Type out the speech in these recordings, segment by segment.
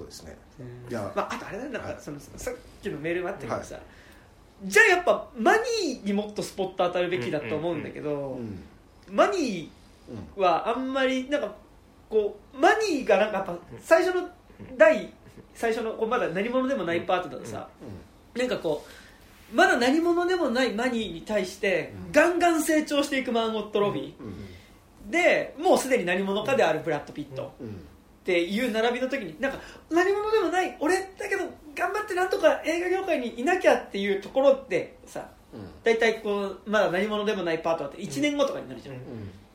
そうですね。うん。いや。まあ、あとあれなんだから、はい。そのさっきのメールもあったけどさ、じゃあやっぱマニーにもっとスポット当たるべきだと思うんだけど、うんマニーはあんまりなんかこうマニーがなんかやっぱ最初の第最初のこうまだ何者でもないパートだとさ、なんかこうまだ何者でもないマニーに対してうん。ガンガン成長していくマーゴット・ロビーでもうすでに何者かであるブラッド・ピット。うんっていう並びの時になんか何者でもない俺だけど頑張ってなんとか映画業界にいなきゃっていうところでさ大体こうまだ何者でもないパートだって1年後とかになるじゃん、うん。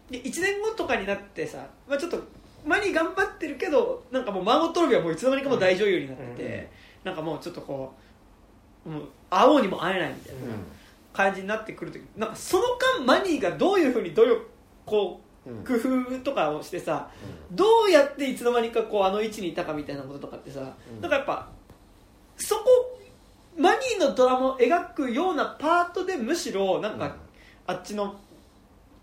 で1年後とかになってさ、まあ、ちょっとマニー頑張ってるけどなんかもうマーゴット・ロビーはもういつの間にかもう大女優になってて、うん。なんかもうちょっとこうもう会おうにも会えないみたいなうん。感じになってくるときなんかその間マニーがどういうふうに努力こううん工夫とかをしてさどうやっていつの間にかこうあの位置にいたかみたいなこととかってさ、うん。なんかやっぱそこマニーのドラマを描くようなパートでむしろなんか、うん。あっちの、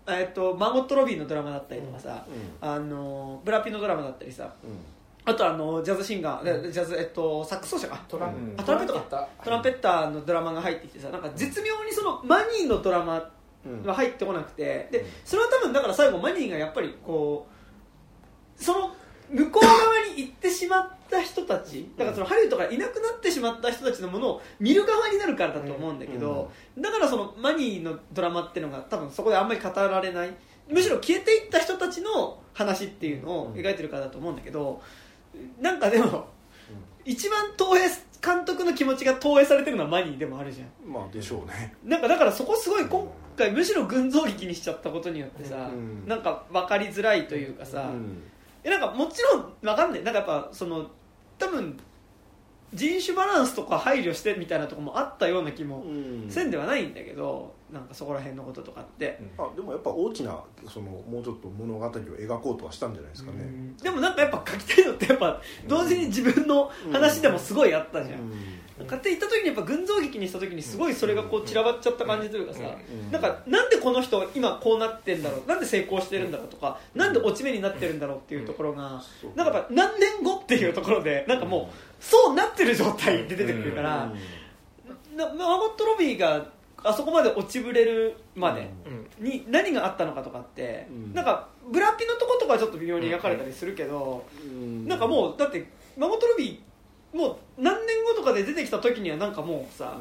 えっとマーゴット・ロビーのドラマだったりとかさ、うん。あのブラピのドラマだったりさうん。あとあのジャズシンガー、ジャズ、えっと、サックス奏者か？トランうん。あトランペットかトランペッターのドラマが入ってきてさなんか絶妙にそのマニーのドラマうん。は入ってこなくて。でうん。それは多分だから最後マニーがやっぱりこうその向こう側に行ってしまった人たちだからそのハリウッドからいなくなってしまった人たちのものを見る側になるからだと思うんだけど、だからそのマニーのドラマっていうのが多分そこであんまり語られないむしろ消えていった人たちの話っていうのを描いてるからだと思うんだけどなんかでも一番投影監督の気持ちが投影されてるのはマニーでもあるじゃん。まあでしょうね。なんかだからそこすごい今回むしろ群像劇にしちゃったことによってさ、うん。なんか分かりづらいというかさ、うん。えなんかもちろん分かんない。なんかやっぱその多分人種バランスとか配慮してみたいなところもあったような気もうん。せんではないんだけどなんかそこら辺のこととかって、あでもやっぱ大きなそのもうちょっと物語を描こうとはしたんじゃないですかね。でもなんかやっぱ書きたいのってやっぱ同時に自分の話でもすごいあったじゃん、買って行った時にやっぱ群像劇にした時にすごいそれがこう散らばっちゃった感じというかさ、うん。なんかなんでこの人今こうなってんだろうなんで成功してるんだろうとかなんで落ち目になってるんだろうっていうところがなんかやっぱ何年後っていうところでなんかもうそうなってる状態で出てくるからなマーゴット・ロビーがあそこまで落ちぶれるまでうん。に何があったのかとかってうん。なんかブラピのとことかはちょっと微妙に描かれたりするけどうん。なんかもうだってマーゴット・ロビーもう何年後とかで出てきた時にはなんかもうさ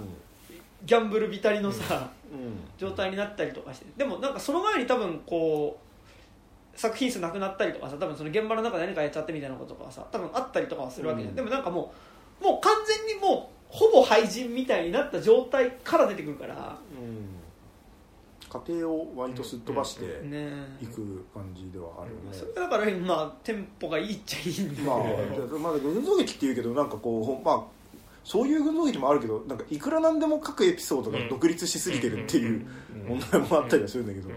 ギャンブル浸りのさ、うん。状態になったりとかして。でもなんかその前に多分こう作品数なくなったりとかさ多分その現場の中で何かやっちゃってみたいなこととかさ多分あったりとかはするわけじゃん、うん。でもなんかもうもう完全にもうほぼ廃人みたいになった状態から出てくるから。家庭を割とすっ飛ばしてね。いく感じではあるよね。それだからまあテンポがいいっちゃいいんだけど、まあ、まあ、群像劇っていうけどなんかこうまあそういう群像劇もあるけどなんかいくらなんでも各エピソードが独立しすぎてるっていう問題もあったりはするんだけど、うん。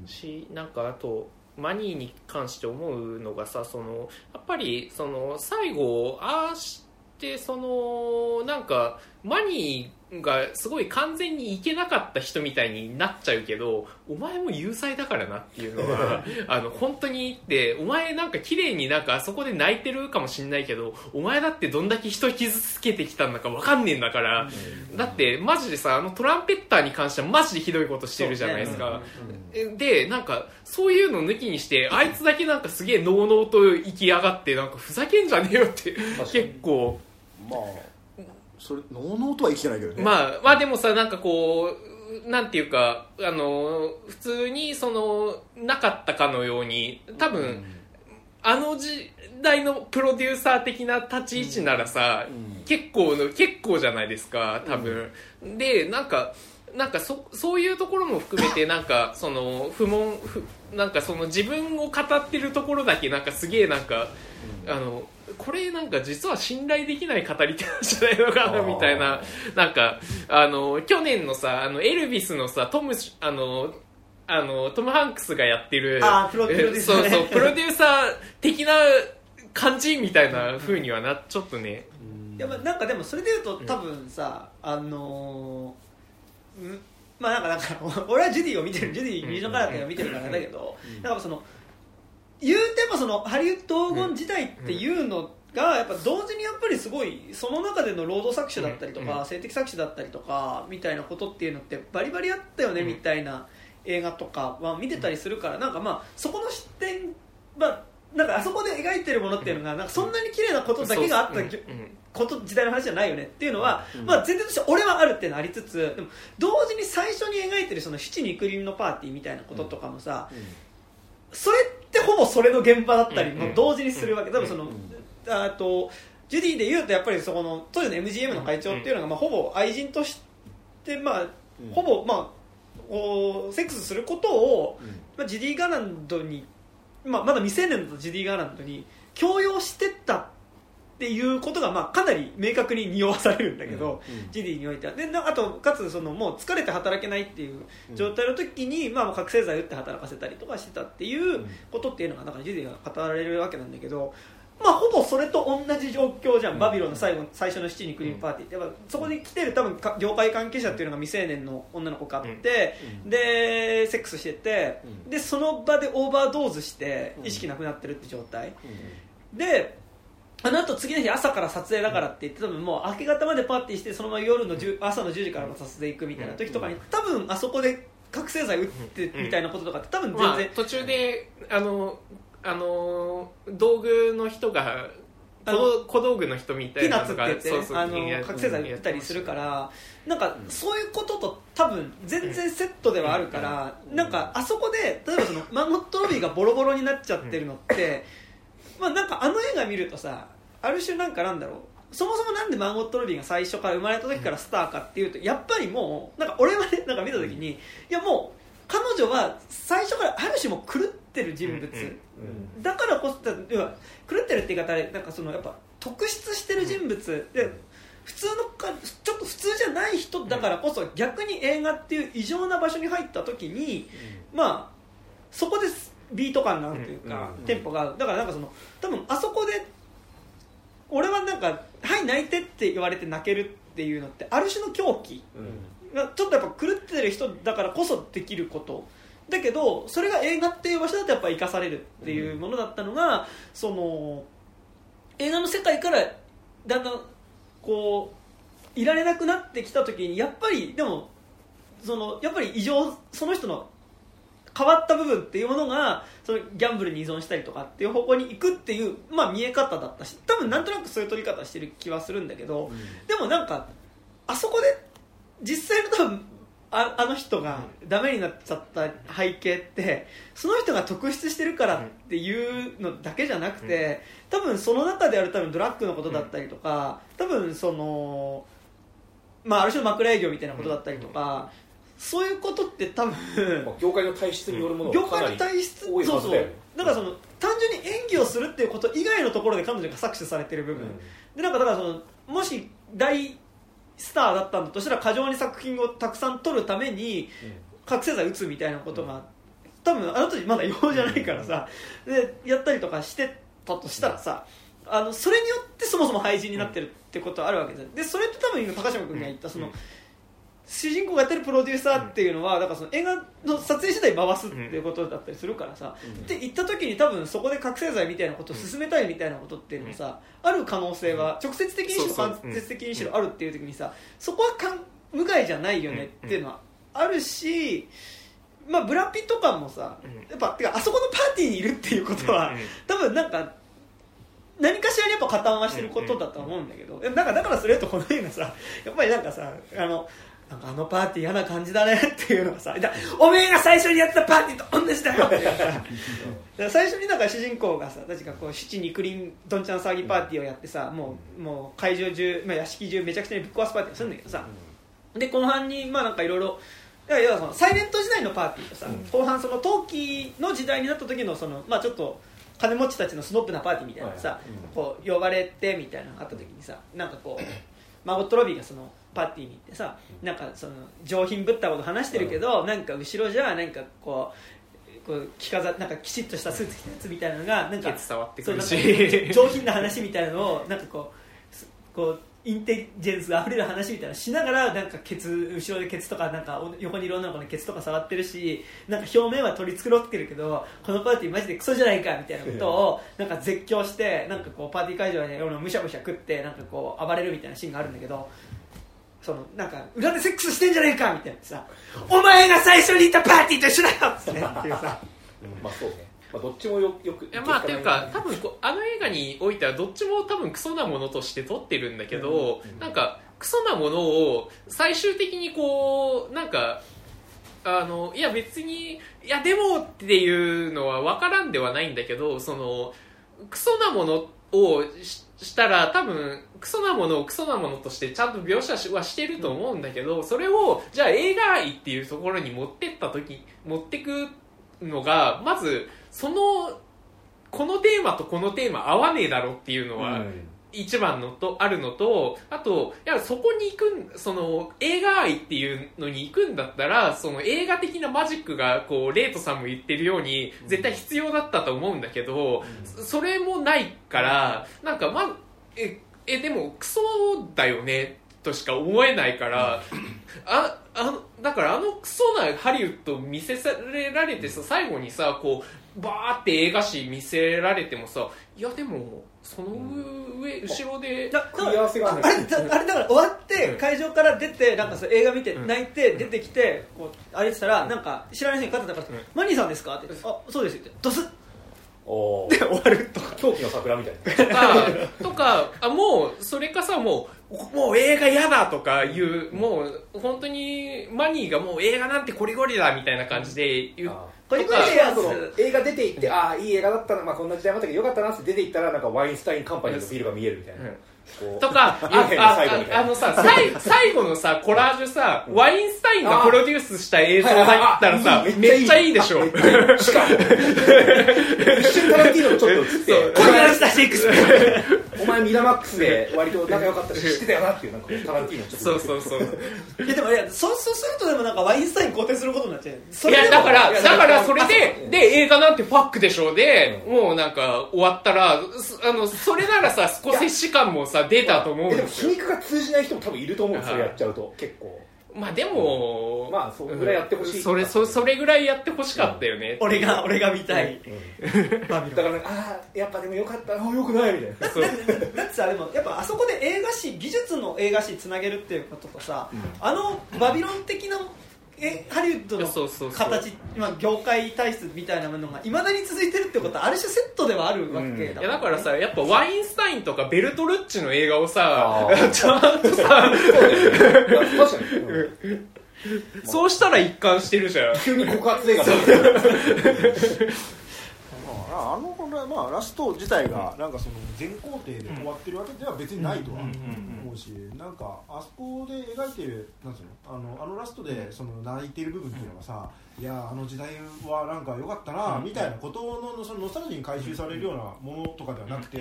うん。しなん。かあとマニーに関して思うのがさそのやっぱりその最後ああしてそのなんかマニーがすごい完全にいけなかった人みたいになっちゃうけどお前も有罪だからなっていうのは あの本当にってお前なんか綺麗になんかあそこで泣いてるかもしんないけどお前だってどんだけ人傷つけてきたんだか分かんねえんだから、だってマジでさあのトランペッターに関してはマジでひどいことしてるじゃないですか、でなんかそういうの抜きにしてあいつだけなんかすげえのうのうと生きやがってなんかふざけんじゃねえよって結構。まあそれのうのうとは生きてないけどね。まあまあでもさなんかこうなんていうかあの普通にそのなかったかのように多分、あの時代のプロデューサー的な立ち位置ならさ、うん。結構の結構じゃないですか多分、でなんかなんかそそういうところも含めてなんかその不問不なんかその自分を語ってるところだけなんかすげえなんか、あのこれなんか実は信頼できない語り手なんじゃないのかなみたいな。なんかあの去年のさあのエルビスのさトムあのあのトム・ハンクスがやってるプロデューサーね。そうそうプロデューサー的な感じみたいな風にはなちょっとね。いやまあなんかでもそれでいうと多分さ、あのーんまあなんかなんか 俺はジュディを見てるジュディリージョンカラーを見てるからだけど、なんかその言うてもそのハリウッド黄金時代っていうのがやっぱ同時にやっぱりすごいその中での労働搾取だったりとか、うん性的搾取だったりとかみたいなことっていうのってバリバリあったよね、うんみたいな映画とかは見てたりするからなんかまあそこの視点まあなんかあそこで描いてるものっていうのがなんかそんなに綺麗なことだけがあったこと時代の話じゃないよねっていうのは、うん。まあ、前提として俺はあるっていうのはありつつでも同時に最初に描いてるその七肉林のパーティーみたいなこととかもさ、それってほぼそれの現場だったりうんも同時にするわけ、多分その、んあとジュディで言うとやっぱりそこの当時の MGM の会長っていうのが、まあ、ほぼ愛人として、まあうん。ほぼ、まあ、おセックスすることを、うん。まあ、ジュディ・ガランドに、まあ、まだ未成年だとジュディ・ガランドに強要してったっていうことが、まあ、かなり明確に匂わされるんだけど、うんジュディにおいて。はでなあとかつそのもう疲れて働けないっていう状態の時に、まあ、覚醒剤打って働かせたりとかしてたっていうことっていうのがなんかディが語られるわけなんだけど、まあ、ほぼそれと同じ状況じゃん、うん。バビロンの最後最初の七人クリーンパーティーってやっぱそこに来てる多分か業界関係者っていうのが未成年の女の子があって、うん。でセックスしてて、うん。でその場でオーバードーズしてうん。意識なくなってるって状態、うん。であの後次の日朝から撮影だからって言って多分もう明け方までパーティーしてそのまま夜の10朝の10時からも撮影行くみたいな時とかに多分あそこで覚醒剤打ってみたいなこととかって多分全然、まあ、途中であのあの道具の人が小小道具の人みたいなのがッツって言ってあのや覚醒剤打ったりするからなんかうんそういうことと多分全然セットではあるからなんかあそこで例えばそのマンゴットロビーがボロボロになっちゃってるのってまあなんかあの映画見るとさある種なんかなんだろうそもそもなんでマンゴットロビーが最初から生まれた時からスターかっていうとやっぱりもうなんか俺はね なんか見た時にいやもう彼女は最初からある種もう狂ってる人物、だからこそ要は狂ってるって言い方でなんかそのやっぱ特筆してる人物。で普通のかちょっと普通じゃない人だからこそ逆に映画っていう異常な場所に入った時にまあそこでビート感があるというか、うんテンポがあるだからなんかその多分あそこで俺はなんか「はい泣いて」って言われて泣けるっていうのってある種の狂気がちょっとやっぱ狂ってる人だからこそできること。だけどそれが映画っていう場所だとやっぱ生かされるっていうものだったのが、その映画の世界からだんだんこういられなくなってきた時にやっぱりでもそのやっぱり異常その人の変わった部分っていうものがそのギャンブルに依存したりとかっていう方向に行くっていう、まあ、見え方だったし多分なんとなくそういう取り方してる気はするんだけど、でもなんかあそこで実際の多分ああの人がダメになっちゃった背景ってその人が特筆してるからっていうのだけじゃなくて多分その中である多分ドラッグのことだったりとか多分その、まあ、ある種の枕営業みたいなことだったりとかそういうことって多分まあ業界の体質によるもの業界体質そうそう。だからその単純に演技をするっていうこと以外のところで彼女が搾取されてる部分、でなんかだからそのもし大スターだったんだとしたら過剰に作品をたくさん撮るために覚醒剤打つみたいなことが、多分あの時まだ違法じゃないからさ、でやったりとかしてたとしたらさ、あのそれによってそもそも廃人になってるってことはあるわけですでそれって多分今高島君が言ったその、主人公がやってるプロデューサーっていうのはだからその映画の撮影次第回すっていうことだったりするからさ、って言った時に多分そこで覚醒剤みたいなことを進めたいみたいなことっていうのはさ、ある可能性は直接的にしろ間接的にしろあるっていう時にさそこはかん無害じゃないよねっていうのはあるし、まあ、ブラピとかもさうん。やっぱてかあそこのパーティーにいるっていうことは、うん多分なんか何かしらにやっぱ加担はしてることだとは思うんだけど、でもなんかだからそれとこの映画さやっぱりなんかさあのなんかあのパーティー嫌な感じだねっていうのがさだおめえが最初にやったパーティーと同じだよ。って最初になんか主人公がさ確かこう七肉林どんちゃん騒ぎパーティーをやってさもうもう会場中、まあ、屋敷中めちゃくちゃにぶっ壊すパーティーをするんだけどさ、で後半にまあなんかいろいろそのサイレント時代のパーティーとさ、後半その陶器の時代になった時のそのまあちょっと金持ちたちのスノップなパーティーみたいなのさ、はいこう呼ばれてみたいなのがあった時にさなんかこうマゴットロビーがそのパーティーに行ってさなんかその上品ぶったこと話してるけど、なんか後ろじゃなんかこうこう着飾なんかきちっとしたスーツ着たやつみたいなのがなんか上品な話みたいなのをなんかこうすこうインテリジェンスが溢れる話みたいなのしながらなんかケツ後ろでケツとかなんかお横にいる女の子のケツとか触ってるしなんか表面は取り繕ってるけどこのパーティーマジでクソじゃないかみたいなことをなんか絶叫してなんかこうパーティー会場でむしゃむしゃ食ってなんかこう暴れるみたいなシーンがあるんだけどそのなんか裏でセックスしてんじゃねえかみたいなさお前が最初にいたパーティーと一緒だよっつって っていうさ。まあそうね、まあ、どっちもよよくいやまあっていうか多分こうあの映画においてはどっちも多分クソなものとして撮ってるんだけど、うんなんかクソなものを最終的にこうなんかあのいや別にいやでもっていうのは分からんではないんだけどそのクソなものをししたら多分クソなものをクソなものとしてちゃんと描写しはしてると思うんだけどそれをじゃあ映画愛っていうところに持ってった時持ってくのがまずそのこのテーマとこのテーマ合わねえだろっていうのは、一番のとあるのとあといやそこに行くんその映画愛っていうのに行くんだったらその映画的なマジックがこうレイトさんも言ってるように絶対必要だったと思うんだけど、そそれもないからなんかまええでもクソだよねとしか思えないから、ああのだからあのクソなハリウッド見せられてさ最後にさこうバーって映画史見せられてもさいやでもその上後ろで。だ組み合わせがあれだあれだから終わって会場から出てなんかそれ映画見てうん。泣いて出てきてこう歩いてたらなんか知らない人に肩たからうん「マニーさんですか?」って「あそうです」ってドスッ。おて 終わるとか。狂気の桜みたいな。とかとかあもうそれかさもうもう映画嫌だとかいうもう本当にマニーがもう映画なんてこりごりだみたいな感じで言うあこれとかこれやその映画出て行ってああいい映画だったな、まあ、こんな時代もあったけどよかったなって出て行ったらなんかワインスタインカンパニーのビールが見えるみたいな、とか、あああのさ、さい最後のさ、コラージュさ、ワインスタインがプロデュースした映像だったらさあ、めっちゃいいでしょ。しかも一瞬タランティーノのちょっと映って。これがしたシェイクお前ミラマックスで割と仲良かったし知ってたよなっていうなんかタランティーノのちょっと。そうそうそう。いやでもいやそうそうするとでもなんかワインスタイン肯定することになっちゃう。そいや、だから、だからそれあでで、映画なんてパックでしょ。で、うもうなんか終わったら、すあの、それならさ、少しし感もさ、出たと思うんえでもですよ。皮肉が通じない人も多分いると思うんですそれやっちゃうと結構。まあでも、まあそれぐらいやってほしいそれ、そそれぐらいやってほしかったよね。俺が俺が見たい。バビロン。だからああやっぱでもよかった。あよくないみたいな。そう。だってさでもやっぱあそこで映画史技術の映画史つなげるっていうこととさ、あのバビロン的なえハリウッドのそうそうそう。形まあ業界体質みたいなものがいまだに続いてるってことはある種セットではあるわけだいやだからさやっぱワインスタインとかベルトルッチの映画をさちゃんとさそうだよね。いや確かに、うん。そうしたら一貫してるじゃん。急に告発映画あ、あのまあ、ラスト自体がなんかその全工程で終わってるわけでは別にないとは。思うしなんかあそこで描いてるなんつうの？あのあのラストでその泣いてる部分っていうのがさいやあの時代はなんか良かったなみたいなことのそのノスタルジーに回収されるようなものとかではなくて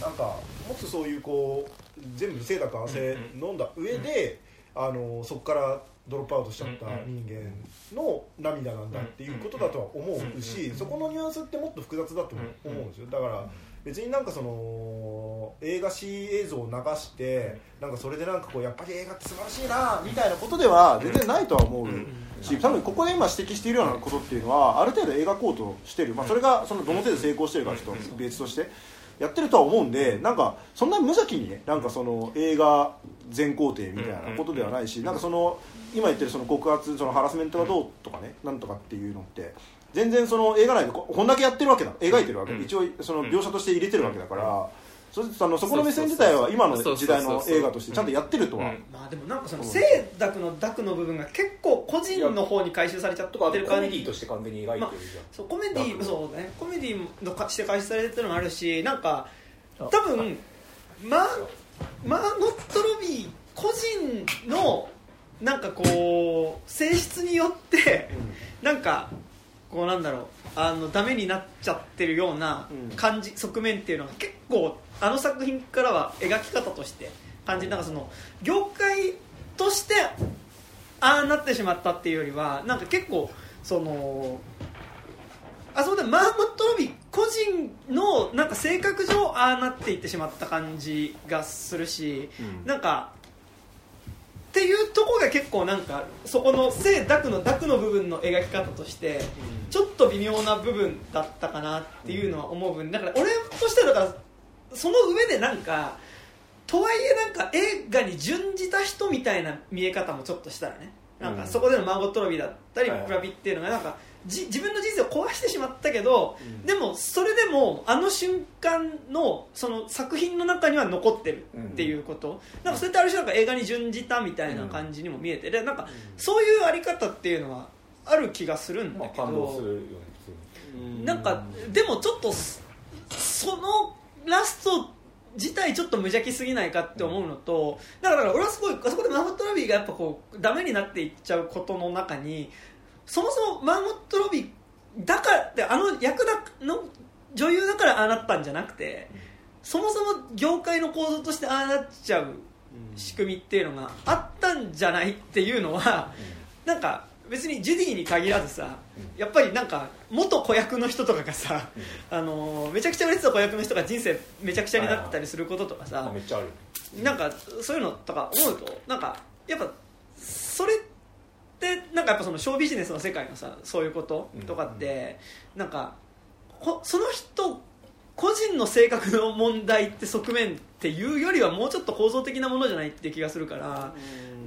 なんかもっとそういうこう全部清濁合わせ飲んだ上であのそこからドロップアウトしちゃった人間の涙なんだっていうことだとは思うしそこのニュアンスってもっと複雑だと思うんですよ。だから別になんかその映画史映像を流してなんかそれでなんかこうやっぱり映画って素晴らしいなみたいなことでは全然ないとは思うし多分ここで今指摘しているようなことっていうのはある程度描こうとしてる、まあ、それがそのどの程度成功してるかちょっと別としてやってるとは思うんでなんかそんな無邪気にねなんかその映画全工程みたいなことではないしなんかその今言ってるその告発そのハラスメントがどうとかねなんとかっていうのって全然その映画内でここんだけやってるわけだ。描いてるわけ、うん。一応その描写として入れてるわけだから、そあのそこの目線自体は今の時代の映画としてちゃんとやってるとは、うん。まあでもなんかその清濁の濁の部分が結構個人の方に回収されちゃってとかあとる感じ。コメディとして完全に描いてるじゃん、そうコメディ濁そうね。コメディのかして回収されてるのもあるしなんか多分ママーゴット・ロビー個人のなんかこう性質によってなんかこうなんだろうあのダメになっちゃってるようなうん。感じ、側面っていうのが結構あの作品からは描き方として感じなんかその業界としてああなってしまったっていうよりはなんか結構そのあそこでマーモット・ロビー個人のなんか性格上ああなっていってしまった感じがするし、うん。なんかっていうとこが結構なんかそこの性濁の濁の部分の描き方としてちょっと微妙な部分だったかなっていうのは思う分。だから俺としてはだからその上でなんかとはいえなんか映画に準じた人みたいな見え方もちょっとしたらね。なんかそこでのマーゴット・ロビーだったりはいはい。ブラピっていうのがなんかじ自分の人生を壊してしまったけど、でもそれでもあの瞬間のその作品の中には残ってるっていうこと、なんかそれってある種なんか映画に準じたみたいな感じにも見えてでなんかそういうあり方っていうのはある気がするんだけど、なんかでもちょっとそそのラスト自体ちょっと無邪気すぎないかって思うのと、だから俺はすごいあそこでマーモット・ロビーがやっぱこうダメになっていっちゃうことの中にそもそもマーモット・ロビーだからってあの役だの女優だからああなったんじゃなくて、そもそも業界の構造としてああなっちゃう仕組みっていうのがあったんじゃないっていうのは、なんか別にジュディに限らずさ、やっぱりなんか元子役の人とかがさ、あのーめちゃくちゃ売れてた子役の人が人生めちゃくちゃになったりすることとかさ、なんかそういうのとか思うとなんかやっぱそれってなんかやっぱそのショービジネスの世界のさそういうこととかって、なんかほその人個人の性格の問題って側面っていうよりはもうちょっと構造的なものじゃないって気がするから、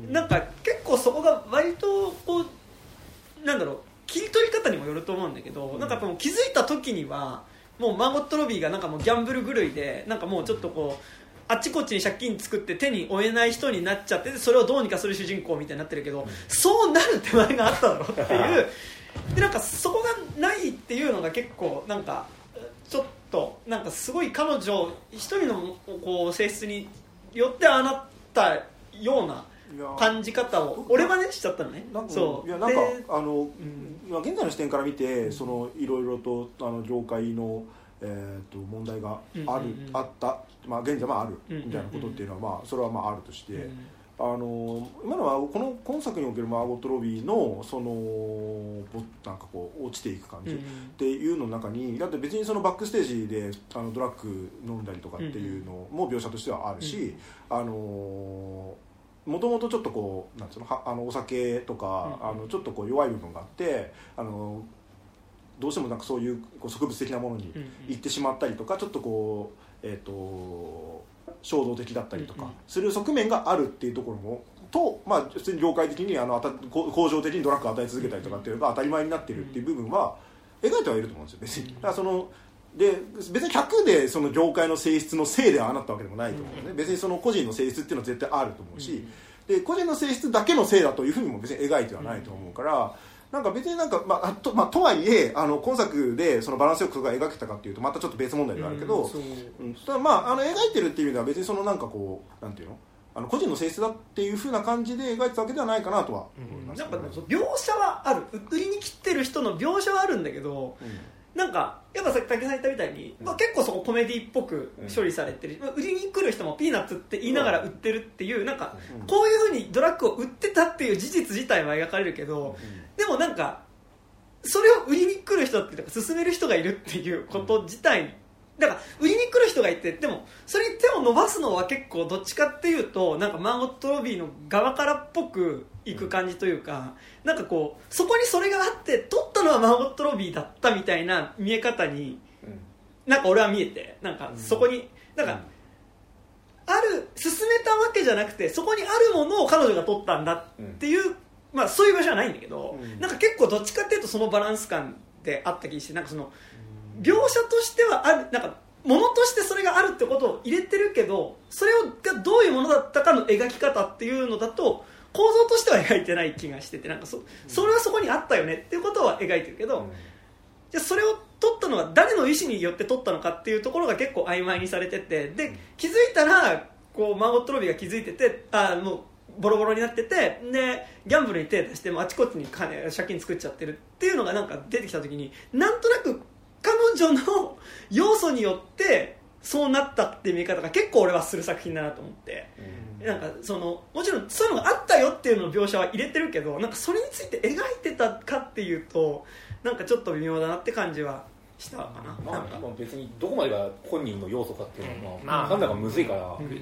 なんか結構そこが割とこうなんだろう切り取り方にもよると思うんだけど、なんかやっぱもう気づいた時にはもうマーゴット・ロビーがなんかもうギャンブル狂いでなんかもうちょっとこうあっちこっちに借金作って手に負えない人になっちゃってでそれをどうにかする主人公みたいになってるけど、そうなる手前があっただろうっていう。でなんかそこがないっていうのが結構なんかちょっとなんかすごい彼女一人のこう性質によってああなったような感じ方を俺はねしちゃったのね。そう。いやなんかであの、んまあ現在の視点から見てそのいろいろとあの業界の、えー、と問題がある、あった、まあ、現在もあるみたいなことっていうのは、まあ、それはまああるとして、うん。あの今のはこの今作におけるマーゴット・ロビーのそのぼなんかこう落ちていく感じ、うんっていうの中にだって別にそのバックステージであのドラッグ飲んだりとかっていうのも描写としてはあるし、あのもともとちょっとこうなんつうのはあのお酒とか、うん。あのちょっとこう弱い部分があってあのどうしてもなんかそういうこう植物的なものにうん行ってしまったりとかちょっとこうえっ、と衝動的だったりとかうんうん。する側面があるっていうところもと、まあ、普通に業界的にあのあたこ恒常的にドラッグを与え続けたりとかっていうのが当たり前になってるっていう部分は描いてはいると思うんですよ別に。だからそので別に100でその業界の性質のせいではああなったわけでもないと思うね、別にその個人の性質っていうのは絶対あると思うし、で個人の性質だけのせいだというふうにも別に描いてはないと思うから、なんか別になんか、まあ、あとまあ、とはいえあの今作でそのバランスよくが描けたかっていうとまたちょっと別問題ではあるけど、うんただまああの描いてるっていう意味では別にそのなんかこうなんていうの？あの個人の性質だっていうふうな感じで描いてたわけではないかなとは思います、なんかそう描写はある。売りに切ってる人の描写はあるんだけどうんなんかやっぱさっき武さん言ったみたいに、まあ、結構そこコメディっぽく処理されてる、まあ売りに来る人もピーナッツって言いながら売ってるっていうなんかうん。こういうふうにドラッグを売ってたっていう事実自体は描かれるけどでもなんかそれを売りに来る人っていうか勧める人がいるっていうこと自体だから売りに来る人がいてでもそれに手を伸ばすのは結構どっちかっていうとなんかマーゴット・ロビーの側からっぽくいく感じというかなんかこうそこにそれがあって取ったのはマーゴット・ロビーだったみたいな見え方にうん。なんか俺は見えてなんかそこになんかある進めたわけじゃなくてそこにあるものを彼女が取ったんだっていう、まあ、そういう場所はないんだけど、うん。なんか結構どっちかっていうとそのバランス感であった気がしてなんかその描写としてはあるなんかものとしてそれがあるってことを入れてるけどそれがどういうものだったかの描き方っていうのだと構造としては描いてない気がしててなんかそそれはそこにあったよねっていうことは描いてるけど、じゃあそれを取ったのは誰の意思によって取ったのかっていうところが結構曖昧にされててで気づいたらこうマーゴット・ロビーが気づいててあもうボロボロになっててでギャンブルに手出してもうあちこちに金借金作っちゃってるっていうのがなんか出てきた時になんとなく彼女の要素によってそうなったっていう見方が結構俺はする作品だなと思って。なんかそのもちろんそういうのがあったよっていうのの描写は入れてるけどなんかそれについて描いてたかっていうとなんかちょっと微妙だなって感じはしたかな,、まあなんか。まあ別にどこまでが本人の要素かっていうのは、まあ、まあ。判断がむずいから、うん。うん。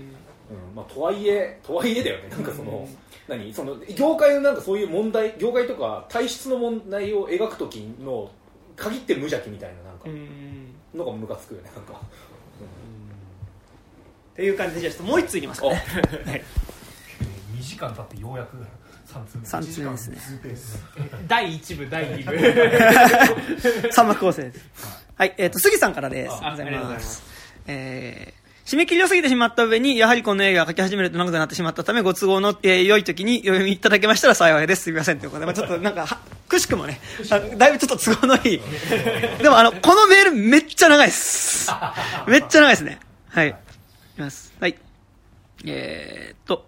まあ、とはいえとはいえだよね。なんかその、何？その業界のなんかそういう問題業界とか体質の問題を描く時の限って無邪気みたいななんか。うん。のがムカつくよねなんか、っていう感じでじゃあちょっともう一ついきますかね2 時間経ってようやく3通目三通目ですね2ペース第1部第2部 三幕構成ですはいえっ、と杉さんからですあありがとうございますえー締め切りを過ぎてしまった上に、やはりこの映画が書き始めると長くなってしまったため、ご都合の、えー良い時にお読みいただけましたら幸いです。すみません。ということで、まあ、ちょっとなんか、はくしくもね、あだいぶちょっと都合のいい。でもあの、このメールめっちゃ長いです。めっちゃ長いですね。はい。いきます。はい。えーっと。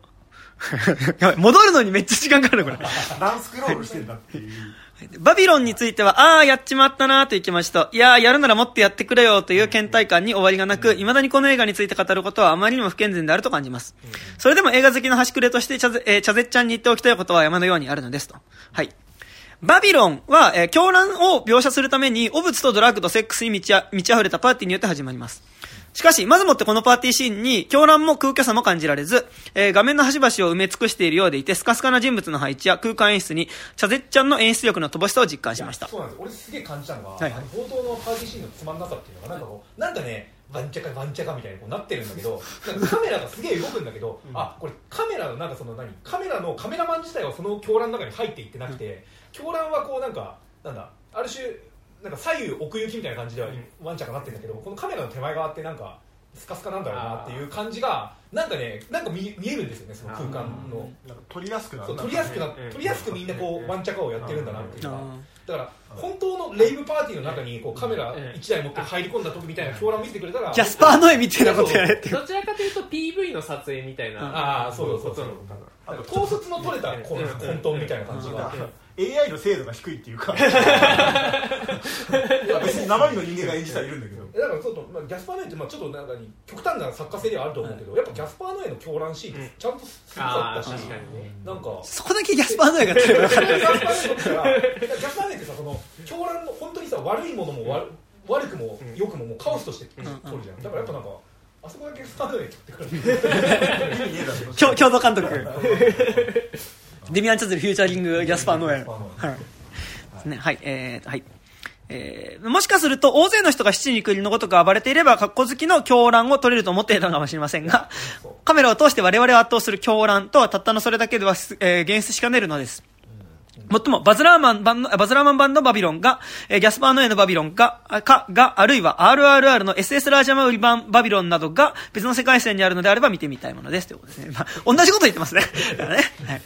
やばい戻るのにめっちゃ時間かかるこれ。何スクロールしてんだっていうバビロンについては、ああ、やっちまったなーという気持ちと、いやー、やるならもっとやってくれよという倦怠感に終わりがなく、未だにこの映画について語ることはあまりにも不健全であると感じます。それでも映画好きの端くれとして、チャゼ、えーチャゼッちゃんに言っておきたいことは山のようにあるのですと。はい。バビロンは、えー狂乱を描写するために、汚物とドラッグとセックスに満ちあ満ち溢れたパーティーによって始まります。しかし、まずもってこのパーティーシーンに、狂乱も空虚さも感じられず、えー画面の端々を埋め尽くしているようでいて、スカスカな人物の配置や空間演出に、チャゼッちゃんの演出力の乏しさを実感しました。そうなんです。俺すげえ感じたのが、はいはい。冒頭のパーティーシーンのつまんなさっていうのがなんかこうなんかねワンチャカワンチャカみたいにこうなってるんだけどカメラがすげえ動くんだけど、あこれカメラのなんかその何カメラのカメラマン自体はその狂乱の中に入っていってなくて、狂乱はこうなんかなんだある種なんか左右奥行きみたいな感じではワンチャカなってるんだけどこのカメラの手前側ってなんかスカスカなんだろうなっていう感じがなんかねなんか見見えるんですよねその空間の。なんか取りやすくなるそう取りやすくなりやすくみんなこうワンチャカをやってるんだなっていうのがあだから本当のレイブパーティーの中にこうカメラ1台持って入り込んだ時みたいな狂乱を見せてくれたらージャスパーノエみたいなことやれって。どちらかというと PV の撮影みたいなああそうそうそう。そうことのな。んか統率の取れた混沌みたいな感じが AI の精度が低いっていうか。いや別に生身の人間が演じてはいるんだけど。だからちょっと、まあ、ギャスパーノエって、まあ、ちょっとなんかに極端な作家性ではあると思うけど、やっぱギャスパーノエの狂乱シーンってちゃんとすごかああったし、確かにね。なんか。そこだけギャスパーノエがやってればよかった。ギャスパーノエってさギャスパーノエってさその狂乱の本当にさ悪いものも悪,、悪くも良くももうカオスとして取るじゃん、だからやっぱなんかあそこだけギャスパーノエって言ってくる。意味ねえだろ共共同監督。デミアン・チャズルフューチャリングギャスパーノエ。ギャスパーノエはい。ですね。はい。えーと、はい。えーもしかすると大勢の人が七人国のごとく暴れていれば格好好きの狂乱を取れると思っていたのかもしれませんが、カメラを通して我々を圧倒する狂乱とはたったのそれだけでは、えー、現出しかねるのです。もっとも、バズラーマン版の、バズラーマン版のバビロンが、えーギャスパーノエのバビロンが、あか、が、あるいは RRR の SS ラージャマウリ版バビロンなどが別の世界線にあるのであれば見てみたいものです。ということですね。まあ、同じこと言ってますね。だからね。はい。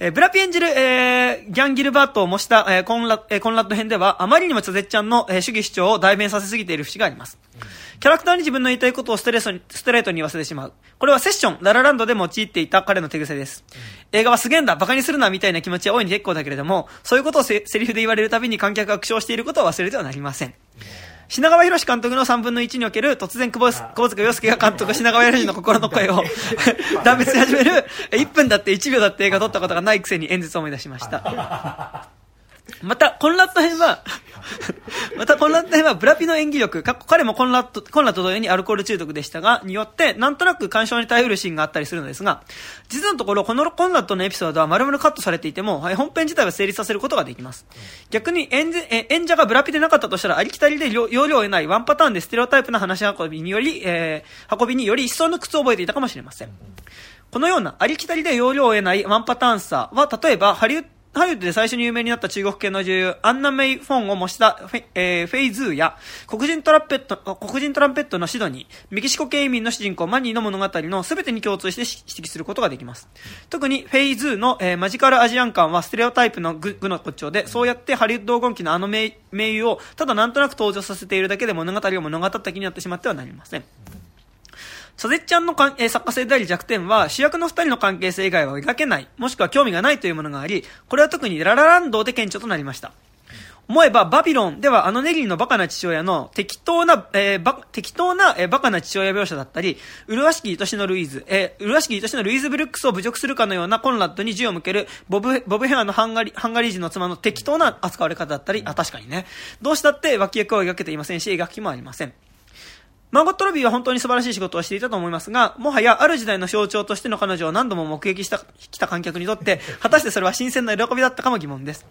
えーブラピ演じる、えーギャン・ギルバートを模した、えーコンラえーコンラッド編では、あまりにもチャゼッちゃんの、えー主義主張を代弁させすぎている節があります。キャラクターに自分の言いたいことをストレートにストレートに言わせてしまう。これはセッション、ララランドで用いていた彼の手癖です。映画はすげえんだ、馬鹿にするな、みたいな気持ちは大いに結構だけれども、そういうことをせセリフで言われるたびに観客が苦笑していることを忘れてはなりません。品川博監督の3分の1における突然久保久保塚洋介が監督品川博の心の声を断別し始める1分だって1秒だって映画撮ったことがないくせに演説を思い出しました。また、コンラッド編は、また、コンラッド編は、ブラピの演技力、かっこ彼もコンラッド、コンラッド同様にアルコール中毒でしたが、によって、なんとなく干渉に耐えるシーンがあったりするのですが、実のところ、このコンラッドのエピソードは丸々カットされていても、本編自体は成立させることができます。逆に演じ、え演者がブラピでなかったとしたら、ありきたりで要要領を得ないワンパターンでステレオタイプな話運びにより、えー運びにより一層の苦痛を覚えていたかもしれません。このようなありきたりで要領を得ないワンパターンさは、例えばハリウッドハリウッドで最初に有名になった中国系の女優、アンナ・メイ・ウォンを模したフェ,、えーフェイズーや、黒人トランペット、黒人トランペットのシドニー、メキシコ系移民の主人公マニーの物語の全てに共通して指摘することができます。特にフェイズーの、えーマジカルアジアン感はステレオタイプの愚の骨頂で、そうやってハリウッド黄金期のあの名優をただなんとなく登場させているだけで物語を物語った気になってしまってはなりません。チャゼッちゃんの、作家性であり弱点は、主役の二人の関係性以外は描けない、もしくは興味がないというものがあり、これは特にララランドで顕著となりました。思えばバビロンではあのネリーのバカな父親の適当な、えー、バ適当な、えー、バカな父親描写だったり、麗しき愛しのルイーズ、えー、麗しき愛しのルイーズ・ブルックスを侮辱するかのようなコンラッドに銃を向けるボブ、ボブヘアのハンガリハンガリー人の妻の適当な扱われ方だったり、あ、確かにね。どうしたって脇役を描けていませんし、描きもありません。マーゴット・ロビーは本当に素晴らしい仕事をしていたと思いますが、もはやある時代の象徴としての彼女を何度も目撃した、来た観客にとって、果たしてそれは新鮮な喜びだったかも疑問です。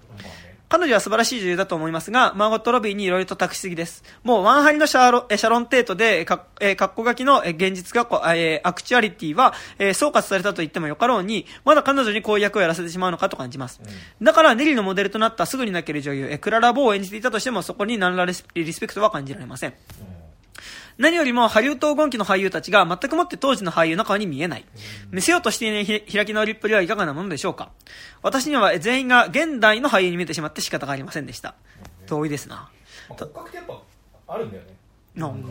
彼女は素晴らしい女優だと思いますが、マーゴット・ロビーにいろいろと託しすぎです。もうワンハリのシャロシャロン・テートで、か、えー、括弧書きの現実が、え、アクチュアリティは、え、総括されたと言ってもよかろうに、まだ彼女にこういう役をやらせてしまうのかと感じます。うん、だから、ネリのモデルとなったすぐに泣ける女優、え、クララ・ボーを演じていたとしても、そこに何らリスペクトは感じられません。うん何よりもハリウッド黄金期の俳優たちが全くもって当時の俳優の顔に見えない。見せようとしていない開き直りっぷりはいかがなものでしょうか私には全員が現代の俳優に見えてしまって仕方がありませんでした。遠いですな。骨格ってやっぱあるんだよね。なんか。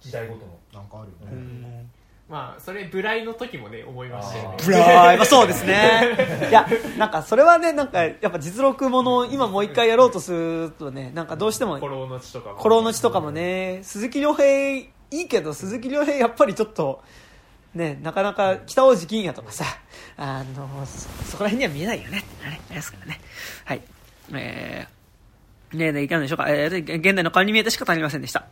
時代ごとの。なんかあるよね。まあそれブライの時もね思いましたよね。ブライ、まあ、そうですね。いやなんかそれはねなんかやっぱ実録もの今もう一回やろうとするとねなんかどうしても古老の地とかも。古老の地とかもね鈴木亮平いいけど鈴木亮平やっぱりちょっとねなかなか北大路欣也とかさあのそこら辺には見えないよね。ってなりますからね。はい。えー例でいかがでしょうか？えー、現代の顔に見えてしか足りませんでした。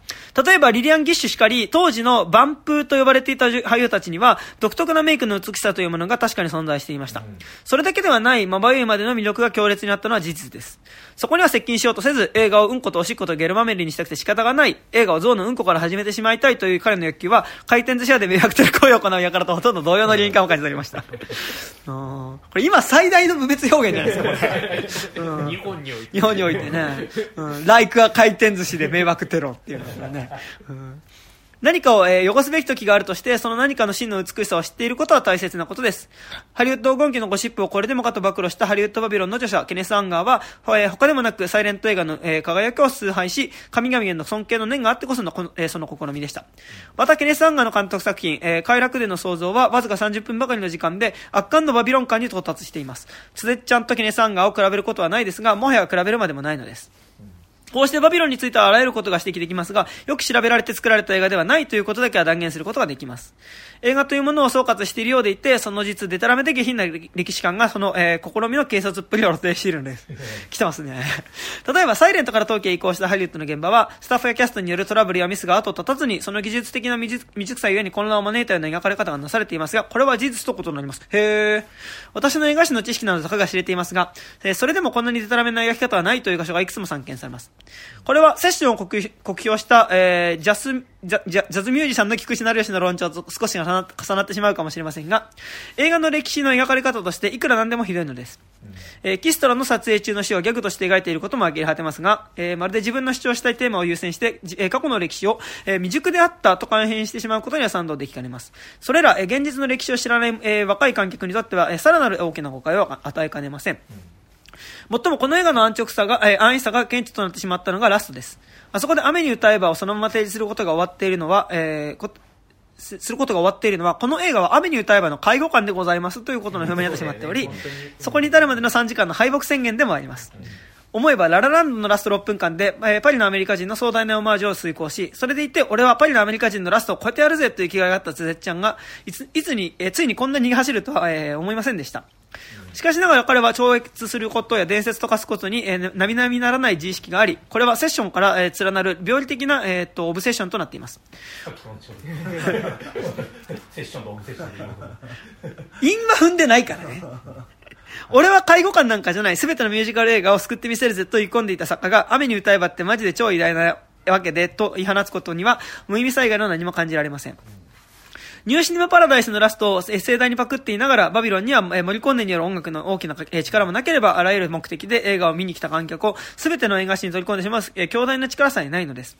例えば、リリアン・ギッシュしかり、当時のバンプと呼ばれていた俳優たちには、独特なメイクの美しさというものが確かに存在していました。それだけではない、まばゆいまでの魅力が強烈になったのは事実です。そこには接近しようとせず、映画をうんことおしっことゲルマメリにしたくて仕方がない、映画を象のうんこから始めてしまいたいという彼の欲求は、回転寿司屋で迷惑的行為を行う輩とほとんど同様の理因感を感じ取りました。これ今最大の無別表現じゃないですか、これ。日本において。日本においてね。うん、ライクは回転寿司で迷惑テロっていうのがね。うん何かを、えー、汚すべき時があるとして、その何かの真の美しさを知っていることは大切なことです。ハリウッド黄金期のゴシップをこれでもかと暴露したハリウッドバビロンの著者、ケネス・アンガーは、えー、他でもなくサイレント映画の、えー、輝きを崇拝し、神々への尊敬の念があってこそのこの、えー、その試みでした。また、ケネス・アンガーの監督作品、えー、快楽殿の創造はわずか30分ばかりの時間で、圧巻のバビロン感に到達しています。チャゼッちゃんとケネス・アンガーを比べることはないですが、もはや比べるまでもないのです。こうしてバビロンについてはあらゆることが指摘できますが、よく調べられて作られた映画ではないということだけは断言することができます。映画というものを総括しているようでいて、その実、デタラメで下品な歴史観がその、えー、試みの軽率っぷりを露呈しているんです。来てますね。例えば、サイレントからトーキーへ移行したハリウッドの現場は、スタッフやキャストによるトラブルやミスが後を絶たずに、その技術的な未熟さゆえに混乱を招いたような描かれ方がなされていますが、これは事実とことになります。へー。私の映画史の知識などたかが知れていますが、えー、それでもこんなにデタラメな描き方はないという場所がいくつも散見されます。これは、セッションを酷評した、えー、ジャス、ジャジャズミュージシャンの菊池成吉の論調と少し重なってしまうかもしれませんが、映画の歴史の描かれ方としていくらなんでもひどいのです。うん、えー、キストラの撮影中の死をギャグとして描いていることも呆れ果てますが、えー、まるで自分の主張したいテーマを優先して、えー、過去の歴史を、え未熟であったと改変してしまうことには賛同できかねます。それら、え現実の歴史を知らない、え若い観客にとっては、えさらなる大きな誤解を与えかねません。うんもっともこの映画の安直さが、えー、安易さが顕著となってしまったのがラストです。あそこで雨に歌えばをそのまま提示することが終わっているのは、えー、することが終わっているのは、この映画は雨に歌えばの介護官でございますということの表明になってしまっており、そこに至るまでの3時間の敗北宣言でもあります。思えば、ララランドのラスト6分間で、えー、パリのアメリカ人の壮大なオマージュを遂行し、それでいて、俺はパリのアメリカ人のラストを超えてやるぜという気概があったゼゼッちゃんが、いつ、いつに、えー、ついにこんなに逃げ走るとは、えー、思いませんでした。しかしながら彼は超越することや伝説と化すことに、えー、並々ならない自意識があり、これはセッションから、えー、連なる病理的な、えー、とオブセッションとなっています。セッションとオブセッション韻は踏んでないからね。俺は介護官なんかじゃない、すべてのミュージカル映画を救ってみせるぜと言い込んでいた作家が、雨に歌えばってマジで超偉大なわけで、と言い放つことには、無意味さ以外の何も感じられません。ニューシネマパラダイスのラストを盛大にパクっていながら、バビロンには、えー、森コンネによる音楽の大きな、力もなければ、あらゆる目的で映画を見に来た観客を全ての映画史に取り込んでしまう、強大な力さえないのです。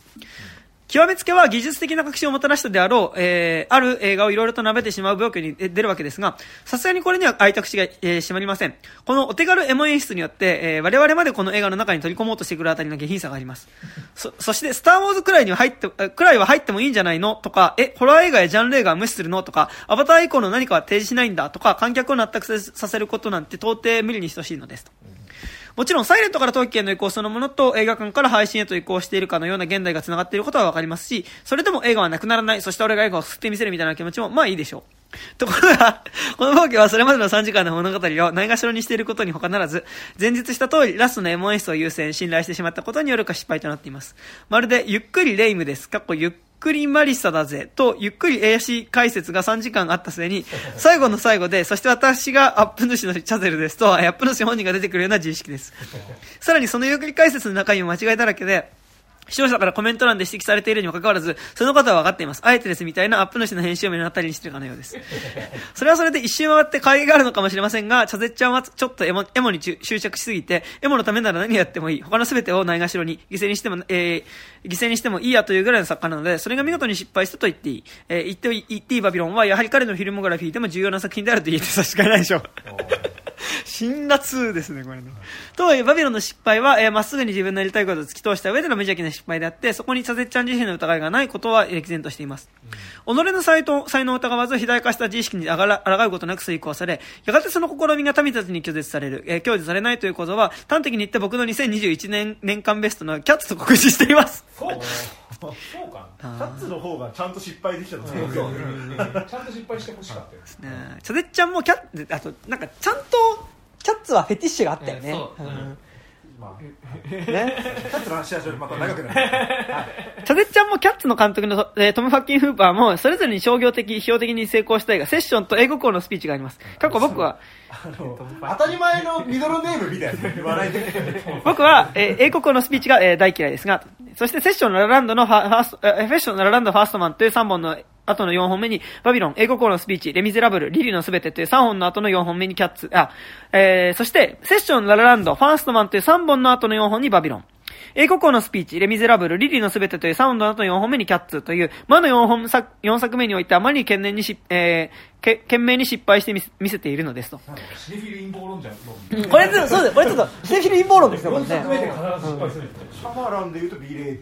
極めつけは技術的な革新をもたらしたであろう、えー、ある映画をいろいろと舐めてしまう病気に出るわけですが、さすがにこれには開いた口が、えー、閉まりません。このお手軽エモ演出によって、えー、我々までこの映画の中に取り込もうとしてくるあたりの下品さがあります。そ、そして、スターウォーズくらいには入って、くらいは入ってもいいんじゃないの？とか、え、ホラー映画やジャンル映画は無視するの？とか、アバター以降の何かは提示しないんだ？とか、観客を納得させることなんて到底無理に等しいのです。もちろん、サイレントから陶器への移行そのものと映画館から配信へと移行しているかのような現代が繋がっていることはわかりますし、それでも映画はなくならない、そして俺が映画を吸ってみせるみたいな気持ちも、まあいいでしょう。ところが、この冒険はそれまでの3時間の物語をないがしろにしていることに他ならず、前日した通りラストのエモ演出を優先、信頼してしまったことによるか失敗となっています。まるで、ゆっくりレイムです。かっこゆっくりマリサだぜ。と、ゆっくり AC 解説が3時間あった末に、最後の最後で、そして私がアップ主のチャゼルですと、アップ主本人が出てくるような自意識です。さらにそのゆっくり解説の中身も間違いだらけで、視聴者からコメント欄で指摘されているにもかかわらず、そのことは分かっています。あえてですみたいなアップ主の編集を目の当たりにしているかのようです。それはそれで一周回って会議があるのかもしれませんが、チャゼッちゃんはちょっとエモエモに執着しすぎて、エモのためなら何やってもいい。他の全てをないがしろに、犠牲にしても、えー、犠牲にしてもいいやというぐらいの作家なので、それが見事に失敗したと言っていい。えー、言っていい、言っていいバビロンは、やはり彼のフィルモグラフィーでも重要な作品であると言えて差し支えないでしょう。辛辣ですね、これね。とはいえ、バビロンの失敗は、えーまっすぐに自分のやりたいことを突き通した上での無邪気な失敗であって、そこにチャゼッちゃん自身の疑いがないことは歴然としています。己の才能才能を疑わず、肥大化した自意識にあがら抗うことなく遂行され、やがてその試みが民たちに拒絶される、えー享受されないということは、端的に言って僕の2021年年間ベストのキャッツと告知しています。そう。そうか キャッツの方がちゃんと失敗できたと思う。ちゃんと失敗してほしかったよ。ねチャゼッちゃんもキャッツ、あと、なんか、ちゃんと、キャッツはフェティッシュがあったよね。そううんまあね。キャッツの話はまた長くなるチャゼッちゃんもキャッツの監督の、えートム・ファッキン・フーパーも、それぞれに商業的、批評的に成功した映画、セッションと英国王のスピーチがあります。過去僕は、あの当たり前のミドルネームみたいな言わないで僕は、えー英国王のスピーチが、えー大嫌いですが、そしてセッションララランドのファースト、えーフェッションララランドファーストマンという3本の後の4本目に、バビロン、英語校のスピーチ、レミゼラブル、リリのすべてという3本の後の4本目にキャッツ、あ、えー、そして、セッションララランド、ファーストマンという3本の後の4本にバビロン。英国王のスピーチ、レミゼラブル、リリのすべてという3本の後の4本目にキャッツという、まの4本作、4作目においてあまりに懸念にし、えー、け、懸命に失敗してみせ見せているのですと。シネフィル陰謀論者のこれ、そうです。これちょっと、セフィル陰謀論ですよ、これ4ね作。目で必ず失敗するシャマランで言うとビレー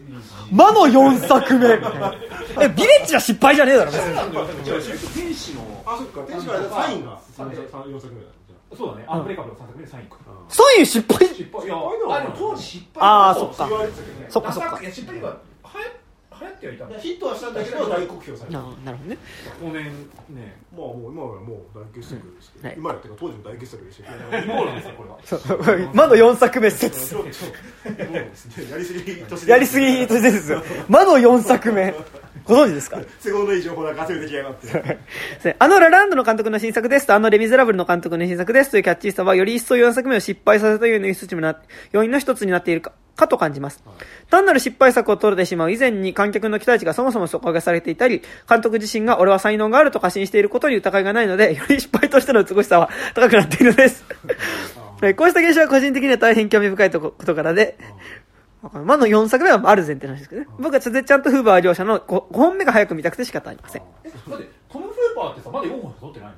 魔の4作目え、ビレッジは失敗じゃねえだろ、別に。天使のあそっか天使からサインが4作目だそうだね。アンブレイカブル3作目で3位かそういう失敗？失敗。いやあでも当時失敗。あーそっか。言われてたけどね。そっかそっか。失敗がはや流行ってはいた。のヒットはしたんだけど大酷評された。ななるほどね。5年ね。まあもう今はもう大傑作ですけど、はい。今やってか当時も大傑作でしたけど。陰謀論ですよこれは。魔の4作目説。そう。そうですね。やりすぎ。やりすぎとですよ。魔の4作目。ご存知ですか？都合のいい情報なんか集めてきやがって。あのラランドの監督の新作ですと、あのレ・ミゼラブルの監督の新作ですというキャッチーさは、より一層4作目を失敗させたような要因にな要因の一つになっているか、かと感じます。単なる失敗作を取れてしまう以前に観客の期待値がそもそも底上げされていたり、監督自身が俺は才能があると過信していることに疑いがないので、より失敗としての美しさは 高くなっているのです。えこうした現象は個人的には大変興味深いとこことからで、魔の4作目はある前提なんですけどね。僕はチャゼちゃんとフーバー両者の 5, 5本目が早く見たくて仕方ありません。えだってトム・フーパーってさまだ4本しか撮ってないの？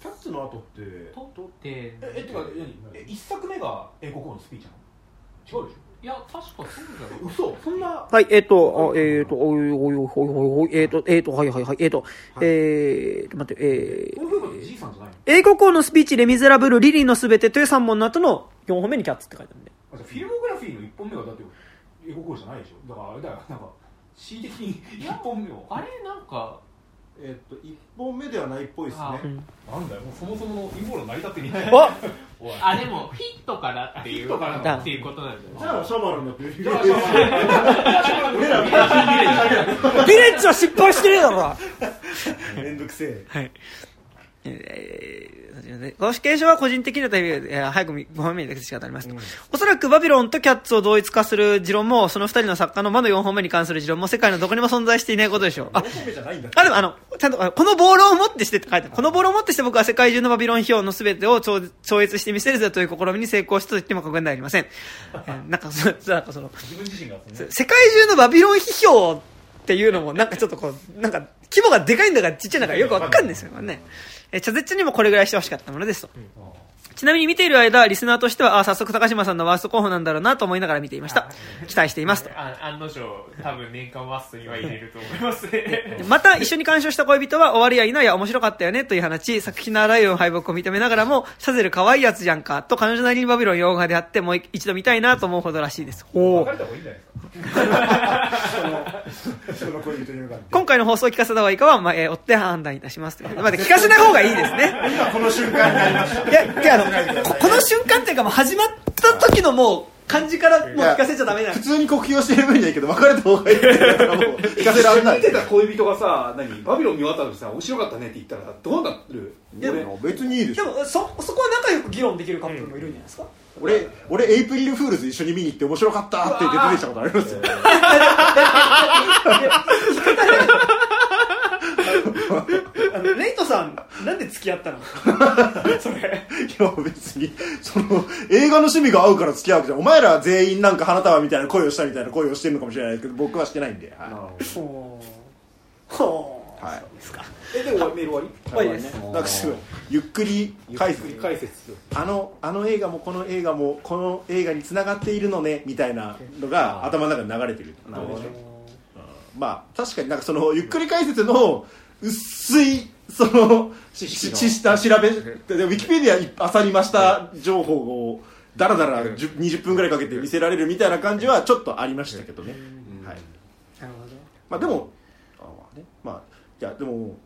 キャッツの後って撮ってええって。か何？え1作目が英国王のスピーチなの？違うでしいや確かそうだろょ嘘？そんなはい、えっ、と、あえっ、と、おいおいおいおいおいおい、えっ、と、えっ、と、はいはいはい、えっ、と、えーと、待って、えー。英国王のスピーチ、レ・ミゼラブル、リリーのすべてという3本の後の4本目にキャッツって書いてあるんで。あじゃあフィルモグラフィーの1本目がだって英国王じゃないでしょ。だからあれだよなんか恣意的に1本目を。あれなんかえっと1本目ではないっぽいですね。あなんだよもうそもそもの陰謀論成り立ってねえ。あおい。あでもヒットからっていうヒットからだっていうことなんじだよゃあシャマランだってじゃあじゃあ俺らみたいなビレッジは失敗してねえだろめんどくせえ。はい。えー公式継承は個人的には大変、えー早く5本目にだけしかありますと、おそらくバビロンとキャッツを同一化する持論も、その2人の作家の魔の4本目に関する持論も世界のどこにも存在していないことでしょう。あ、4本目じゃないんだあ、でもあの、ちゃんと、あこのボールを持ってしてって書いてある。このボールを持ってして僕は世界中のバビロン票の全てを超超越してみせるぜという試みに成功したと言っても過言ではありません。えーなんかそ、なんかその、世界中のバビロン批評っていうのもなんかちょっとこう、なんか規模がでかいんだかちっちゃいんだかよくわかんないですよね。えー、チャゼッチャにもこれぐらいしてほしかったものですと。ちなみに見ている間リスナーとしてはあ早速高島さんのワースト候補なんだろうなと思いながら見ていました。期待していますと。あ案の定多分年間ワーストには入れると思います。ね また一緒に鑑賞した恋人は終わりやいないや面白かったよねという話。作品のあらゆる敗北を認めながらもシャゼル可愛いやつじゃんかと彼女なりにバビロン洋画であってもう一度見たいなと思うほどらしいです。別れた方がいいんじゃないで。す かその恋人に向かって今回の放送を聞かせた方がいいかは、まあえー追って判断いたしますということで、まあ、聞かせない方がいいですね。今この瞬間になりました。いやいやあのここの瞬間っていうかもう始まった時のもう感じからもう聞かせちゃダメな普通に酷評してる分にはいいけど別れた方がいいってう聞かせられない見てた恋人がさ何？バビロン見終わった時さ面白かったねって言ったらどうなる？いや俺？別にいいでしょでもそそこは仲良く議論できるカップルもいるんじゃないですか、俺俺エイプリルフールズ一緒に見に行って面白かったって言って出てきたことありますよ あのレイトさんなんで付き合ったの？それ。いや別にその映画の趣味が合うから付き合うわけじゃん。お前ら全員なんか花束みたいな恋をしたみたいな恋をしてるのかもしれないけど僕はしてないんで、はい。ほう。ほう。はい。そうですか。えでもメール終わり？終わりです。なんかすごいゆっくり解説ゆっくり解説。あのあの映画もこの映画もこの映画につながっているのねみたいなのが頭の中に流れてるなるほど。ねまあ確かになんかそのゆっくり解説の薄いその知識の。しした調べでウィキペディアあさりました情報をだらだら10 20分ぐらいかけて見せられるみたいな感じはちょっとありましたけどね、はい。なるほど。まあ、でもあまあね。まあいやでも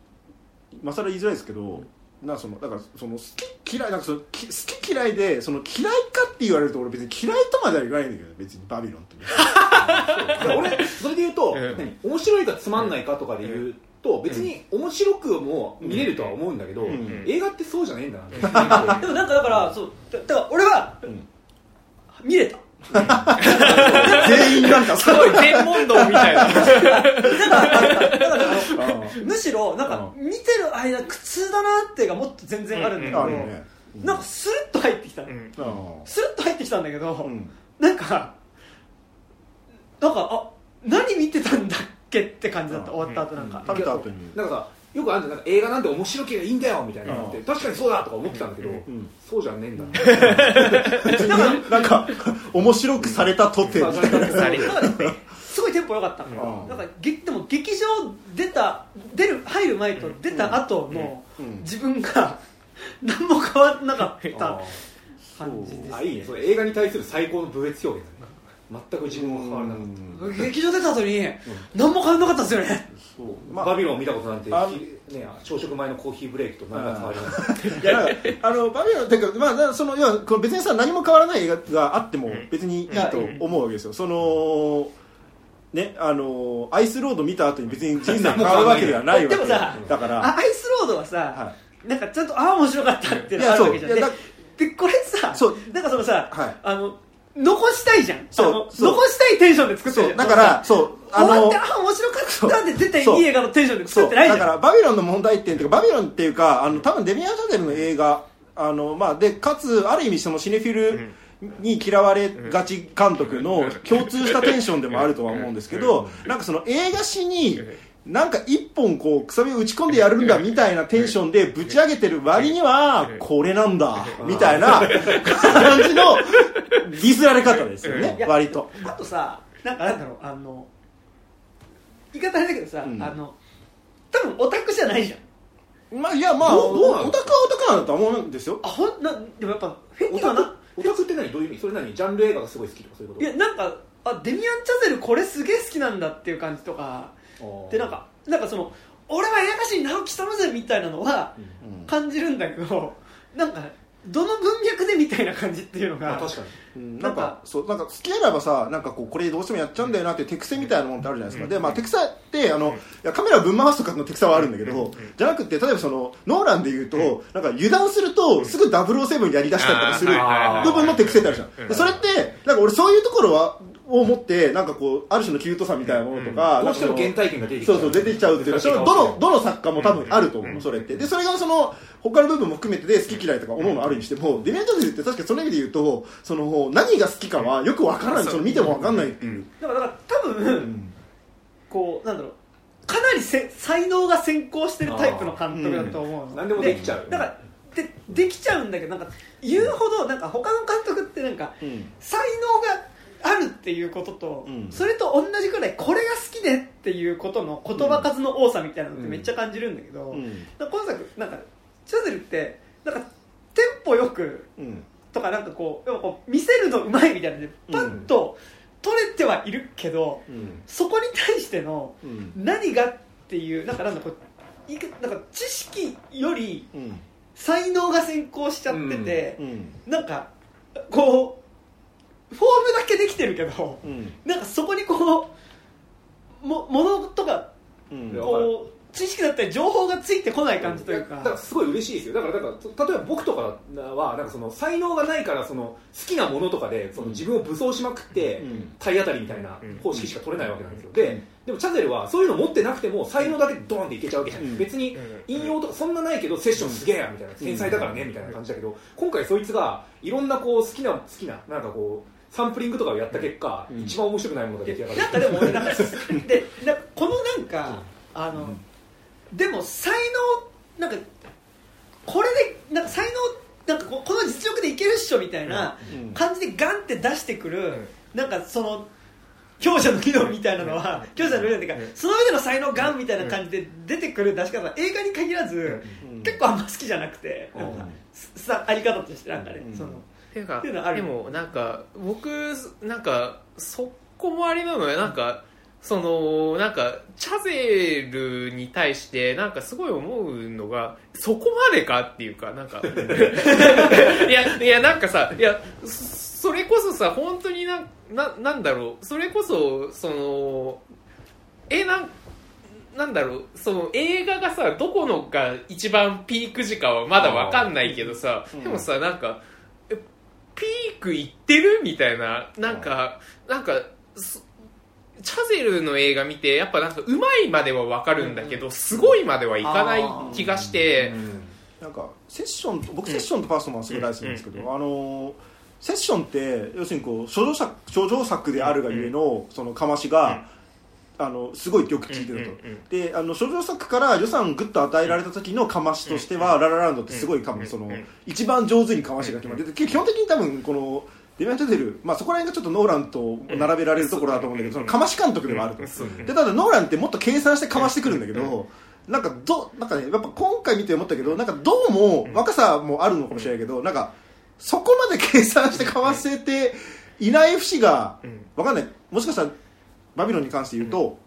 今更言いづらいですけど、なんかそのだからその好き嫌いなんかそのき好き嫌いでその嫌いかって言われると俺別に嫌いとまでは言わないんだけど別にバビロンって 俺それで言うと、うん何？面白いかつまんないかとかで言うと、別に面白くも見れるとは思うんだけど、ん。映画ってそうじゃねえんだなって。でもなんかだからそうだだから俺は、ん。見れた。全員なんかすごい全問答みたいな。むしろなんか見てる間苦痛だなっていうがもっと全然あるんだけど、あるねなんかスルッと入ってきた。の、うん。あスルッと入ってきたんだけど、うん。なんかなんかあ何見てたんだっけって感じだった、終わった後なんか、食べた後に。なんかさよくあるじゃん。なんか映画なんて面白ければいいんだよみたいな。のって、うん。確かにそうだとか思ってたんだけど、ん。そうじゃねえんだ。ななん。か面白くされたとてすごいテンポ良かったから、うん。なん。かげでも劇場出た出る入る前と出た後のうん。自分が何も変わらなかった感じですあいいねそれ映画に対する最高の武別表現だね全く自分は変わらなかった、劇場出た後に何も変わらなかったですよね。そう。まあバビロンを見たことなんて、あね、朝食前のコーヒーブレイクと何ら変わりないいやなんかあのバビロンっていうかまあなその要はこの別にさ何も変わらない映画があっても別にいいと思うわけですよ。そのねあのアイスロード見た後に別に人生変わるわけではないわけ。でもさだから。あアイスロードはさ、はなんかちゃんとああ面白かったっていうのいやがあるわけじゃん。でこれさそう。なんかそのさ、はい。あの残したいじゃん。そう残したいテンションで作ってるじゃん。そうだからそうあの終わってあ面白かったって出ていい映画のテンションで作ってないじゃん。だからバビロンの問題点っていうかバビロンっていうかあの多分デミアン・シャゼルの映画あの、まあ、でかつある意味そのシネフィルに嫌われがち監督の共通したテンションでもあるとは思うんですけどなんかその映画史になんか一本こうくさびを打ち込んでやるんだみたいなテンションでぶち上げてる割にはこれなんだみたいな感じのディスられ方ですよね割と。あとさなんかなんだろうあの言い方あれだけどさ、うん。あの多分オタクじゃないじゃん。まあいやまあオタクはオタクなんだと思うんですよ。あほんなでもやっぱフェオタクチはなオタクって何？どういう意味？それ何？ジャンル映画がすごい好きとかそういうこと？いやなんかあデミアン・チャゼルこれすげえ好きなんだっていう感じとかでなんかなんかその俺は映画史に直木したのぜみたいなのはうん。感じるんだけどなんかどの文脈でみたいな感じっていうのが。まあ確かに。うんなんかかそうなんか好きならばさなんかこうこれどうしてもやっちゃうんだよなっていう手癖みたいなものってあるじゃないですか、でまあ手癖ってあの、いやカメラぶん回すとかの手癖はあるんだけど、じゃなくて例えばそのノーランで言うと、なんか油断するとすぐ007やりだしたりとかする部分の手癖ってあるじゃん、それってなんか俺そういうところはを持ってなんかこうある種のキュートさみたいなものとか、どうしても原体験が出てきちゃそうそう出てきちゃうっていうのはどのどの作家も多分あると思う、それって。でそれがその他の部分も含めてで好き嫌いとかおのおのあるにしてもデミアン・ジョゼルって確かにその意味で言うとその何が好きかはよくわからないその見てもわかんないっていう、だからだから多分、こうなんだろうかなりせ才能が先行してるタイプの監督だと思うの。何でもできちゃう。だからでできちゃうんだけどなんか言うほどなんか他の監督ってなんかうん。才能があるっていうことと、うん。それと同じくらいこれが好きでっていうことの言葉数の多さみたいなのってめっちゃ感じるんだけど、うん。今作なんかチャゼルってなんかテンポよくうん。とかなんかこうやっぱこう見せるのうまいみたいなのでパッと取れてはいるけど、うん。そこに対してのうん。何がっていうなんかなんだこういくなんか知識よりうん。才能が先行しちゃってて、うん。なんかこうフォームだけできてるけどうん。なんかそこにこうもものとかうん。やこう知識だったり情報がついてこない感じというか。だからすごい嬉しいですよ。だからだから例えば僕とかはなんかその才能がないからその好きなものとかでその自分を武装しまくってうん。体当たりみたいな方式しか取れないわけなんですよ。ででもチャゼルはそういうの持ってなくても才能だけドーンっていけちゃうわけじゃないうん。別に引用とかそんなないけどセッションすげえやみたいな天才だからねみたいな感じだけど今回そいつがいろんなこう好きな好きななんかこうサンプリングとかをやった結果うん。一番面白くないものが出来上がる。なんかでも 俺なんかでなこのなんか、あの、でも才能なんかこれでなんか才能なんかここの実力でいけるっしょみたいなうん。感じでガンって出してくる、なんかその強者の機能みたいなのは、強者の機能っていうか、その上での才能ガンみたいな感じで出てくる出し方は映画に限らず、うん。結構あんま好きじゃなくて、なん。か さあり方としてなんかね、うん。そのていうかでもなんか僕なんかそこもありなのよ。なんかそのなんかチャゼルに対してなんかすごい思うのがそこまでかっていうかなんか。いやいやなんかさいやそそれこそさ本当になななんだろう。それこそそのえなんなんだろう。その映画がさどこのが一番ピーク時かはまだわかんないけどさ、うん。でもさなんかえピークいってる？みたいな。なんか、なんかそチャゼルの映画見てやっぱなんかうまいまではわかるんだけど、すごいまではいかない気がして、なんかセッションと僕セッションとファーストマンすごい大好きなんですけど、あのセッションって要するにこう処女作処女作であるがゆえのそのかましが、あのすごいよく効いてると、うんうんうん。であの処女作から予算グッと与えられた時のかましとしては、ララランドってすごい多分その、一番上手にかましが決まってて基本的に多分このデミアン・チャゼル、まあ、そこら辺がちょっとノーランと並べられるところだと思うんだけど、そのかまし監督ではあると、うんでただノーランってもっと計算してかましてくるんだけど、なんかどなんかねやっぱ今回見て思ったけどなんかどうも若さもあるのかもしれないけどなんかそこまで計算してかませていない節がうん。わかんない。もしかしたらバビロンに関して言うと、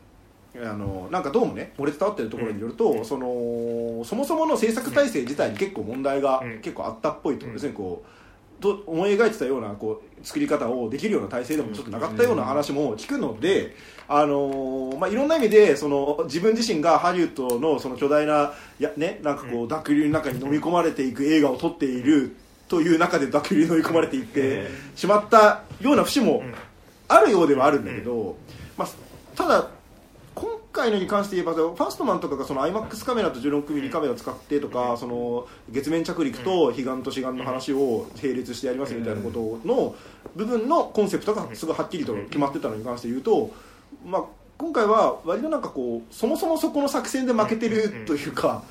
あのなんかどうもね漏れ伝わってるところによると、そのそもそもの制作体制自体に結構問題がうん。結構あったっぽいと、うん要するにこうど思い描いてたようなこう作り方をできるような体制でもちょっとなかったような話も聞くので、あのまあ、いろんな意味でその自分自身がハリウッドのその巨大なや、ね、なんかこう濁流の中に飲み込まれていく映画を撮っているという中で濁流に飲み込まれていってしまったような節もあるようではあるんだけど、まあ、ただ今回のに関して言えばファーストマンとかがその IMAX カメラと 16mm カメラを使ってとかその月面着陸と彼岸と志願の話を並列してやりますみたいなことの部分のコンセプトがすごいはっきりと決まってたのに関して言うと、まあ、今回は割となんかこうそもそもそこの作戦で負けてるというか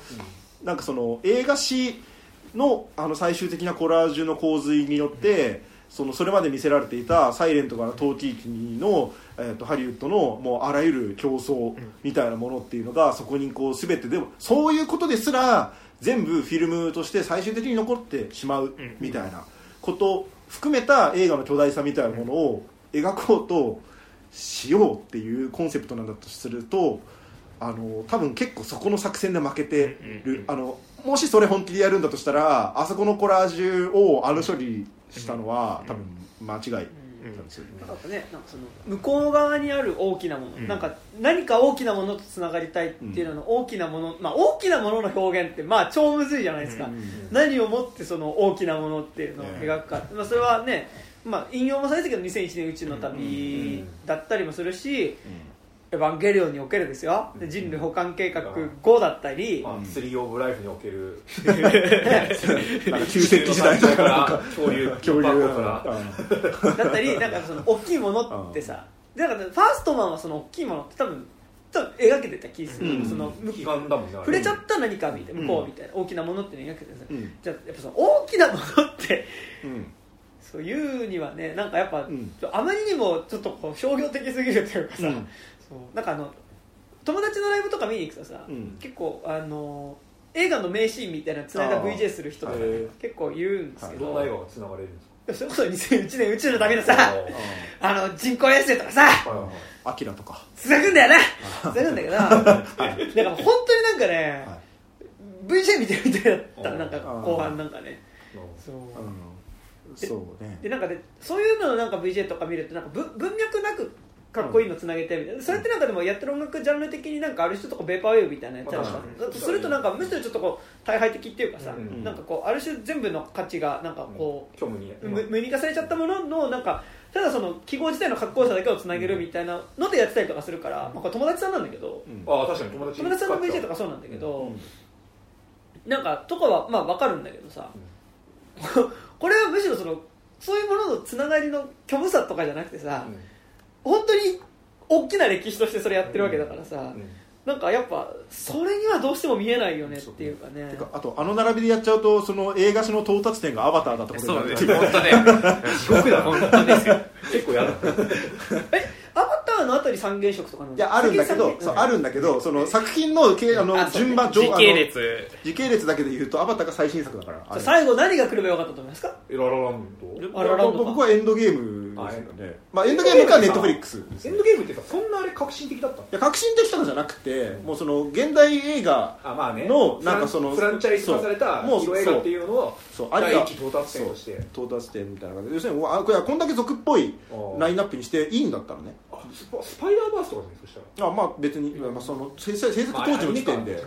なんかその映画史のあの最終的なコラージュの洪水によってそのそれまで見せられていた「サイレントからトーティーキの、えー、とハリウッドのもうあらゆる競争みたいなものっていうのがそこにこう全てでもそういうことですら全部フィルムとして最終的に残ってしまうみたいなことを含めた映画の巨大さみたいなものを描こうとしようっていうコンセプトなんだとするとあの多分結構そこの作戦で負けてる。あのもしそれ本気でやるんだとしたらあそこのコラージュをあの処理したのは多分間違いなんかね、なんかその向こう側にある大きなもの、うん。なんか何か大きなものとつながりたいっていうのの大きなもの、まあ大きなものの表現ってまあ超むずいじゃないですか、うん何をもってその大きなものっていうのを描くか、まあ、それはね、まあ、引用もされてたけど2001年宇宙の旅だったりもするし「エヴァンゲリオン」におけるですよ。で人類保管計画5だったり、まあ、スリー・オブ・ライフにおける。旧石器時代とか。なんか恐竜恐竜から。だったりなんかその大きいものってさ。だからファーストマンはその大きいものって多分と描けてた気する、うん。そのむ悲願だもんね触れちゃった何かみたいな。うん。向こうみたいな大きなものっていうのを描けてさ、うん。じゃあやっぱその大きなものってうん。そういうにはねなんかやっぱ、ん。あまりにもちょっとこう商業的すぎるというかさ、なんかあの友達のライブとか見に行くとさ、うん。結構あの映画の名シーンみたいなつないだ VJ する人とかね、はい結構言うんですけど、どんな映画がつながれるんですそれこそ2001年宇宙の旅のかさ あの人工衛星とかさはいアキラとか。つなぐんだよな。つなぐんだけどなんか本当になんかね、はい。VJ 見てるみたいだったなんか後半なんかね。そう。うん。そうね。でなんかでそういうののなんか VJ とか見るとなんか文文脈なくかっこいいのつなげてみたいな、それってなんかでもやってる音楽ジャンル的になんかある種とこベーパーウェーブみたいなやつあるじゃん。まあ確かにそれとなんかむしろちょっとこう大敗的っていうかさ、うん。なんかこうある種全部の価値がなんかこ虚無に。う、む無理化されちゃったもののなんかただその記号自体のかっこよさだけをつなげるみたいなのでやってたりとかするから、まあ、これ友達さんなんだけど、ああ確かに友達友達さんの VJ とかそうなんだけど、なんかとかはまあ分かるんだけどさ、これはむしろそのそういうもののつながりの虚無さとかじゃなくてさ、本当に大きな歴史としてそれやってるわけだからさ、なんかやっぱそれにはどうしても見えないよねっていうかね。てかあとあの並びでやっちゃうとその映画史の到達点がアバターだってことそうですになる。本当ね。地獄 だ本当ですよ。結構やだ。えアバターのあたり三原色とかなんいやあるんだけどそうあるんだけどその作品のけあのあそうね。順番時系あの列時系列だけで言うとアバターが最新作だから。あれ最後何が来ればよかったと思いますか？エララランド。あららんとか。僕はエンドゲームですよね。まあエンドゲームかネットフリックスですね。エンドゲームってさそんなあれ革新的だったの？いや革新的とかじゃなくてもうその現代映画あまあね。のなんかそのフランチャイズ化されたそうもうヒーロー映画っていうのをそうありが第一到達点として。到達点みたいな感じで要するにあこれこんだけ俗っぽいラインナップにしていいんだったらね。あスパスパイダーバースとかねそしたらあまあ別に、まあ、その制作制作当時の時点でま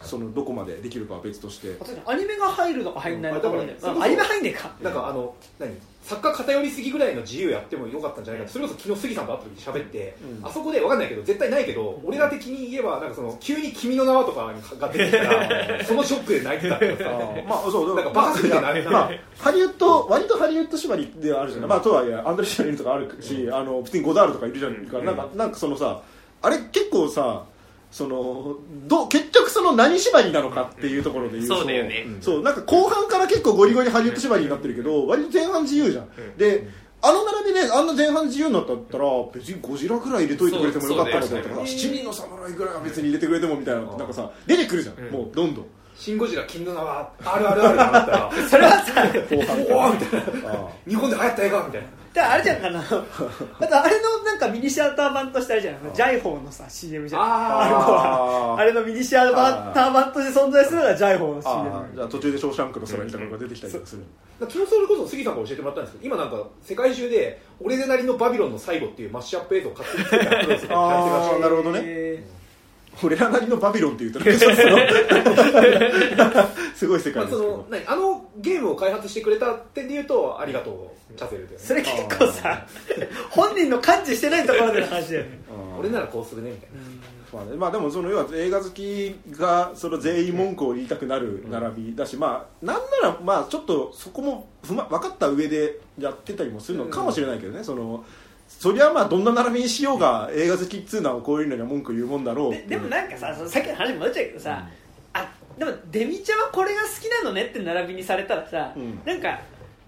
あそのどこまでできるかは別として。アニメが入るのか入んないのかあだからそれこそまあアニメ入んねえか。なんかあの何？作家偏りすぎぐらいの自由やってもよかったんじゃないかってそれこそ昨日杉さんと会った時喋って、うん。あそこで分かんないけど絶対ないけど、俺ら的に言えばなんかその急に「君の名は」とかが出てきたらそのショックで泣いてたけどさ。まあそうなんかバカすぎてまあ泣いてた。まあハリウッド割とハリウッド縛りではあるじゃない、まあとはいえアンドレ・シャリルとかあるし、あの普通にゴダールとかいるじゃないか、なんかなんかそのさあれ結構さそのどう結局その何縛りなのかっていうところで言うとそうだよね。そうなんか後半から結構ゴリゴリハリウッド縛りになってるけど割と前半自由じゃん、であの並びであんな前半自由になったったら別にゴジラぐらい入れといてくれてもよかったのそうかとか七人の侍ぐらいは別に入れてくれてもみたいななんかさ出てくるじゃん、もうどんどん。シン・ゴジラ君の名はあるあるあるってなった。らそれはさ おおみたいな。あ 日本で流行った映画みたいなであれじゃんかな。あとあれのなんかミニシアター版としてあれじゃん。ジャイホーのさ CM じゃん。ああれああれのミニシアター版として存在するのがジャイホーの CM じゃあ途中で「ショーシャンクの空に」とかが出てきたりとかする昨日それこそ杉さんから教えてもらったんですけど今なんか世界中で「俺でなりのバビロンの最後」っていうマッシュアップ映像を勝手に作ってアップロードするあーやってるらしい。なるほどね。え俺らなりのバビロンって言ったら そのすごい世まあ、界ですけど。その何あのゲームを開発してくれた点で言うとありがとうチャセルだよね。ーそれ結構さ本人の感知してないところでの話だよね。俺ならこうするねみたいな、まあねまあでもその要は映画好きがその全員文句を言いたくなる並びだし、まあなんならまあちょっとそこもふま分かった上でやってたりもするのかもしれないけどね、そのそりゃまあどんな並びにしようが映画好きっつうのはこういうのには文句言うもんだろうででもなんかさそのさっきの話に戻っちゃうけどさ、あでもデミちゃんはこれが好きなのねって並びにされたらさ、うん。なんか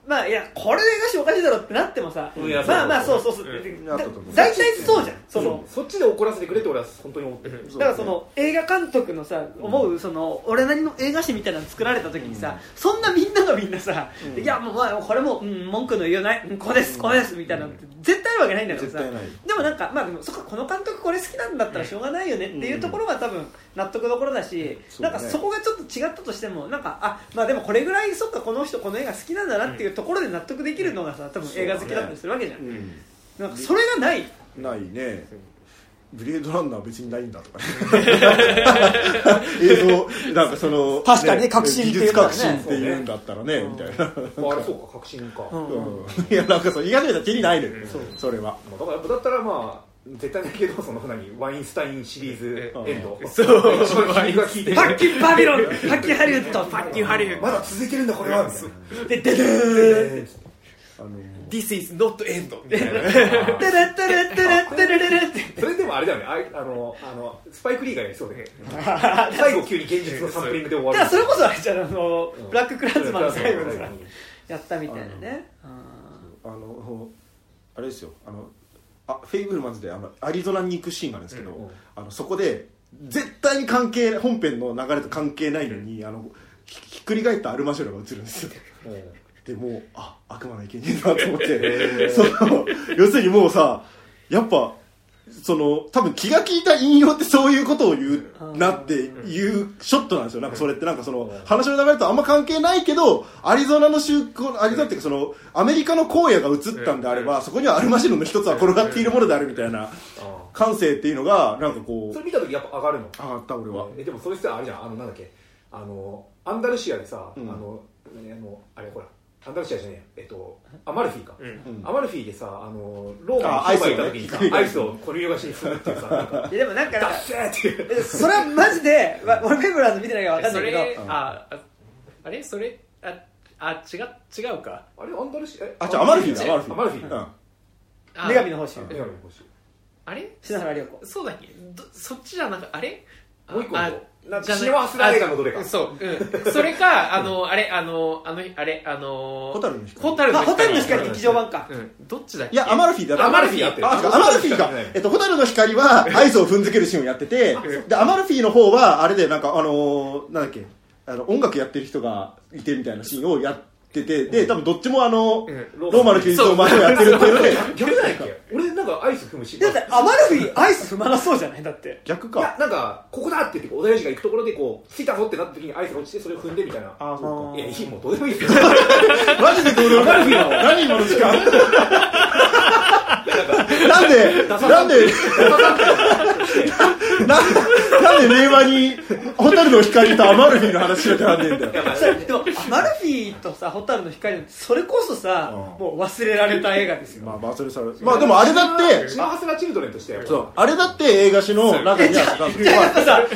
まあいやこれで映画史おかしいだろってなってもさ、うんまあまあそそううそうそう、うん。でなったと思う大体そうじゃんその、そっちで怒らせてくれって俺は本当に思ってる、だからその映画監督のさ思うその俺なりの映画史みたいなの作られた時にさ、そんなみんながみんなさ、うん。いやもうまあこれも、うん、文句の言いようない、うん、これですこれですみたいなのって絶対あるわけないんだけどさ。絶対ない。でもなんかまあでもそっかこの監督これ好きなんだったらしょうがないよねっていうところが多分納得どころだし、そうね。なんかそこがちょっと違ったとしてもなんかあまあでもこれぐらいそっかこの人この映画好きなんだなっていうところで納得できるのがさ多分映画好きだったりするわけじゃん、うんなんかそれがない。ないね。ブレードランナー別にないんだとかね。映像なんかその確かにね革新って技術革新っていうんだったらね。みたいな。まあ、あれそうか革新か、うん。うん。いやなんかそう言い始めたらきりないのよ。それは。まあだからやっぱだったらまあ絶対ないけどその何ワインスタインシリーズエンド。そう。一番君が聞いて。るパッキンバビロン。パッキンハリウッド。パッキンハリウッまだ続いてるんだこれは。みたいなドででで。ーんあの This is not end. みたいな。それでもあれだよね。あいあのあのスパイク・リーがやりそうで。最後急に現実のサンプリングで終わる。だからそれこそあれじゃんあのうん。ブラッククランズマンの最後でさうんやったみたいなね。あのあれですよ。あのあフェイブルマンズであのアリゾナに行くシーンがあるんですけど、うんあのそこで絶対に関係本編の流れと関係ないのにあのひひっくり返ったアルマジョラが映るんですよ。でもうあ悪魔の生贄だと思って。その要するにもうさやっぱその多分気が利いた引用ってそういうことを言うなっていうショットなんですよ。なんかそれって。なんかその話の流れとあんま関係ないけどアリゾナの州アリゾナっていうかそのアメリカの荒野が映ったんであればそこにはアルマジロンの一つは転がっているものであるみたいなあ感性っていうのがなんかこそうれ見た時やっぱ上がるの？上がった俺は。えでもそれってあれじゃん。あのなんだっけ？あのアンダルシアでさ、うん。あの何あのあれほらアンダルシアじゃねええっとアマルフィか、うん。うん。アマルフィでさあのローマあに商売行った時にさアイスをねアイスをコリューガシに踏むっていうさなんかいやでもなんかダッセーっていう。えそれはマジでわ俺ペブラーズ見てないから分かんそないけど。れあああれ？それああ違う違うか？あれ？アンダルシア？えあじゃあアマルフィだアマルフィアマルフィうん。あ女神の星。女神の星。あれ？篠原涼子。そうだっけ？どそっちじゃなくあれ？もう一個あなんじゃないかシネマハスラー映画のどれかあそう、うん、それかあのあれあのあのあれあのホタルの光。ホタルのあホタルの光光劇場版か。うん。どっちだっけ？いやアマルフィだアマルフィやってる。あ、違うアマルフィが、えっと、ホタルの光は合図を踏んづけるシーンをやってて、で、アマルフィの方は、あれで、なんか、あのーなんだっけ、あの、音楽やってる人がいてみたいなシーンをやってて、で、多分どっちもあの、うん。ローマの休日を前をやってるっていうので、逆じゃないっけ俺なんかアイス踏むしだってアマルフィアイス踏まなそうじゃない？だって。逆いやか。なんかここだって言って小田裕二が行くところでこう着いたぞってなった時にアイスが落ちてそれを踏んでみたいな。あ、そいやいいもうどうでもいいですよ。うか。マジでどうでもない。何今の時間？なんで、なんで、ななんで令和に、ホタルの光とアマルフィの話しなきゃなんねえんだよ。さでもアマルフィとさホタルの光それこそさうん。もう忘れられた映画ですよ。まあ、まあ、それさ、まあでもあれだって、シネマハスラーチルドレンとしてはそう、あれだって映画史の中にさ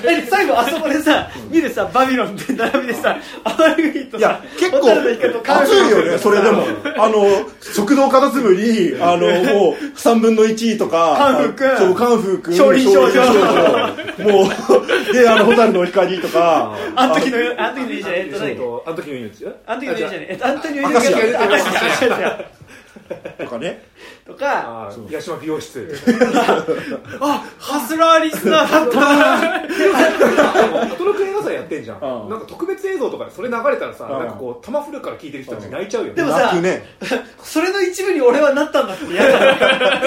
え最後あそこでさ見るさバビロンって並びでさアマルフィといやさ、結構ホタルの光とカー熱いよね、それでも。あの、食堂カタツムリ、あの、もう、三分の一とか、カンフー君そう、カンフー君、少林少もう、で、あの、ホタルの光とか、あの時のあの時のいいじゃんえっと何あの時の命あの時のいいじゃんえっとアントニオ明石家猪木が明石家明石家とかね。とか八島美容室。あハスラーリスナーだった。アトロク映画祭やってんじゃん。うんなんか特別映像とかでそれ流れたらさうんなんかこう玉フルから聞いてる人たち泣いちゃうよね。でもさ。それの一部に俺はなったんだって嫌だ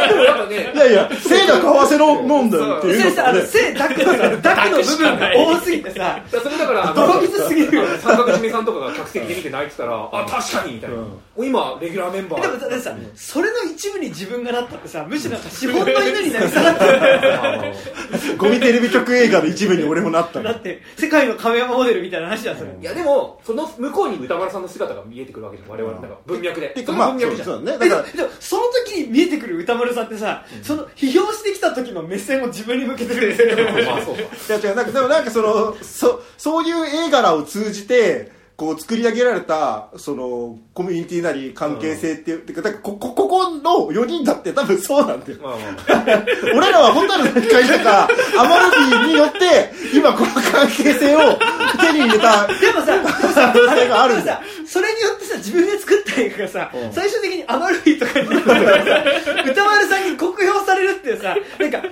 でもやっぱねいやいや、せいだ為替のもんだよっていうのとね。背ダックのさダックの部分が。多すぎてさ。それだから泥水すぎるよ三角締めさんとかが客席で見て泣いてたらあ確かにみたいな。今レギュラーメンバー。でもさそれの一部に自分がなったってさむしろなんか資本の犬になり下がってるゴミテレビ局映画の一部に俺もなったの。だって世界の亀山モデルみたいな話じゃんそれ。いやでもその向こうに歌丸さんの姿が見えてくるわけじゃん我々なんか。文脈で。そてかまあ、そうの文脈じゃん。そうだね。えでだから、もでもその時に見えてくる歌丸さんってさ、その批評してきた時の目線を自分に向けてるんですよ。まあそうか。いや違う。なんかでもなんかそのそそういう映画らを通じてこう作り上げられたそのコミュニティなり関係性っていう、てかだからここここの4人だって多分そうなんだよ。まあまあ 俺らはホタルの光とかアマルフィによって今この関係性を手に入れたでもさ可能性があるんだそれによってさ自分で作った映画がさ、うん。最終的にアマルフィとかになるからさ歌丸さんに酷評されるっていうさなんかか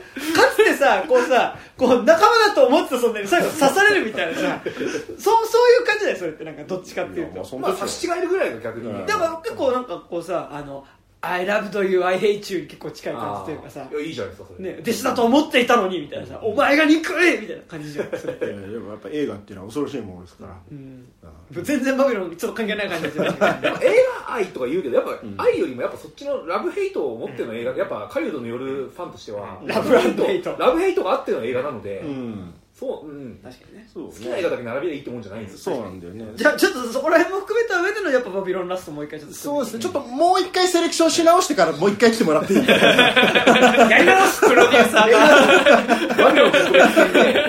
つてさこうさこう仲間だと思ってたそんなに最後刺されるみたいなさそうそういう感じだよそれってなんかどっちかっていうと。そまあ差し違えるぐらいが逆にうん。でも結構なんかこうさあの I loved you, I hate you に結構近い感じというかさ。いやいいじゃないですかそれ。ね、弟子だと思っていたのにみたいなさ、お前が憎いみたいな感じじゃんそれ。いやでもやっぱ映画っていうのは恐ろしいものですから、うん。うん。全然バビロンちょっと関係ない感じですよね映画愛とか言うけどやっぱ愛よりもやっぱそっちのラブヘイトを持っての映画やっぱ狩人の夜ファンとしては。ラブヘイト。ラブヘイトがあっての映画なので、うんそう。うん。確かにね。そう好きな映画だけ並びでいいってもんじゃないんですそうなんだよね。じゃあちょっとそこら辺も含めた上でのやっぱバビロンラストもう一回ちょっとそうですね。ちょっともう一回セレクションし直してからもう一回来てもらっていい？やり直すプロデューサーがバビロン特別編で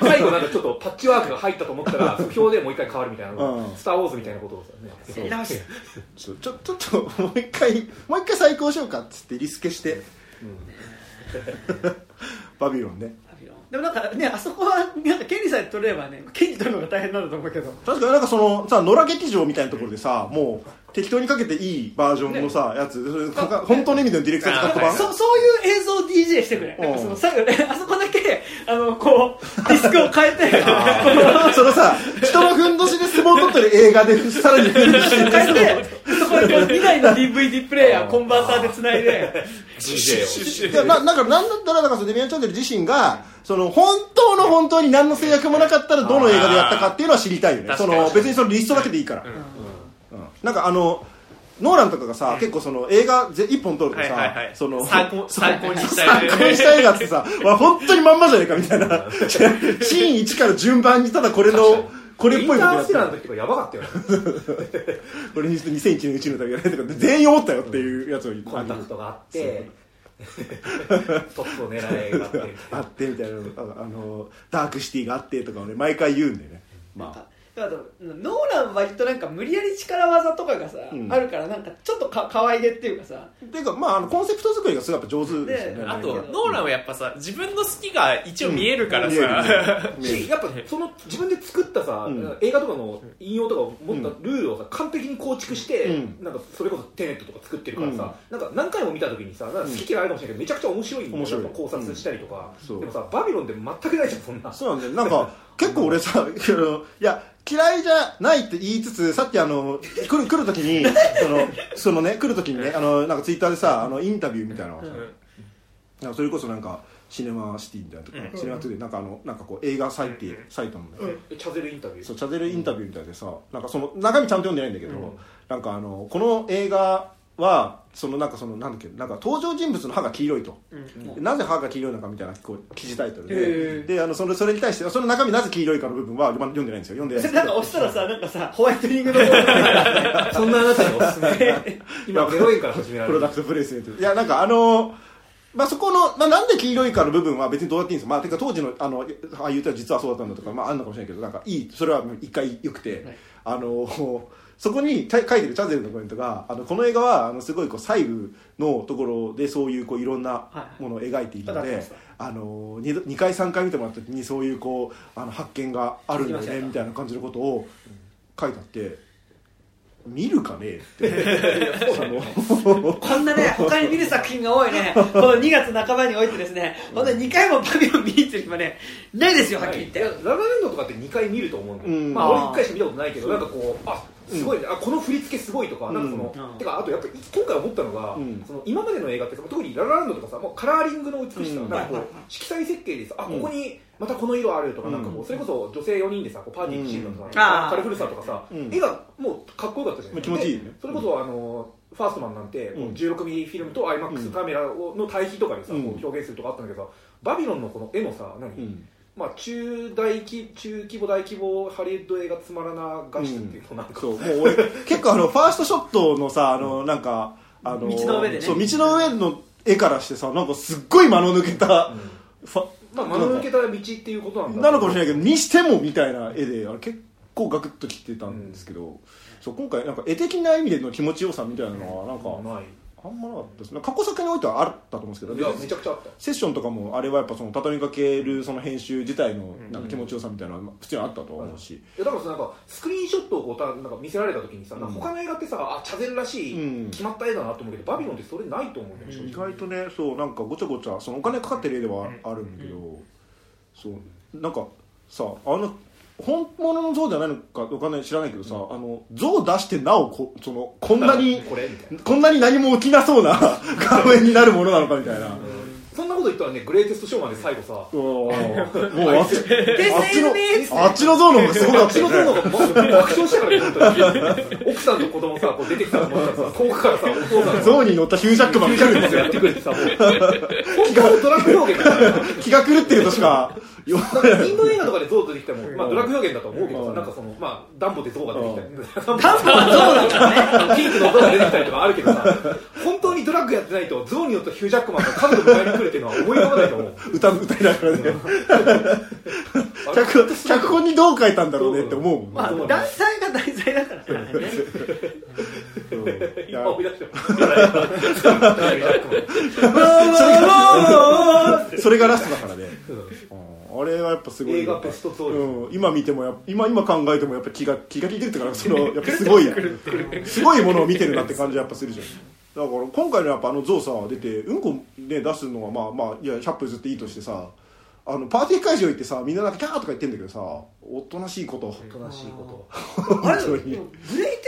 最後なんかちょっとパッチワークが入ったと思ったら即興でもう一回変わるみたいなうん。スター・ウォーズみたいなことをね。やり直すちょちょちょっともう一回もう一回再考しようかっつってリスケして、バビロンねでもなんかねあそこはなんか権利さえ取れればね権利取るのが大変なんだと思うけど。確かになんかそのさ野良劇場みたいなところでさもう適当にかけていいバージョンのさ、やつ。それかか本当の意味でのディレクター使った版？そそういう映像 DJ してくれ。なんかその最後ねあそこだけあのこうディスクを変えて。そのさ人のふんどしで相撲取ってる映画でさらにふんどしで変えて2台の DVD プレイヤーコンバーターでつないで。いやななんかなんだったらだからそのデミアン・チャンネル自身がその本当の本当に何の制約もなかったらどの映画でやったかっていうのは知りたいよね。その別にそのリストだけでいいから、うん。なんかあのノーランとかがさ、結構その映画ぜ一本撮るとさ、はいはいはい。その参考参考にした参考にした映画ってさ、わ本当にまんまじゃねえかみたいな。シーン1から順番にただこれのこれっインぽいことやってターステラーの時とかやばかったよね。これにして2001年宇宙の旅やられてるから全員思ったよっていうやつを言ってコンタクトがあってトップを狙いがあって あってみたいなああのダークシティがあってとかをね毎回言うんだよね。まああとノーランは割となんか無理やり力技とかがさ、うん。あるからなんかちょっとか可愛げっていうかさ。っていうかまああのコンセプト作りがすごいやっぱ上手ですよねね。あとノーランはやっぱさ自分の好きが一応見えるからさ、見えるし やっぱその自分で作ったさ、うん。映画とかの引用とかを持ったルールをさ完璧に構築して、うん。なんかそれこそテネットとか作ってるからさ、なんか何回も見た時にさなんか好き嫌いあるかもしれないけどめちゃくちゃ面白いんだよ。面白い。やっぱ考察したりとか、うん。そう。でもさバビロンって全くないじゃんそんな。そうなんだよ。なんか 結構俺さあのいや嫌いじゃないって言いつつさっきあの来る来る時にそのそのね来る時にねあのなんかツイッターでさあのインタビューみたいなのをさ、なんかそれこそなんかシネマシティみたいなとか、うん。シネマトゥデイなんかあのなんかこう映画サイト、サイトのね、えチャゼルインタビュー。そうチャゼルインタビューみたいでさなんかその中身ちゃんと読んでないんだけど、うん。なんかあのこの映画はそのなんかそのなんだっけなんか登場人物の歯が黄色いと、うん。なぜ歯が黄色いのかみたいなこう記事タイトルへでー。であのそれそれに対してその中身なぜ黄色いかの部分は読んでないんですよ。読んでない。んですそれなんか押したらさなんかさ ホワイトニングの そんなあなたにおすすめ。今0円から始められる。プロダクトプレイスメント。いやなんかあのまあ、そこの、まあ、なんで黄色いかの部分は別にどうやっていいんですよ、まあ、てか当時のあのああいう歌は実はそうだったんだとか、まあ、あるのかもしれないけどなんかいいそれは一回よくて、はい。あのそこに書いてるチャンゼルのコメントがあのこの映画はあのすごいこう細部のところでそういうこういろんなものを描いているので、はいはいあの 2, 2回3回見てもらった時にそういうこうあの発見があるんだよねみたいな感じのことを書いてあって見るかね こんなね他に見る作品が多いね。この2月半ばにおいてですね。本当に2回もバビロン見に行ってる暇ね。ないですよはっきり言って。ララランドとかって2回見ると思うんだよ、うん。まあ、俺1回しか見たことないけどなんかこうあすごいね、あこの振り付けすごいとか,、なんかそのうん。てかあとやっぱ今回思ったのが、うん。その今までの映画って特にララランドとかさもうカラーリングの美しさ、うん。なんかこう色彩設計でさあここにまたこの色あるとか,、なんかこううんそれこそ女性4人でさこうパーティーシーンとか、カルフルさとかさ、うん。絵がもうかっこよかったじゃない気持ちいいね。でそれこそあのファーストマンなんて、うん。16ミリフィルムと IMAX カメラをの対比とかでさ、うん。こう表現するとかあったんだけどさバビロンのこの絵のさ何、うんまあ、中大規中規模大規模ハリウッド映画つまらな画質っていうとなんか、そうもう俺結構あのファーストショットのさあのなんかあの道の上でね。そう道の上の絵からしてさなんかすっごい間の抜けた、ファまあ間の抜けた道っていうことなんだ。なのかもしれないけどにしてもみたいな絵であれ結構ガクッときてたんですけど、そう今回なんか絵的な意味での気持ちよさみたいなのはなんか、ないあんまなかったですね。過去作においてはあったと思うんですけどいやめちゃくちゃあった。セッションとかもあれはやっぱその畳みかけるその編集自体のなんか気持ちよさみたいなのは普通にあったとは思うし、いやだからさなんかスクリーンショットをこうたなんか見せられた時にさ、なんかうん他の映画ってさあチャゼルらしい、うん。決まった絵だなと思うけどバビロンってそれないと思うね正直。意外とねそうなんかごちゃごちゃそのお金かかってる絵ではあるんだけど、そう。なんかさあの本物の像じゃないのかわかんない知らないけどさ、あの像出してなおこそのこんなにこれみたいな。こんなに何も起きなそうな画面になるものなのかみたいな。そんなこと言ったらねグレイテストショーマンで最後さもうあっちあっちのあっちの像の方がすごかあったよっちの像のね方が爆笑したからね奥さんと子供さこう出てきたと思ったらさ遠くからさお父さんが。像に乗ったヒュージャックマンが来るんですよ。やってくれてさもう。本当のドラッグ表現気が狂ってるとしかインド映画とかでゾウ出てきても、まあ、ドラッグ表現だと思うけどさ、うん。なんかその、まあ、ダンボでゾウが出てきたり、ダンボはそうだからね。ピンクのゾウが出てきたりとかあるけどさ、本当にドラッグやってないと、ゾウによってヒュージャックマンが家族迎えに来るっていうのは思い浮かばないと思う。歌歌いながらね。脚脚本にどう書いたんだろうねって思うもん。ねまあ題材が題材だからね。今思い出して それがラストだからねあれはやっぱすごい映画ベストゾウうん、今見てもやっぱ今今考えてもやっぱ気が気が利いてるっていうか そのやっぱすごいすごいものを見てるなって感じやっぱするじゃん。だから今回のやっぱあのゾウさ出てうんこね出すのはまあまあいや100分ずっていいとしてさあのパーティー会場行ってさみんななんかキャーとか言ってんだけどさおとなしいこと。おとなしいこ あれグレイテ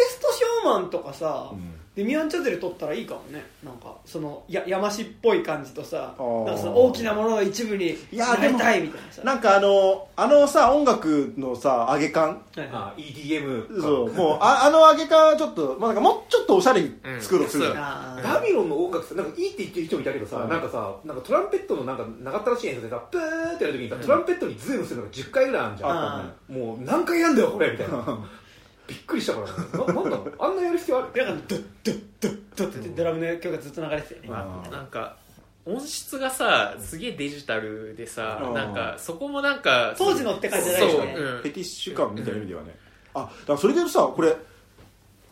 ストショーマンとかさ、うんデミアン・チャゼル撮ったらいいかもね。なんかそのや山師っぽい感じとさなんかその大きなものの一部にいやなりたいみたいなさ。なんかあのあのさ音楽のさ上げ感はいと。あ、EDM か。そうもうああの上げ感はちょっと、まあ、なんかもうちょっとおしゃれに作ろうとする。うんあー。バビロンの音楽さ、なんかいいって言ってる人もいたけどさ、うん。なんかさ、なんかトランペットのなんか長ったらしい演奏でさ、プーってやるときにさ、トランペットにズームするのが10回ぐらいあるじゃん。もう何回やんだよこれみたいな。びっくりしたからね。ななんだろう？あんなやる必要ある？なんかドッドッドッドッってドラムの曲がずっと流れてたよねあー。なんか音質がさすげえデジタルでさうん。なんかそこもなんか当時のって感じじゃないそう、よねうん。フェティッシュ感みたいな意味ではね、あだからそれでさこれ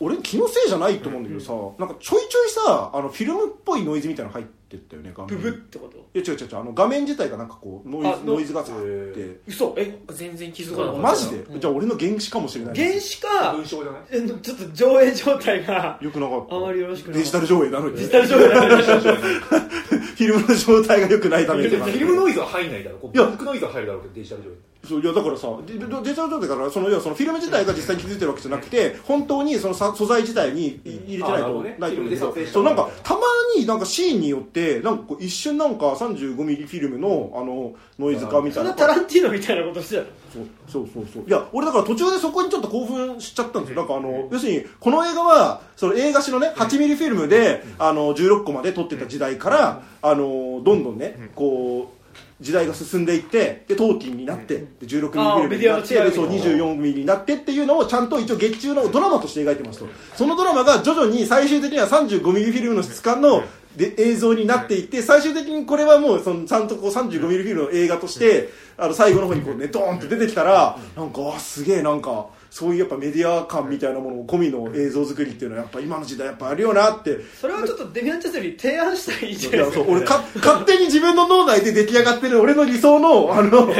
俺気のせいじゃないと思うんだけどさ、なんかちょいちょいさあのフィルムっぽいノイズみたいなの入ってったよね画面。ブブってこと？いや違う違う違うあの画面自体がなんかこうノイあズノイズがさあっへて嘘？え全然気づかなかった。マジで、じゃあ俺の原始かもしれない原始か？文章じゃないえちょっと上映状態がよくなかった。あまりよろしくないデジタル上映なのに。デジタル上映だね フィルムの状態が良くないために。フィルムノイズは入んないだろ。う。こういや。バックノイズは入るだろうけど、デジタル上映。そういやだからさデジタルだからその要はそのフィルム自体が実際に気づいてるわけじゃなくて本当にそのさ素材自体にい入れてないとね。ないと思うんだけど。そうなんかたまになんかシーンによってなんかこう一瞬なんか35ミリフィルムのあのノイズ化みたいな。タランティーノみたいなことしてたの？そうそうそうそう。いや俺だから途中でそこにちょっと興奮しちゃったんですよ。なんかあの要するにこの映画はその映画史のね8ミリフィルムであの16個まで撮ってた時代からあのどんどんねこう時代が進んでいってでトーになってで16ミリフィルムになってでそう24ミリになってっていうのをちゃんと一応月中のドラマとして描いてますとそのドラマが徐々に最終的には35ミリフィルムの質感ので映像になっていって最終的にこれはもうそのちゃんとこう35ミリフィルムの映画としてあの最後の方にこうねドーンって出てきたらなんかあすげえなんかそういうやっぱメディア感みたいなものを込みの映像作りっていうのはやっぱ今の時代やっぱあるよなって。それはちょっとデミアン・チャゼルに提案したらい。いじゃないですかそう俺か勝手に自分の脳内で出来上がってる俺の理想のあの 多分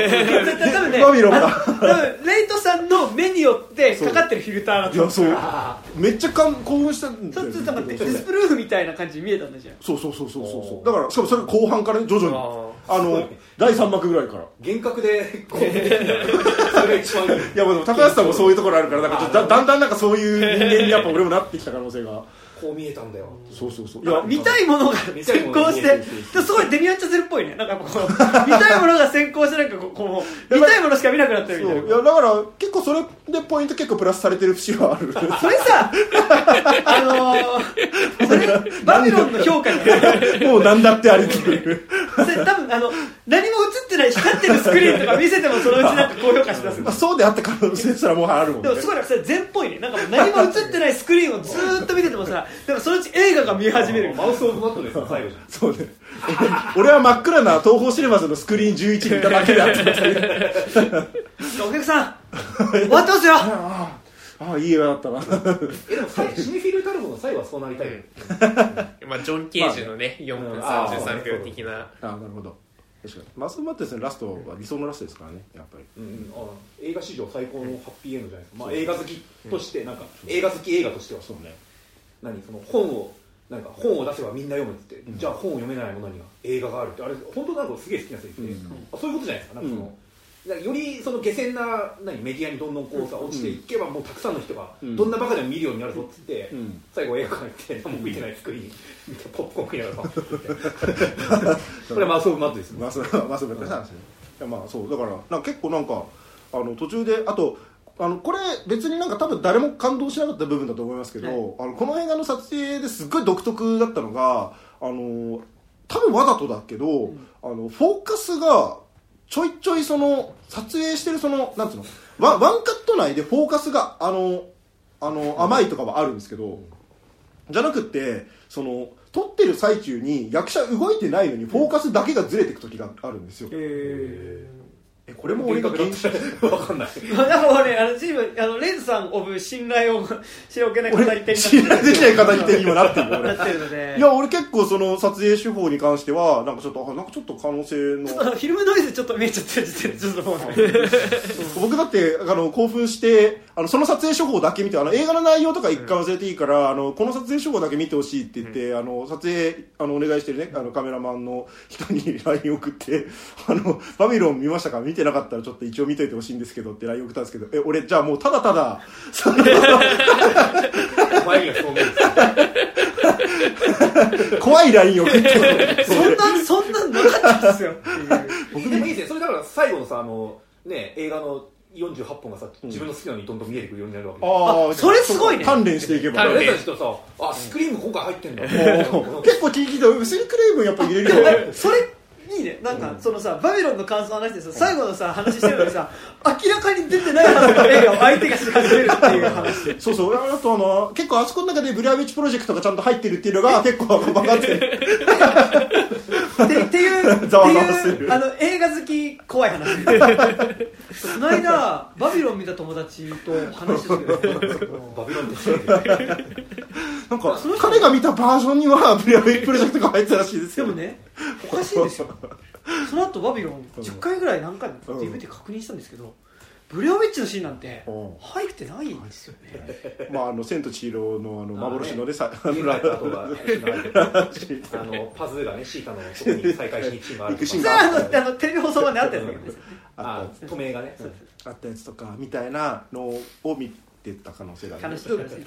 ね。バビロンが。多分レイトさんの目によってかかってるフィルターだといやそう。めっちゃ興奮した。んだよちょっとなんかデスプルーフみたいな感じに見えたんだじゃん。そうそうそうそうそう。だからしかもそれが後半からね徐々に。あの第3幕ぐらいから。幻覚でこうそれが一番いい。いやまあでも高橋さんもそういうところあるからなんかちょっとだだんだんなんかそういう人間にやっぱ俺もなってきた可能性がこう見えたんだよ。そうそうそう。いいや見たいものが先行してですごいデミアン・チャゼルっぽいね。なんかこう 見たいものが先行してなんかこう見たいものしか見なくなってるみたいな。いやだから結構それでポイント結構プラスされてる節はある。それさあのー、そ れバビロンの評価にもう何だってありきる。それ多分あの何も映ってない光ってるスクリーンとか見せてもそのうちなんか高評価しだすまあそうであった可能性すらもうあるもんね。でもすごいなそれ全っぽいね。なんかもう何も映ってないスクリーンをずーっと見ててもさでもそのうち映画が見え始める。マウスオブバットですよ最後じゃん。そうね。俺は真っ暗な東宝シネマズのスクリーン11にいただけであってお客さん終わってますよ。ああああいい映画だったな。えでも最シネフィルタルボの最後はそうなりたいよ まあ、ジョン・ケージのね4分33秒的な。ああなるほど。確かに。マスマッテスのラストは理想のラストですからねやっぱり。うんうん。あ映画史上最高のハッピーエンドじゃないですか、まあ、映画好きとしてなんか映画好き映画としては。そうね何その本をなんか本を出せばみんな読むって言って、じゃあ本を読めない者には映画があるってあれ本当なんかすげえ好きなセリフで、うん。あそういうことじゃないですかなんかその、なんかよりその下船な何メディアにどんどんこうさ落ちていけばもうたくさんの人がうん。どんなバカでも見るようになるぞっつって、うん。最後映画館行って何も見てないスクリーン見てポップコーン食いながらさ これはマウスオブマットですよマスマスマッテスの話ねいやまあそうだからなんか結構なんかあの途中であとあのこれ別になんか多分誰も感動しなかった部分だと思いますけど、あのこの映画の撮影ですっごい独特だったのがあの多分わざとだけど、あのフォーカスがちょいちょいその撮影してるそのなんつうのワンワンカット内でフォーカスがあのあの甘いとかはあるんですけどじゃなくってその撮ってる最中に役者動いてないのにフォーカスだけがずれていく時があるんですよ。ええこれも俺が原始わかんない。ー、なんか俺あのチームあのレンズさんをぶ信頼を 知りおけない語り手になって俺信頼できない語り手にもなってるよ俺なってるのでいや俺結構その撮影手法に関してはなんかちょっとあなんかちょっと可能性の。ちょっとフィルムノイズちょっと見えちゃってる時点でちょっと。も う僕だってあの興奮してあのその撮影手法だけ見てあの映画の内容とか一回忘れていいから、あのこの撮影手法だけ見てほしいって言って、あの撮影あのお願いしてるねあのカメラマンの人に LINE 送ってあの「バビロン見ましたか？見てなかったらちょっと一応見といてほしいんですけど」って LINE 送ったんですけどえ俺じゃあもうただただそ前にはそう思うん怖い LINE 送ってそんなそんなんなかったんですよっていう僕でもいいですねそれだから最後のさあのね映画の48本がさ自分の好きなのにどんどん見えてくるようになるわけでああそれすごいね鍛錬していけば鍛錬俺たちとさあスクリーム今回入ってんだ結構聞いて薄いクレームやっぱ入れるよそれいいね。なんか、そのさバビロンの感想を話してさ最後のさ話してるのにさ明らかに出てないはずの映画を相手がし始めるっていう話。そうそう。あとあの結構あそこの中でブレアウィッチプロジェクトがちゃんと入ってるっていうのが結構分か ってるってっていう ざわざわする。あの映画好き怖い話。この間バビロン見た友達と話してたけどバビロンってなんか彼が見たバージョンにはブレアウィッチプロジェクトが入ってたらしいですよ。でもねおかしいんですよその後バビロン10回ぐらい何回もうん DVD 確認したんですけどブレアウィッチのシーンなんてうん。入ってないんですよね。まああの千と千尋のあの幻のねさあ家帰った後があのパズーがねシータのとこに再会しに行くシーンがある行くシーンそれはあのあのテレビ放送まであったやつだけどね。あ透明がねたあったやつとかみたいなのを見てた可能性がある。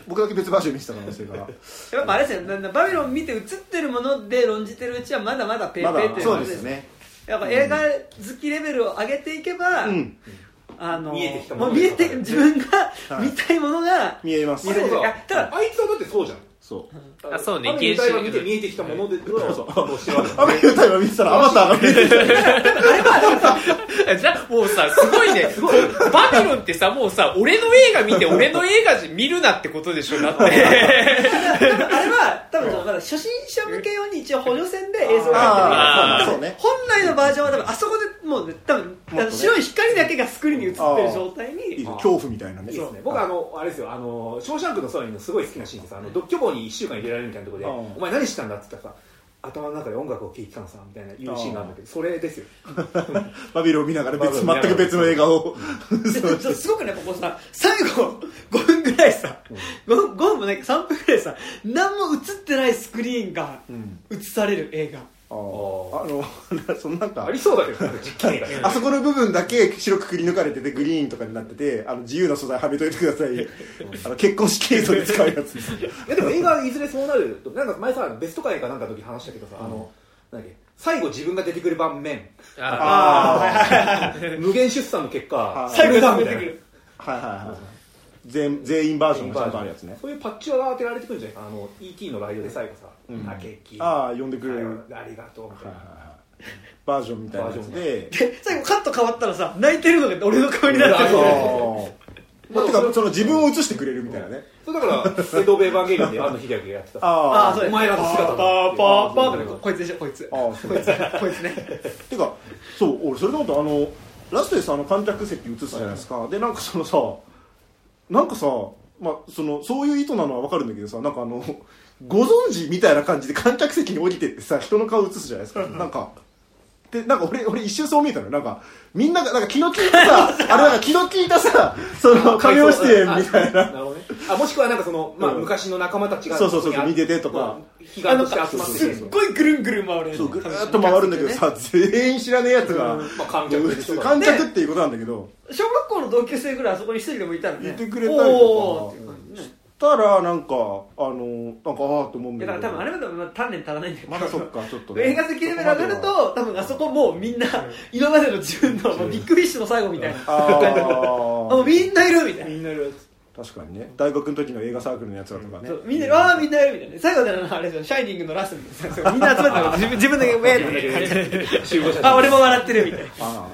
僕だけ別バージョン見てた可能性が。やっぱあれですよなんだバビロン見て映ってるもので論じてるうちはまだまだペーペーっていうそう感じですね。やっぱ映画好きレベルを上げていけば、うん。あの見えてきたものもう見えて自分がはい。見たいものが、見えます見えるあそういやただあいつはだってそうじゃん。そうあそうねあの舞台は見て見えてきたもので の感動してるわけアメリカタイム見てたらアバターが見えてきた。じゃあもうさすごいね。バビロンってさもうさ俺の映画見て俺の映画見るなってことでしょだって。あれは多分初心者向け用に一応補助線で映像が入ってる。あーそうね。本来のバージョンは多分あそこでもうね多分ねの白い光だけがスクリーンに映ってる状態いいに恐怖みたいないね。僕あのあれですよ。あのショーシャンクの空にのすごい好きなシーンでさあの独居房に1週間入れられるみたいなところでうん。お前何したんだって言ったらさ頭の中で音楽を聴いてたのさみたいな言うシーンがあるんだけどそれですよ。バビロンを見ながら別全く別の映画を。すごくねここさ最後5分ぐらいさ 5, 5分もない3分ぐらいさ何も映ってないスクリーンがうん。映される映画。あーあの そのなんか。ありそうだけど あそこの部分だけ白くくり抜かれててグリーンとかになっててあの自由な素材はめといてください。あの結婚式映像で使うやつ。いやでも映画いずれそうなるとなんか前さベスト回かなんかの時話したけどさ、あのなんだっけ最後自分が出てくる盤面。あ無限出産の結果はい最後だみたいな。に出てくるはいはいはい。全全員バージョンがちゃんとあるやつね。そういうパッチが当てられてくるんじゃないかな。あの ET のライドで最後さ「うん。あああ呼んでくれる、ありがとう」みたいな、バージョンみたいな。やつでで最後カット変わったらさ泣いてるのが俺の顔になってる。まあ、てかその自分を映してくれるみたいなね。それだから「エド・ベーバーゲリオン」で庵野秀明がやってた。ああ。あそうお前らの姿だ。パーパーパー。パーこいつでしょこいつ。ああそう。こいつこいつね。てかそう俺それで思ったあのラストでさあの観客席映すじゃないですか、でなんかそのさなんかさまあそのそういう意図なのは分かるんだけどさなんかあのご存知みたいな感じで観客席に降りてってさ人の顔映すじゃないですか、なんかでなんか俺俺一瞬そう見えたのよ。なんかみんながなんか気の利いたさ あれなんか気の利いたさその亀尾出演みたいな。なるほどね。あもしくはなんかその、まあ、うん。昔の仲間たちがそうそうそう見ててとか。まあ悲願として集まって。すっごいぐるんぐるん回るそうぐるーっと回るんだけどさ全員知らねえやつが、まあ、観客観客っていうことなんだけど。小学校の同級生ぐらいあそこに一人でもいたらね。いてくれたりとか。おーっていう感じねたらなんかあのなんかああと思うんだけど。だから多分あれまでも鍛錬足らないんだけど。まだそっかちょっとね。映画好きレベル上がると多分あそこもうみんな今までの自分のビッグフィッシュの最後みたいな。あ感じあもうあみんないるみたいな。みんなる確かにね。大学の時の映画サークルのやつだとかね。そうみんなわあみんないるみたいな。最後であのあれですよ。シャイニングのラストみたいな。みんな集まってる自分自分だけウェーって。集合写真。あ俺も笑ってるみたいな。あ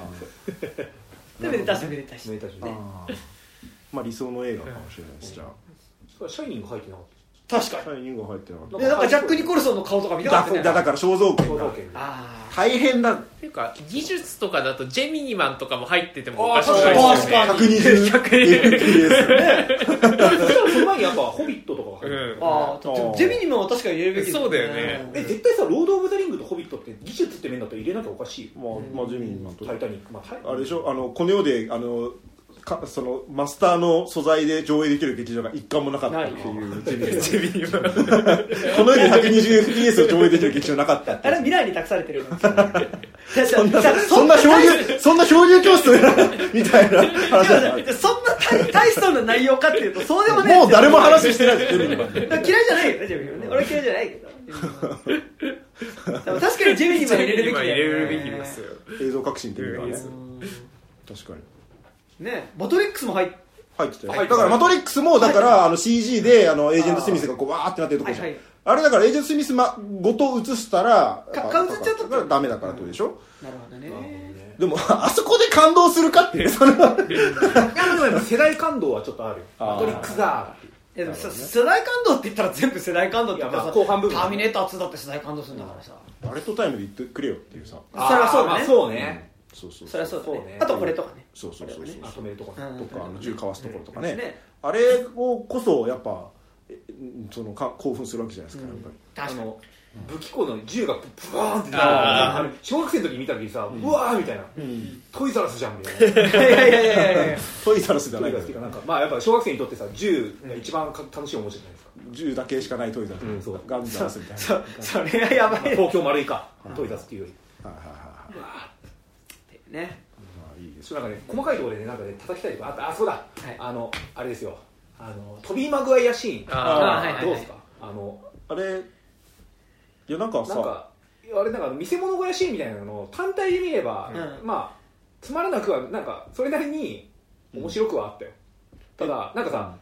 でめでたしめでたし。めでたしあねー。まあ理想の映画かもしれないですじゃあシャイニング入ってなかっ確かシャイニングは入ってなかっにでなんかジャック・ニコルソンの顔とか見たかったね。ただだから肖像た権が。肖像権。であ大変だ。っていうか技術とかだとジェミニマンとかも入っててもおあーかしくないですよね。確かに。120 fps その前にやっぱ「ホビット」とかが入ってるうん。あああジェミニマンは確かに入れるべきそうだよね。え絶対さ「ロード・オブ・ザ・リング」と「ホビット」って技術って面だと入れなきゃおかしいよまあまあジェミニマンとタイタニックまあタイあれでしょあのこの世であのかそのマスターの素材で上映できる劇場が一貫もなかったっていうジェミニマンこの世で 120fps を上映できる劇場なかったってあれは未来に託されてるんですよ。そんなそんな漂流そんな漂流教室？みたいな。話そんな大大層な内容かっていうとそうでもねもう誰も話してないですジェミニマン嫌いじゃないよねジェミニマンね俺は嫌いじゃないけど。確かにジェミニマン入れるべきだよね。映像革新っていうのはね。うん。確かにねマトリックスも入っ入ってたよ。入ってた。だからマトリックスもだからあの CG であのエージェント・スミスがこうわーってなってるとこじゃん。はいはい。あれだからエージェント・スミスまごと映したらか顔映っちゃうと。だからダメだからってことでしょ？なるほどね。でもあそこで感動するかっていうそれは。いやでも世代感動はちょっとあるマトリックスだいやでもさ世代感動って言ったら全部世代感動って言ったら後半部分ターミネーター2だって世代感動するんだからさ。バレットタイムで言ってくれよっていうさ。それはそうだね。まあそうねそうそうそりゃそうだそうあとこれとかね。そうそうそうそう。まとめるとこね。うん。とかあの銃かわすところとかね。ね。あれをこそやっぱえそのか興奮するわけじゃないですかやっぱり。確かに。あの武器庫の銃がブワーンってあーあれ小学生の時見た時さうわーみたいな。トイザラスじゃんみたいな。いやいやいやいやいや トイザラスじゃないザラスっていうかなんかまあやっぱ小学生にとってさ銃が一番か楽しいおもちゃじゃないですか。銃だけしかないトイザラス、うんそう。ガンザラスみたいな。そそれがやばい。ね東京丸いか。トイザラスっていうより。はいはいはいはい。ねまあいいです。そうなんかね細かいところでねなんかね叩きたいとかあったあそうだ、い。あのあれですよ。あのトビー・マグワイアシーン。あー。はいはいはい。どうですか？あのあれいやなんかさなんかあれなんか見せ物小屋シーンみたいなのを単体で見れば、うん。まあつまらなくはなんかそれなりに面白くはあったよ、ただなんかさ、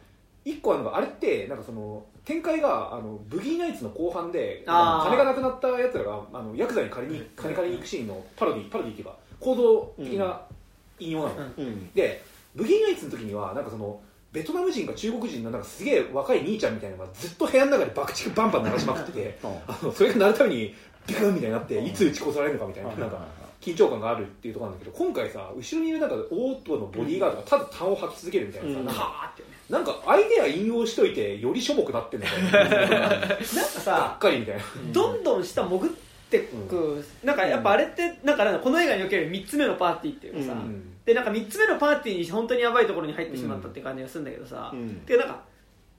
一個あるのがあれってなんかその展開があのブギーナイツの後半で金がなくなったやつらがあのヤクザに借りに金借りに行くシーンのパロディパロディっていうか構造的な引用なの、うん。うん。でブギーナイツの時にはなんかそのベトナム人か中国人のなんかすげえ若い兄ちゃんみたいなのがずっと部屋の中で爆竹バンバン鳴らしまくっててあのそれが鳴るためにビクンみたいになっていつ撃ち殺されるのかみたいななんか緊張感があるっていうところなんだけど今回さ後ろにいるなんかオートのボディーガードがただ痰を吐き続けるみたいなさ、うん。なんかはーってねなんかアイデア引用しといてよりしょぼくなってんのかな。なんかがさっかりみたいな。どんどん下潜ってく、なんかやっぱあれってなんかなんかこの映画における3つ目のパーティーっていうかさ、うん。でなんか3つ目のパーティーに本当にやばいところに入ってしまったって感じがするんだけどさ、うん。でなんか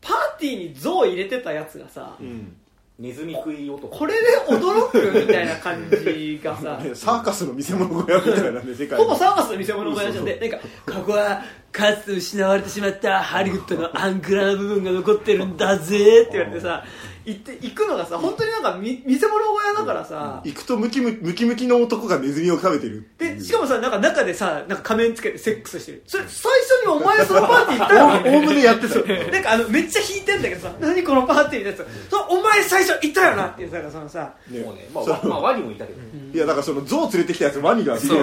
パーティーに像を入れてたやつがさ、うん。ネズミ食い男。これで驚くみたいな感じがさ ねサーカスの見せ物小屋みたいなね世界ほぼサーカスの見せ物小屋じゃん。でなんかここはかつて失われてしまったハリウッドのアングラな部分が残ってるんだぜって言われてさ行って行くのがさ本当になんか見見せ物小屋だからさ、行くとムキムムキムキの男がネズミを食べてる。っていうでしかもさなんか中でさなんか仮面つけてセックスしてる。それ最初にお前そのパーティー行ったよね。おおむねやってた。なんかあのめっちゃ引いてんだけどさ何このパーティーのやつ。そのお前最初行ったよなっていうさそのさ。ね。もうね、まあ、わまあワニもいたけど、いやだからその象連れてきたやつワニがそう。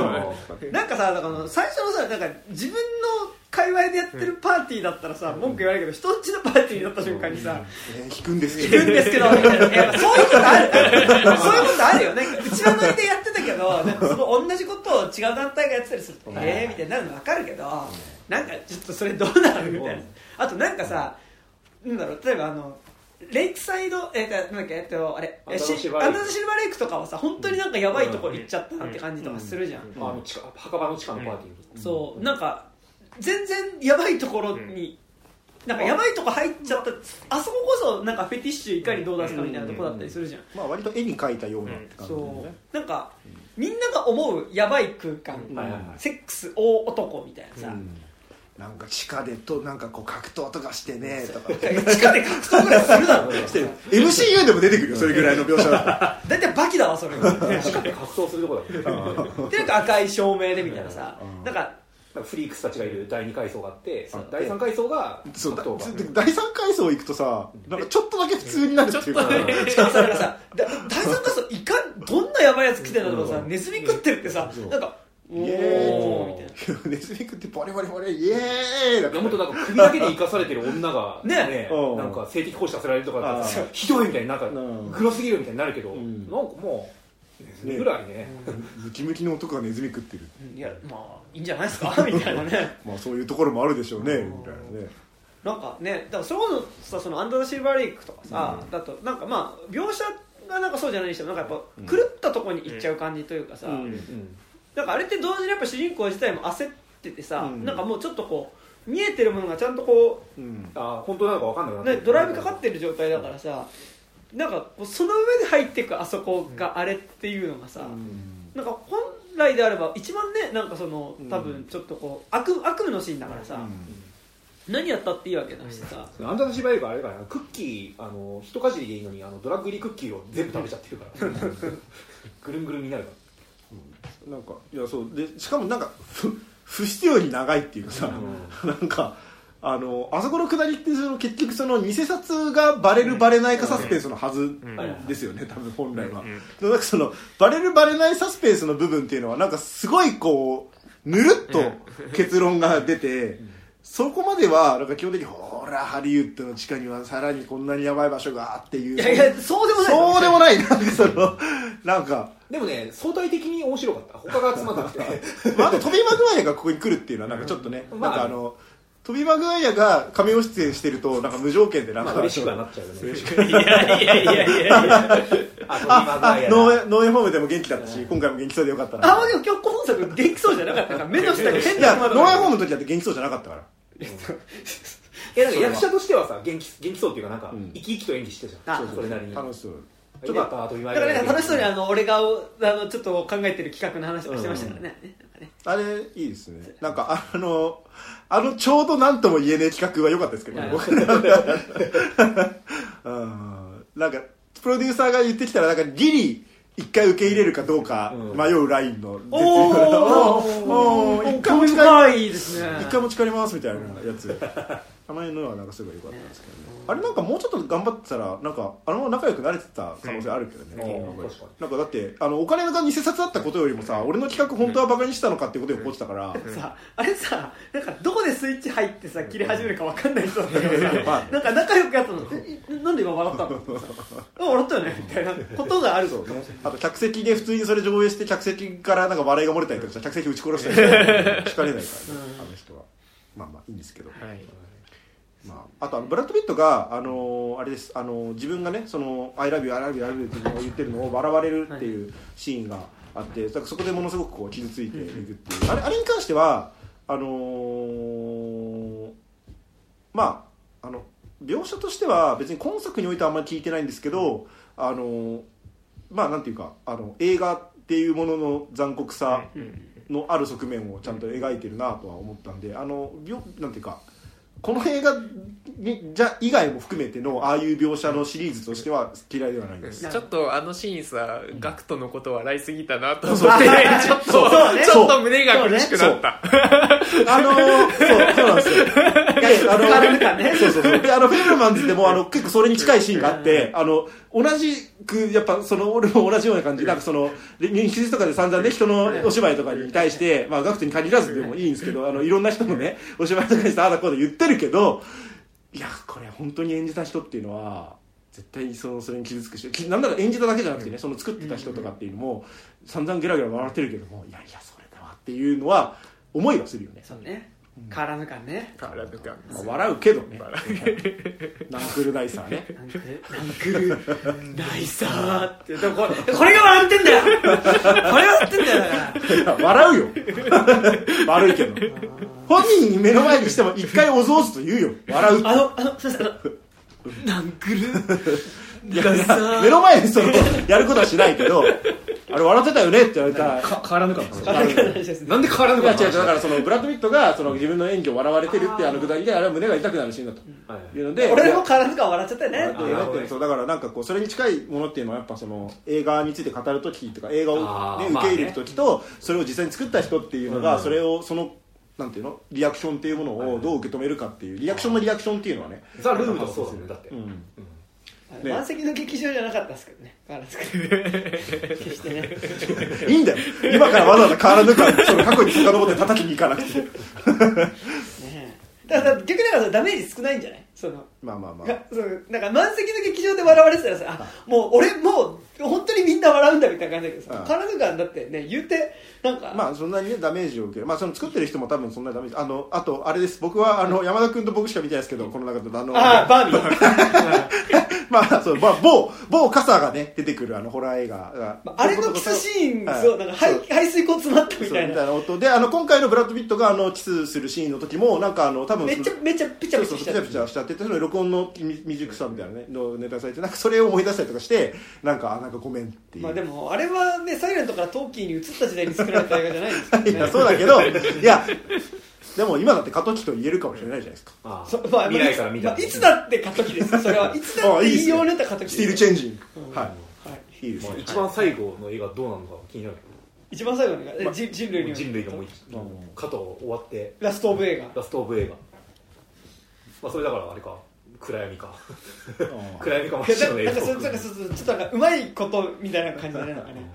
なんかさだから最初のさなんか自分の界隈でやってるパーティーだったらさ文句言われるけど人んちのパーティーになった瞬間にさえー引くんですけ行くんですけどそういうことある。そういうことあるよね。うちはノリでやってたけどなんかその同じことを違う団体がやってたりするとえーみたいになるの分かるけどなんかちょっとそれどうなるみたいな。あとなんかさなんだろう例えばあのレイクサイドえー、なんだっけえっとあれアンダーザシシルバーレイク。アンダーザシルバーレイクとかはさ本当になんかやばいとこ行っちゃったなって感じとかするじゃん、墓場の地下のパーティー、そうなんか全然やばいところに、なんかやばいとこ入っちゃったあ。そここそなんかフェティッシュいかにどう出すかみたいなとこだったりするじゃん、まあ割と絵に描いたようなって感じでそね。うなんかみんなが思うやばい空間、セックス大男みたいなさ、うん。なんか地下でとなんかこう格闘とかしてねとか。地下で格闘ぐらいするだろして。る MCU でも出てくるよそれぐらいの描写だ大体バキだわそれ。地下で格闘するとこだったなんか赤い照明でみたいなさ。なんかフリークスたちがいる第2階層があってあ第3階層がそうだ第三階層行くとさなんかちょっとだけ普通になるっていうか、し かもさなんかさだ第三階層いかんどんなやばいやつ来てんだとかさネズミ食ってるってさなんかイエおーみたいな。ネズミ食ってバリバリバリイエーイだいや本当なんか首だけで生かされてる女がねうん。なんか性的行為させられるとかだったらさあー。ひどいみたいになんかうん。グロすぎるみたいになるけど、ん。なんかもうネズミぐらいね。ムキムキの男がネズミ食ってる。いやまあいいんじゃないですか？みたいなね。まあそういうところもあるでしょうねうん。みたいなね。なんかねだからそれこそさそのアンダーザシルバーレイクとかさ、だとなんかまあ描写がなんかそうじゃないにしてもなんかやっぱ狂ったとこに行っちゃう感じというかさ、うんなんかあれって同時にやっぱ主人公自体も焦っててさ、うん。なんかもうちょっとこう見えてるものがちゃんとこうん。あー本当なのか分かんなくな。う、ってるねドライブかかってる状態だからさなんかこうその上で入っていくあそこがあれっていうのがさ、なんか本来であれば一番ねなんかその多分ちょっとこう悪悪夢のシーンだからさ、何やったっていいわけだしさ、アンダーザシバイルがあれだからクッキーあの一かじりでいいのにあのドラッグ入りクッキーを全部食べちゃってるから。ぐるんぐるんになるかなんかいやそう。でしかもなんか不不必要に長いっていうかさ、なんかあのあそこのくだりってその結局その偽札がバレるバレないかサスペンスのはずですよね多分本来は、でなんかそのバレるバレないサスペンスの部分っていうのはなんかすごいこうぬるっと結論が出て、そこまではなんか基本的にほらハリウッドの地下にはさらにこんなにやばい場所がっていう。いやいやそうでもない。そうでもない。なんかその なんか。でもね相対的に面白かった。他が集まってなくて。まあ、あとトビー・マグワイアがここに来るっていうのはなんかちょっとね、まあなんかあのトビー・マグワイアがカメオ出演してるとなんか無条件でなんか、まあ嬉しくはなっちゃうよね。いやいやいやいやいやあノーエノーウェイホームでも元気だったし、今回も元気そうでよかったな。あでも今日今作元気そうじゃなかったから。目の下に変いやなノーエホームの時だって元気そうじゃなかったから。いやなんか役者としてはさ元気元気そうっていうかなんかうん。生き生きと演技してたじゃん。あそうそれなりに。楽しそう。ちょっとだから楽しそうにあの俺があのちょっと考えてる企画の話をしてましたからね,、なんかねあれいいですね。なんかあのあのちょうど何とも言えねえ企画は良かったですけど、はい。僕 うん。なんかプロデューサーが言ってきたらなんかギリ一回受け入れるかどうかうん。迷うラインの絶妙なお お一回持ち帰りますみたいなやつたまにのはなんかすごい良かったんですけどね。あれなんかもうちょっと頑張ってたらなんかあのまま仲良くなれてた可能性あるけどね、うん。なんかだってあのお金が偽札だったことよりもさ俺の企画本当はバカにしたのかっていうことを起こってたから、さあれさなんかどこでスイッチ入ってさ切り始めるか分かんない人だったけどさ。まあなんか仲良くやったの。えなんで今笑ったの？あ笑ったよね。みたいなことがあるぞあと客席で普通にそれ上映して客席からなんか笑いが漏れたりとかしたら客席撃ち殺したりして聞かれないからね、あの人は。まあまあいいんですけど、はいまあ、あとあのブラッド・ピットが、あのーあれです、あのー自分がね「その I love you, I love you, I love you」って言ってるのを笑われるっていうシーンがあって、だからそこでものすごくこう傷ついていくっていう、あれあれに関してはあのーまああの描写としては別に今作においてはあんまり聞いてないんですけど、あのーまあなんていうかあの映画っていうものの残酷さのある側面をちゃんと描いてるなとは思ったんであのなんていうかこの映画にじゃ以外も含めてのああいう描写のシリーズとしては嫌いではないです、ちょっとあのシーンさ、ガクトのこと笑いすぎたなと思って、ちょっと、そうね。ちょっと胸が苦しくなった。あのーそうそうなんですよ。であの疲れるかね。そうそうそう。であのフェルマンズでもあの結構それに近いシーンがあってあの同じくやっぱその俺も同じような感じ。なんかその日術とかで散々ね人のお芝居とかに対してまあガクトに限らずでもいいんですけどあのいろんな人のねお芝居とかにしてああだこうだ言ってるけどいやこれ本当に演じた人っていうのは絶対そのそれに傷つくしきなんなら演じただけじゃなくてねその作ってた人とかっていうのも散々ゲラゲラ笑ってるけどもいやいやそれだわっていうのは思いはするよね、そうね変わらぬかね。体がまあ、笑うけどね。ナンクルダイサーね。なんかなんかナイサーって。でもこれこれが笑ってんだよ。これが笑ってんだよだから。いや笑うよ。悪いけど。本人に目の前にしても一回おぞおずと言うよ。笑うあのあのすいませんあのナンクルいやいや目の前にそのやることはしないけどあれ笑ってたよねって言われた。らか変わらぬかった。あれが大事です。ねなんで変わらぬかった違う違うだからそのブラッド・ピットがその自分の演技を笑われてるっていうあのくだりであれは胸が痛くなるシーンだと。はいい。うので俺も変わらぬか笑っちゃったよね。だっていうってそうだからなんかこうそれに近いものっていうのはやっぱその映画について語る時とか映画を、受け入れる時とそれを実際に作った人っていうのが、うん。それをそのなんていうの？リアクションっていうものをどう受け止めるかっていうリアクションのリアクションっていうのはね、ザ・ルームとかそうですよねだって。うんね。満席の劇場じゃなかったですけどね。変わらず決してね。いいんだよ。今からわざわざ変わらぬからその過去に遡って叩きに行かなくて。ねだから逆にだからダメージ少ないんじゃない？そのまあまあまあ。がそうなんか満席の劇場で笑われてたらさあ。もう俺もう本当にみんな笑うんだみたいな感じだけどさうんカラヌガンだってね言うてなんか、まあそんなにねダメージを受ける。まあその作ってる人も多分そんなにダメージあのあとあれです。僕はあの山田君と僕しか見てないですけどこの中であのああバーミー。まあそう、まあ、某某傘がね出てくるあのホラー映画が。まああれのキスシーン、はいそうなんか排そう。排水口詰まったみたいな。みたいな音であの今回のブラッド・ピットがあのキスするシーンの時もなんかあの多分めっちゃめっちゃピチャそうピチャしピチャピチャしちゃっててその録音の未未熟さみたいなねのネタされてなんかそれを思い出したりとかしてなんかあなんかごめんっていう、まあでもあれはねサイレントからトーキーに移った時代に作られた映画じゃないですかいやそうだけどいやでも今だって過渡期と言えるかもしれないじゃないですか。あそまあ未来から見た。まあいつだって過渡期ですそれはいつだって言いようになった過渡期スティールチェンジング、うん。はい。はい。いいですね。まあ一番最後の映画どうなのか気になる。一番最後の映画？まあ人人類に人類がもううん加藤終わって。ラストオブ映画。ラストオブ映画まあそれだからあれか。暗闇か。うん。暗闇かもしれない。なんかそなんかそちょっとなんかうまいことみたいな感じでねなん。かね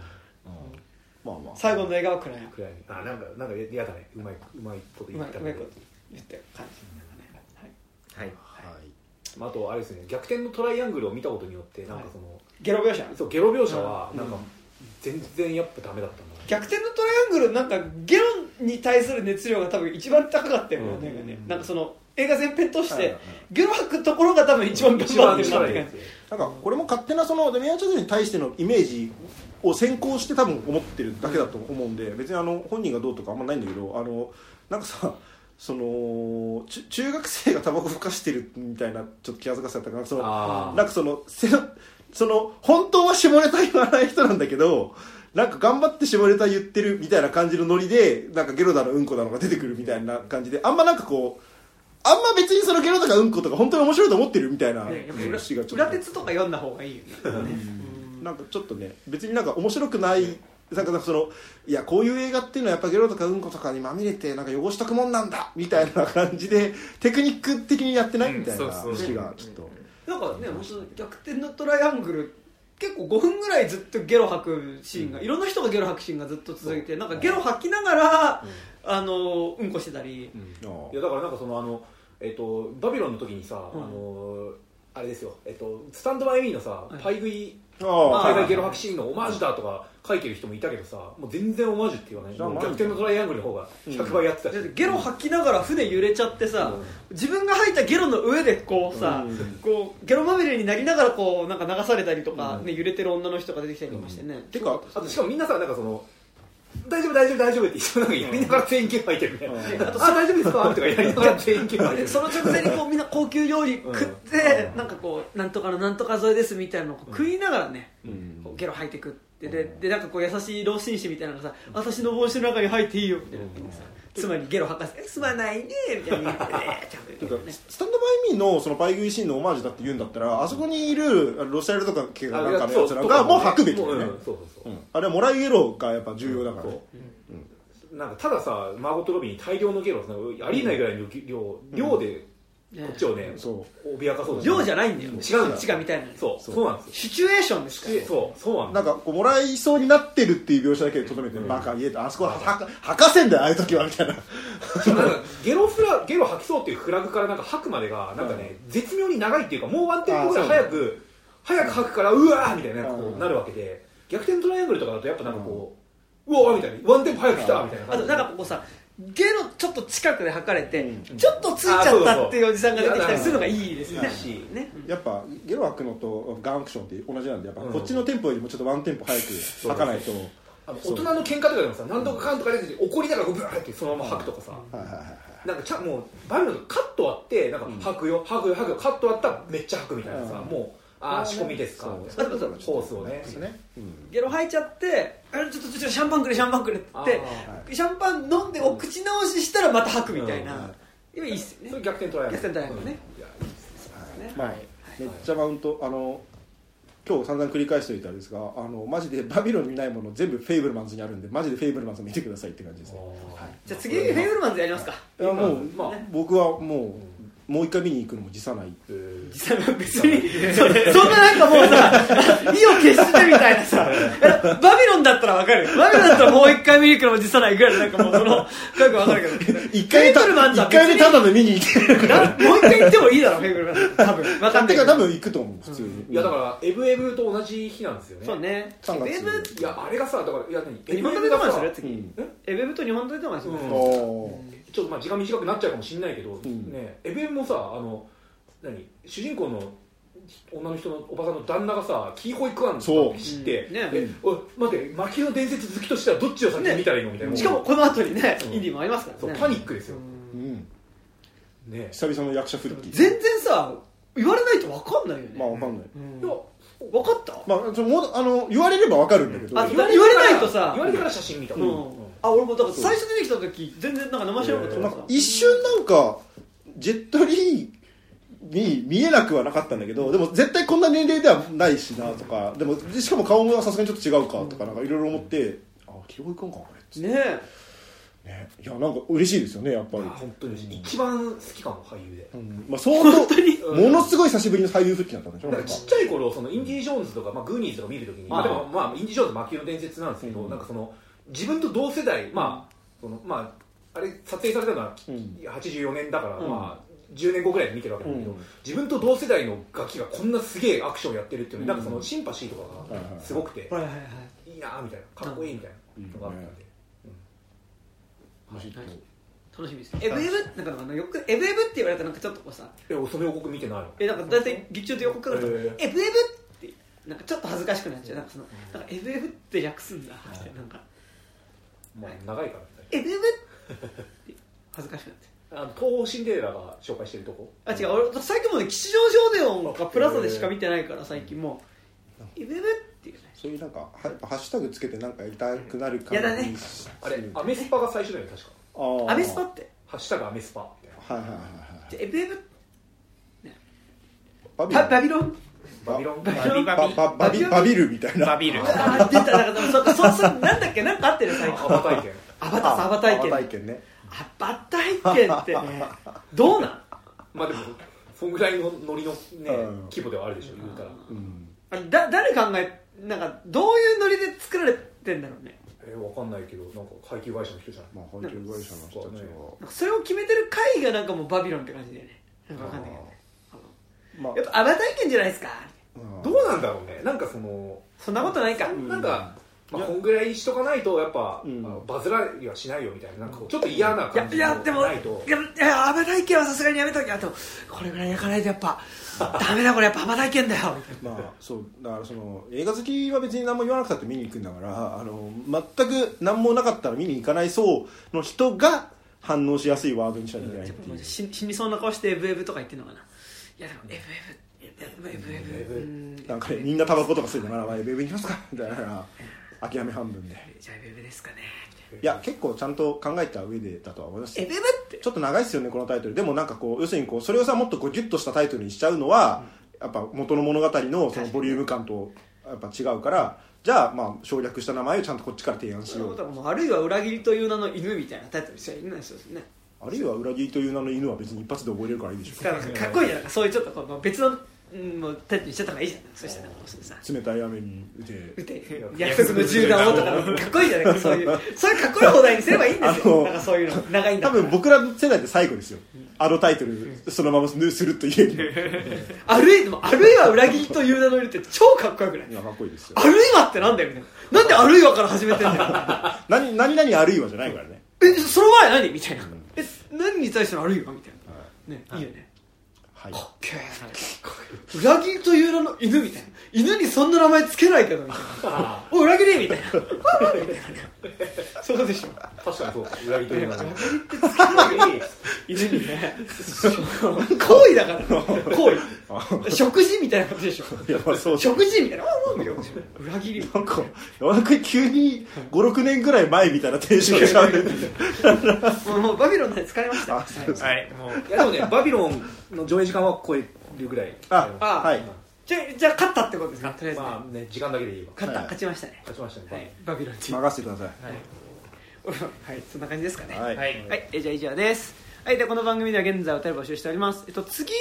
まあまあ。最後の映画は暗闇暗闇あなんかなんか嫌だね。うまいうまいことう言ったうまいこと言ってる感じはい。はい。まああとあれですね。逆転のトライアングルを見たことによってなんかその、ゲロ描写？そうゲロ描写はうん。なんか全然やっぱダメだったんだな。逆転のトライアングルなんかゲロに対する熱量が多分一番高かったよね,、うん。なんかね。なんかその映画全編としてはいはいはい。ゲロ吐くところが多分一番頑一番張ってるなって感じ。なんかこれも勝手なそのデミアン・チャゼルに対してのイメージを先行して多分思ってるだけだと思うんで別にあの本人がどうとかあんまないんだけどあのなんかさそのち中学生がタバコふかしてるみたいなちょっと気恥ずかしさだったかな。そのあー。なんかそのせその本当は下ネタ言わない人なんだけどなんか頑張って下ネタ言ってるみたいな感じのノリでなんかゲロだのうんこだのが出てくるみたいな感じであんまなんかこうあんま別にそのゲロとかうんことか本当に面白いと思ってるみたいなねやっぱ裏ちょっと。裏鉄とか読んだ方がいいよね。なんかちょっとね別になんか面白くないなんかそのいやこういう映画っていうのはやっぱゲロとかうんことかにまみれてなんか汚しとくもんなんだみたいな感じでテクニック的にやってないみたいなうん。そうそう。節がちょっと。なんかね本当逆転のトライアングル結構5分ぐらいずっとゲロ吐くシーンが、いろんな人がゲロ吐くシーンがずっと続いてなんかゲロ吐きながら、あのうんこしてたり、あいやだからなんかそのあのえっとバビロンの時にさ、うん。あのあれですよ。えっとスタンドバイミーのさ、い。パイ食いあ海外ゲロ吐きシーンのオマージュだとか書いてる人もいたけどさもう全然オマージュって言わない。逆転のトライアングルの方が100倍やってたし、だってゲロ吐きながら船揺れちゃってさ、自分が吐いたゲロの上でこうさ、うん。こうゲロまみれになりながらこうなんか流されたりとか、うん。ね、揺れてる女の人が出てきたりとかしてね、てかあとしかもみんなさなんかその大丈夫大丈夫大丈夫って一緒なんかやりながら全員ゲロ吐いてるみたいな、うん。あ大丈夫ですかとかやりながら全員ゲロ吐いて。るでその直前にこうみんな高級料理食って、うんなんかこうなんとかのなんとか添えですみたいなのを食いながらね、うん。こうゲロ吐いてくって。ででなんかこう優しい老紳士みたいなのがさ私の帽子の中に入っていいよみたいな妻にゲロ吐かせて「えすまないね」みたいな言ってねちゃんとてか言ってねスタンドバイミーのそのパイ食いシーンのオマージュだって言うんだったらあそこにいるロシアルとか系がなんかのやつらがもう吐くべきだよね。あれはもらいゲロがやっぱ重要だから。ねなんかたださマーゴット・ロビーに大量のゲロありえないぐらいの量、量でこっちをね、そう。脅かそうと量じゃないんだよ。違うんだ。こっちがみたいなそうそう。そうなんですよ。シチュエーションですから。でそうそうなんだなんかこうもらいそうになってるっていう描写だけでとどめて、バカ言えとあそこははか吐かせんだよああいう時はみたいな。なんかゲロフラゲロ吐きそうっていうフラグからなんか吐くまでがなんかね、絶妙に長いっていうかもうワンテンポぐらい早く早く吐くからうわーみたいなこうなるわけで。逆転トライアングルとかだとやっぱなんかこう、うわーみたいなワンテンポ早く来たみたいなあとなんかこうさゲロちょっと近くで測れて、うん。ちょっとついちゃったっていうおじさんが出てきたりするのがいいですね。ね。やっぱゲロ吐くのとガンアクションって同じなんでやっぱうんこっちのテンポよりもちょっとワンテンポ早く吐かないと、あの大人の喧嘩とかでもさ何とかかんとか出てて怒りながらブワーってそのまま吐くとかさ、はいはいはいはい。なんかちゃんもうバイオのカットあってなんか吐くよ吐くよ吐くよカットあったらめっちゃ吐くみたいなさ、うん。もうあー仕込みですか。そうそうホースをね。ですね、うん。ゲロ吐いちゃってあれちょっとちょっとシャンパンくれシャンパンくれって。言ってあシャンパン飲んでお口直ししたらまた吐くみたいな、うん。今いいっすよね。それ逆転トライアングル。逆転トライアングルね。うん。いやいいっすね。まあ、めっちゃマウントあの今日散々繰り返しておいたんですがあのマジでバビロンにないもの全部フェイブルマンズにあるんでマジでフェイブルマンズ見てくださいって感じですね。じゃあ次フェイブルマンズやりますか。いやもう、まあ僕はもうもう一回見に行くのも辞さない。別にそそんななんかもうさ 意を決してみたいなさバビロンだったらわかる。よバビロンだったらもう一回見に行くのも辞さないぐらいでなんかもうそのよくわかるけど。一回でただで見に行ってるなもう一回行ってもいいだろフェイブルマン。ズ多分わかんない多分行くと思う普通に。いやだからエブエブと同じ日なんですよね。そうね。3月エブいやあれがさだからいや何？日本撮りとかにするう次んエブエブと日本撮りとかにするうん。おちょっとまあ時間短くなっちゃうかもしれないけど、ん。ねエブエブもさあの何主人公の女の人のおばさんの旦那がさキーホイクワンそう。知って、うん。ね。えおい待って牧野伝説好きとしてはどっちを先に見たらいいのみたいな、しかもこの後にねうん。インディもありますからね。そうパニックですよ、ーうん。ね。久々の役者復帰全然さ言われないとわかんないよね。まあわかんない。うん。いやわかった？まあちょもうあの言われればわかるんだけど。あ言われ言われないとさ。言われてから写真見た、うんあ俺もだから最初出てきた時全然なんか生知らなかったからさなんか一瞬なんかジェットリーに見えなくはなかったんだけどでも絶対こんな年齢ではないしなとかでもでしかも顔もさすがにちょっと違うかとかなんかいろいろ思ってあ気をいかんかこれねね。いやなんか嬉しいですよねやっぱり、本当に。一番好きかも俳優で。うん。まあ、相当ものすごい久しぶりの俳優復帰だったんでしょだちっちゃい頃そのインディ・ージョーンズとか、まあ、グーニーズとか見るときに、まあ、でもまあインディ・ジョーンズ魔球の伝説なんですけど、うん。なんかその自分と同世代まあそのまああれ撮影されたのはうん。84年だから、うん。まあ10年後ぐらいで見てるわけなんだけど、うん。自分と同世代のガキがこんなすげえアクションやってるっていうのに、うん。なんかそのシンパシーとかがすごくて、はいはいはい。いいなーみたいなかっこいいみたいなのがあったん。で、楽しみです。エブエブなんかあのよくエブエブって言われたらなんかちょっとこうさえその予告見てないのえなんか大体劇中で横からとえエブエブってなんかちょっと恥ずかしくなっちゃう。なんかそのなんかエブエブって略すんだってなんかまあ、長いからエブエブって恥ずかしくなっちゃうあの東宝シンデレラが紹介してるとこ？あ違う。俺最近もね吉祥寺オデオンかプラザでしか見てないから最近もう。エブエブっていうね。そういうなんかはハッシュタグつけてなんかやりたくなる感やだね。あれアメスパが最初だよね確か。アメスパって？ハッシュタグアメスパみたいな。はいはいはいはいじゃあエブエブバビババビロン？バビロンバビバビバビバビルみたいなバビルあー出たなんかそそそなんだっけなんかあってる最近。アバ体験アバタ体験アバ体験ね。アバ体験って。ねどうなん？まあでもそんぐらいのノリのね、うん。規模ではあるでしょ言うたら。うん。あだ誰考えなんかどういうノリで作られてんだろうね。えー、わかんないけどなんか配給会社の人じゃない？まあ配給会社の人たちは。なんかそれを決めてる会がなんかもうバビロンって感じだよね。なんかわかんないけど。ねまあ。やっぱアバ体験じゃないですか？うん。どうなんだろうね。なんかそのそんなことないか。なんか、まあ、こんぐらいしとかないとやっぱ、うん。バズらりはしないよみたいななんかちょっと嫌ない感じやいやでもないと。いやいやアバ体験はさすがにやめときあとこれぐらい焼かないとやっぱ ダメだこれやっぱアバ体験だよ。みたいなまあそうだからその映画好きは別に何も言わなくたって見に行くんだからあの全く何もなかったら見に行かない層の人が反応しやすいワードにしなきゃいけないっていう。し死にそうな顔してエブエブとか言ってんのかな。いやでもエブエブエブエブエなんかねみんなタバコとか吸いながら「まあベベ行きますか」みたいな。諦め半分で。じゃあエブエブですかね。いや結構ちゃんと考えた上でだとは思いますエブエブって。ちょっと長いですよねこのタイトル。でもなんかこう要するにこうそれをさもっとこうギュッとしたタイトルにしちゃうのは、やっぱ元の物語のそのボリューム感とやっぱ違うからじゃあまあ省略した名前をちゃんとこっちから提案しよう。あるいは裏切りという名の犬みたいなタイトルにしたらいいんですよねあるいは裏切りという名の犬は別に一発で覚えれるからいいでしょだかっこいいじゃんそういうちょっとこう別のうんもうタイトルにしちゃった方がいいじゃん。そしたら。冷たい雨に打て。撃て。約束の銃弾をとかかっこいいじゃない。かそういうそういうかっこいい放題にすればいいんですよ。なんかそういうの。長いんだ多分僕らの世代で最後ですよあのタイトルそのままするっと言えるあるいでもあるいは裏切りという名の犬って超かっこよくない？いやかっこいいですよ。あるいはってなんだよみたいななんであるいはから始めてんだよ。何何々あるいはじゃないからね。えその前何？みたいなえ何に対してのあるいはみたいな。ねいいよねはい。かっけえ裏切りという名の犬みたいな。犬にそんな名前つけないけどみたいな。お裏切りみたいな。そうでしょ。確かにそう裏切りというのはね犬にね行為だから。行為食事みたいなことでしょ。食事みたいな。ああ裏切り。なんか山田君急に56年ぐらい前みたいなテンションって もうもうバビロンで疲れました。あそうですはいもう。いやでもねバビロンの上映時間は超えるぐらい。ああはい。じゃじゃあ勝ったってことですかとりあえずね。まあ。ね時間だけでいいわ。勝ったはい。勝ちましたね。勝ちましたね、はい。バビロンチーム。任せてください。はい。そんな感じですかね。はい。はい。はい、えじゃあ以上です。はいでこの番組では現在お便り募集しております。えっと次。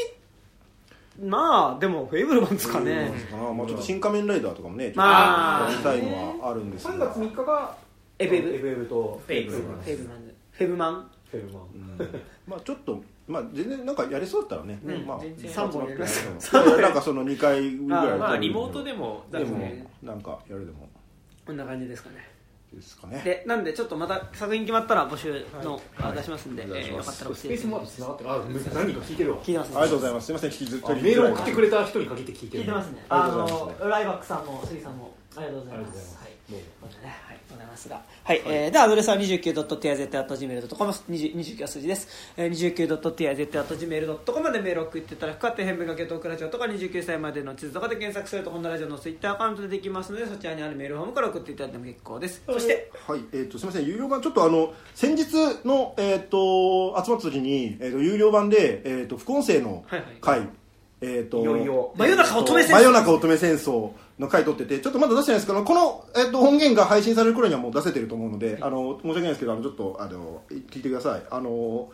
まあでもフェイブルマンですかね、かな。まあちょっと新仮面ライダーとかもねちょっとまあ見たいのはあるんです3が月3日がエベブ？エベブとフェイブフェイブルマンフェブマン？フェルマン。うん。まあちょっとまあ全然なんかやれそうだったらね、うんまあ全然。三本やりますうんなんかその2回ぐらいあまあリモートでもでもねなんかやるでもこんな感じですかね。ですかね。でなんでちょっとまた作品決まったら募集の、あ出しますんで、えーよかったら教スペースマーえてくだトつながってる。あ何人か聞いてるわ。聞いてます。ねありがとうございます。すいません引きずっあメールを送ってくれた人に限って聞いてる聞いてますね。あありがとうございます。のライバックさんも杉さんもありがとうございまありがとうございます。すはい。またねはいございますが。はい、えーでアドレスは 29.tz.gmail.com 29が数字です、えー、29.tz.gmail.com までメールを送っていただくか天文がけトークラジオとか29歳までの地図とかで検索するとこのラジオのツイッターアカウントでできますのでそちらにあるメールフォームから送っていただいても結構です。そしてはい、えー、とすみません。有料版ちょっとあの先日の、えー、と集まった時に、えー、と有料版で、えー、と副音声のはいはい。回、えー、といよいよ。真夜中乙女戦争。真夜中乙女戦争の回撮っててちょっとまだ出してないですけどこの、えー、と音源が配信される頃にはもう出せてると思うので、あの申し訳ないですけどあのちょっとあの聞いてください。あの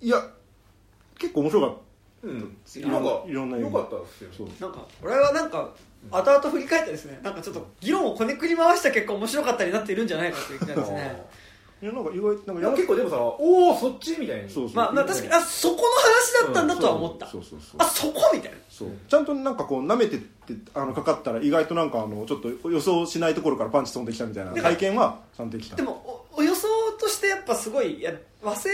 いや結構面白かっうん。いなんかいろんなよかったですよ。たそう。なんか俺はなんか後々振り返ってですねなんかちょっと議論をこねくり回した結果面白かったりなっているんじゃないかという気がですね。いやなんか意外なんかいや結構でもさおおそっちみたいに。そうそう。まあ、まあ確かにあそこの話だったんだとは思った、そうそうそう。あそこみたいな。そう。ちゃんとなんかこう舐めてってあのかかったら意外となんかあのちょっと予想しないところからパンチ飛んできたみたいな体験はちゃんとできた。でもおお予想としてやっぱすごいいや和製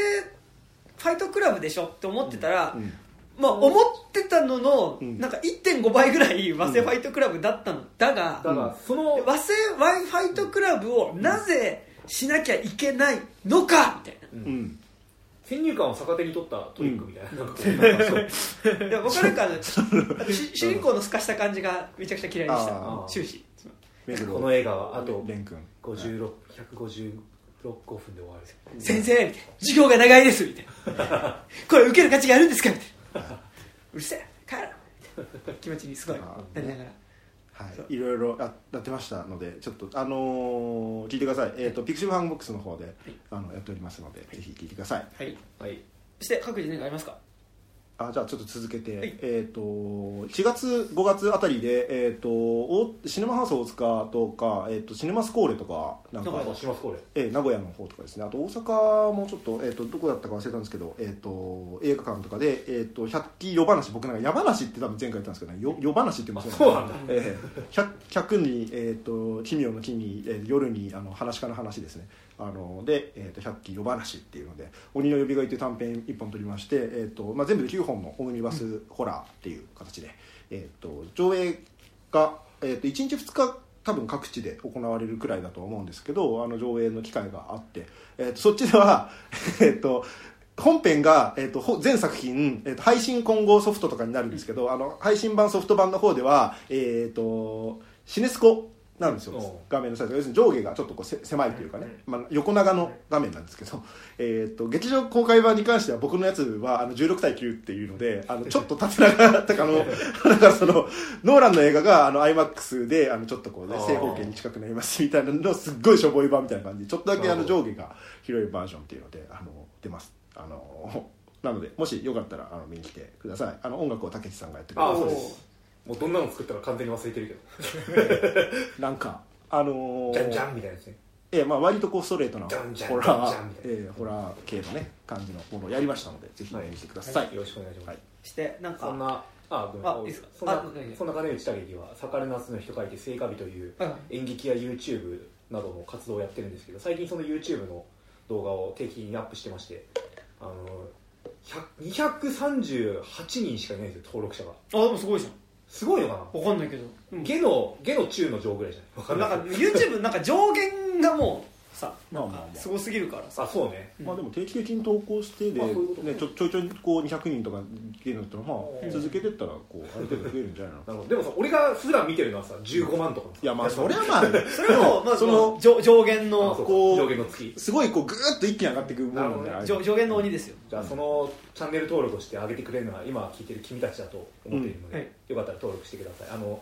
ファイトクラブでしょって思ってたら、うんまあ、思ってたのの、うん。なんか1.5倍ぐらい和製ファイトクラブだったの。だが、だからその和製ワイファイトクラブをなぜしなきゃいけないのかみたいな。うん先入観を逆手に取ったトリックみたいな、うなん僕はなんか 主人公のスカした感じがめちゃくちゃ嫌いでした。終始。この映画はあとレン君。56 156分で終わる。先生みたいな授業が長いです。みたいな。これ受ける価値があるんですか？みたいな。うるせえ。帰ろう。みたいな。気持ちにすごいなりながらはい、いろいろ。ややってましたのでちょっとあのー聞いてください、えー、とピクシブファンボックスの方で、あのやっておりますので、ぜひ聞いてください。はい。はい。そして各自何かありますか？あじゃあちょっと続けて、はい。えっ、と4月5月あたりで、えー、とおシネマハウス大塚とか、えー、とシネマスコーレとかえー名古屋の方とかですね。あと大阪もちょっと,、えー、とどこだったか忘れたんですけど、えー、と映画館とかで、えー、と百鬼夜話僕なんか夜話って多分前回言ったんですけどね。よ夜話って言ってますそうなんだ。えー百百に、えー、と奇妙の奇に、えー夜にあの話し家の話ですねあので、えー、と百鬼夜話っていうので「鬼の呼び声」という短編1本撮りまして、えーとまあ、全部で9本のオムニバスホラーっていう形で、えー、と上映が、えー、と1日2日多分各地で行われるくらいだと思うんですけどあの上映の機会があって、えー、とそっちでは えっと本編が、えー、とほ全作品、えー、と配信混合ソフトとかになるんですけど、あの配信版ソフト版の方では、えー、とシネスコなんですよ。画面のサイズが。要するに上下がちょっとこうせ狭いというかね、まあ、横長の画面なんですけど、えー、と劇場公開版に関しては僕のやつはあの16対9っていうのであの ちょっと縦長だったかの なんかそのノーランの映画があの IMAX であのちょっとこう、ね、正方形に近くなりますみたいなのすっごいしょぼい版みたいな感じでちょっとだけあの上下が広いバージョンっていうのであの出ます。あのなのでもしよかったらあの見に来てください。あの音楽をたけしさんがやってくれてあそうですもうどんなの作ったか完全に忘れてるけ なんかあのーどじゃんじゃんみたいなやつね。ええまあ、割とこうストレートなじゃんじゃんホラーええホラー系のね感じのものをやりましたのでぜひ見に来てください、よろしくお願いします、はい。してなんかそんなあごめんあいいですか？そんなそんな金内武は「盛る夏の人書いて聖火日」というはい。演劇や YouTube などの活動をやってるんですけど最近その YouTube の動画を定期的にアップしてましてあの100 238人しかいないんですよ登録者が。あでもすごいじゃんすごいのかな？わかんないけど、うん。下の下の中の上ぐらいじゃない？わかんなないんか YouTube なんか上限がもうさまあまあまあ。すごすぎるからさ。あそうね。まあでも定期的に投稿してで、あそういうことね、ちょちょいちょいこう200人とかっていうのってのは、まあ、うん。続けてったらこうある程度増えるんじゃないの？なるほど。でもさ俺が普段見てるのはさ15万とかのさ。いやまあそれはまあそれはもうまずその上上限あのそうかこう上限の月。すごいこうグーッと一気に上がっていくものな。んであれ上上限の鬼ですよじゃあそのチャンネル登録をして上げてくれるのは今聞いてる君たちだと思っているので、うん。はいよかったら登録してください。あの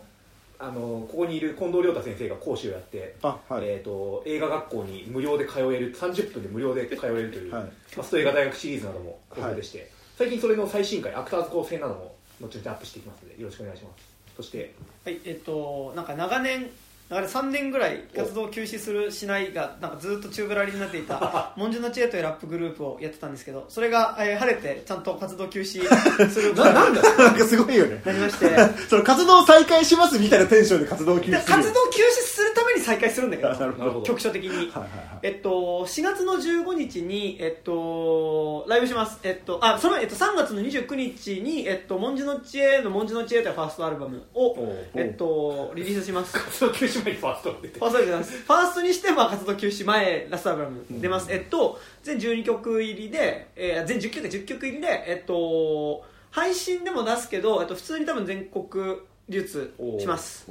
あのここにいる近藤亮太先生が講師をやって、あはい、えー、と映画学校に無料で通える30分で無料で通えるという、はい。マスト映画大学シリーズなども好評でして、最近それの最新回アクターズ構成なども後々アップしていきますのでよろしくお願いします。そしてはいえっとなんか長年長年3年ぐらい活動を休止するしないがなんかずっと宙ぶらりになっていた文殊の知恵というラップグループをやってたんですけどそれが、えー晴れてちゃんと活動休止することになんかすごいよね。なりまして。その活動再開しますみたいなテンションで活動を休止する。活動休止するために再開するんだけど 局所的に。はいはいはい。えっと、4月の15日に、えっと、ライブします。えっと、あ、その、えっと、3月の29日に、えっと、文字の知恵の文字の知恵というファーストアルバムを、えっと、リリースします。フ活動休止前にファーストが出てァーストアルバム出ます。ファーストにして、まあ、活動休止前、ラストアルバム出ます。えっと、全12曲入りで、えー、全10曲か10曲入りで、えっと、配信でも出すけど、えっと、普通に多分全国流通します。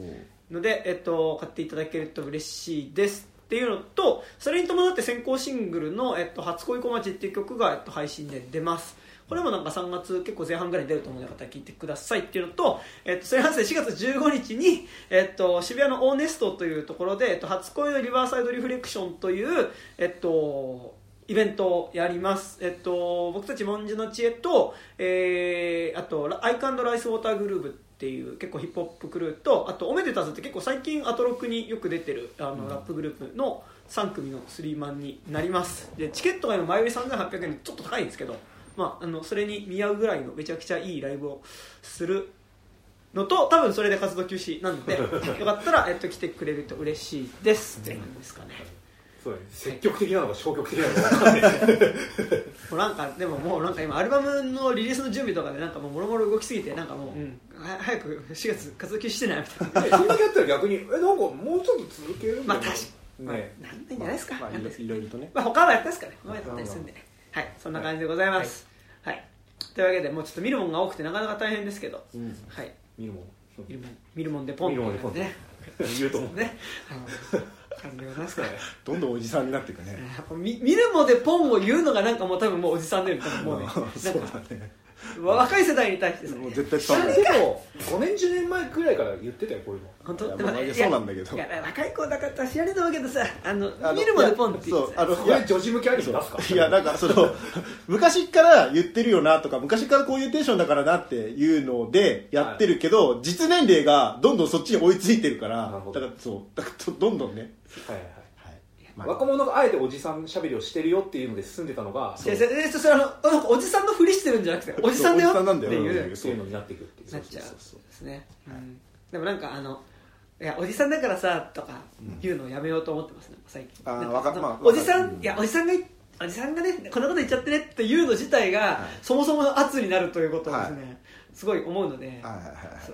ので、えっと、買っていただけると嬉しいですっていうのとそれに伴って先行シングルの「えっと、初恋小町」っていう曲が、えっと、配信で出ます。これもなんか3月結構前半ぐらいに出ると思うのでまた聞いてくださいっていうのと、えっと、それに合わせて4月15日に、えっと、渋谷のオーネストというところで、えっと、初恋のリバーサイドリフレクションという、えっと、イベントをやります、えっと、僕たち文字の知恵と、えーあとアイカンドライスウォーターグルーブっていう結構ヒップホップクルーとあとオメデタズって結構最近アトロックによく出てるあの、ラップグループの3組のスリーマンになります。でチケットが今前売り3800円でちょっと高いんですけど、まあ、あのそれに見合うぐらいのめちゃくちゃいいライブをするのと多分それで活動休止なので よかったら、えっと、来てくれると嬉しいです。って感じですかねそうだね。積極的なのか消極的なのか分かんない。も うなんかでももうなんか今アルバムのリリースの準備とかでなんかもうもろもろ動きすぎてなんかもう、うん、は早く4月活動休止してないみたいな。そんだけやったら逆にえなんかもうちょっと続けるまあ確かまあねなんないんじゃないですか、まあいろいろとね。まあ他はやったですかね。他はやったりするんで。ねはい。そんな感じでございます。はい、というわけでもうちょっと見るもんが多くてなかなか大変ですけど、うん。はい。見るもん。見るもん。見るもんでポン見るもんでポンね言うと思う。ね 感じでございますからどんどんおじさんになっていくね。見見るもんでポンを言うのがなんかもう多分もうおじさんだよね多分もうね そうだね。若い世代に対してさもう絶対それ伝わるでも5年10年前くらいから言ってたよこういうの。本当？いやでそうなんだけど。いやいや若い子だから知られたわけどさ。あのあの見るもんでポンって言ってさ。そうあのこれ女児向けアニメ出すか？いやなんかその 昔から言ってるよなとか昔からこういうテンションだからなっていうのでやってるけど、実年齢がどんどんそっちに追いついてるからだからそうだからどんどんね、はいはい。はい。若者があえておじさんしゃべりをしてるよっていうので進んでたのがそれそれそれあおじさんのふりしてるんじゃなくておじさんだよっていう。うんそう。いうのになっていくっていう。なっちゃうですね、うん。でもなんかあのいやおじさんだからさとか言うのをやめようと思ってますね最近。あまあおじさんいやおじさんがいおじさんがねこんなこと言っちゃってねっていうの自体が、そもそもの圧になるということをですね、すごい思うので、はいはいはいはい。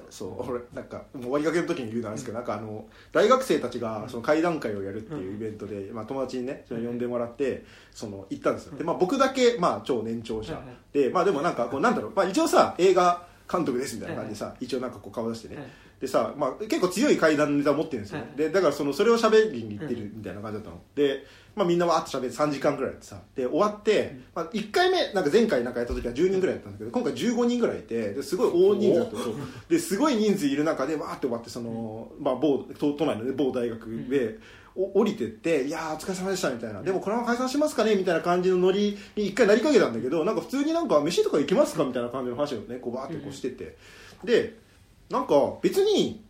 そう。俺なんかもう終わりかけの時に言うなんですけど、なんかあの大学生たちがその会談会をやるっていうイベントで、まあ、友達にねそれ呼んでもらってその行ったんですよ。で、まあ、僕だけ、まあ、超年長者、でまあでもなんかこうなんだろう、まあ、一応さ映画監督ですみたいな感じでさ、一応なんかこう顔出してね、はい。でさ、まあ、結構強い階段のネタを持ってるんですよ、はい。でだからそのそれを喋りに行ってるみたいな感じだったの、で、まあ、みんなわーっと喋って3時間ぐらいやってさ。で終わって、まあ、1回目なんか前回なんかやった時は10人ぐらいやったんだけど今回15人ぐらいいてですごい大人数だですごい人数いる中でわーって終わってその、まあ、某都都内の、ね、某大学で、お降りてって「いやーお疲れ様でした」みたいな「でもこのまま解散しますかね?」みたいな感じのノリに一回なりかけたんだけどなんか普通になんか飯とか行きますかみたいな感じの話をねこうバーってこうしてて、でなんか別に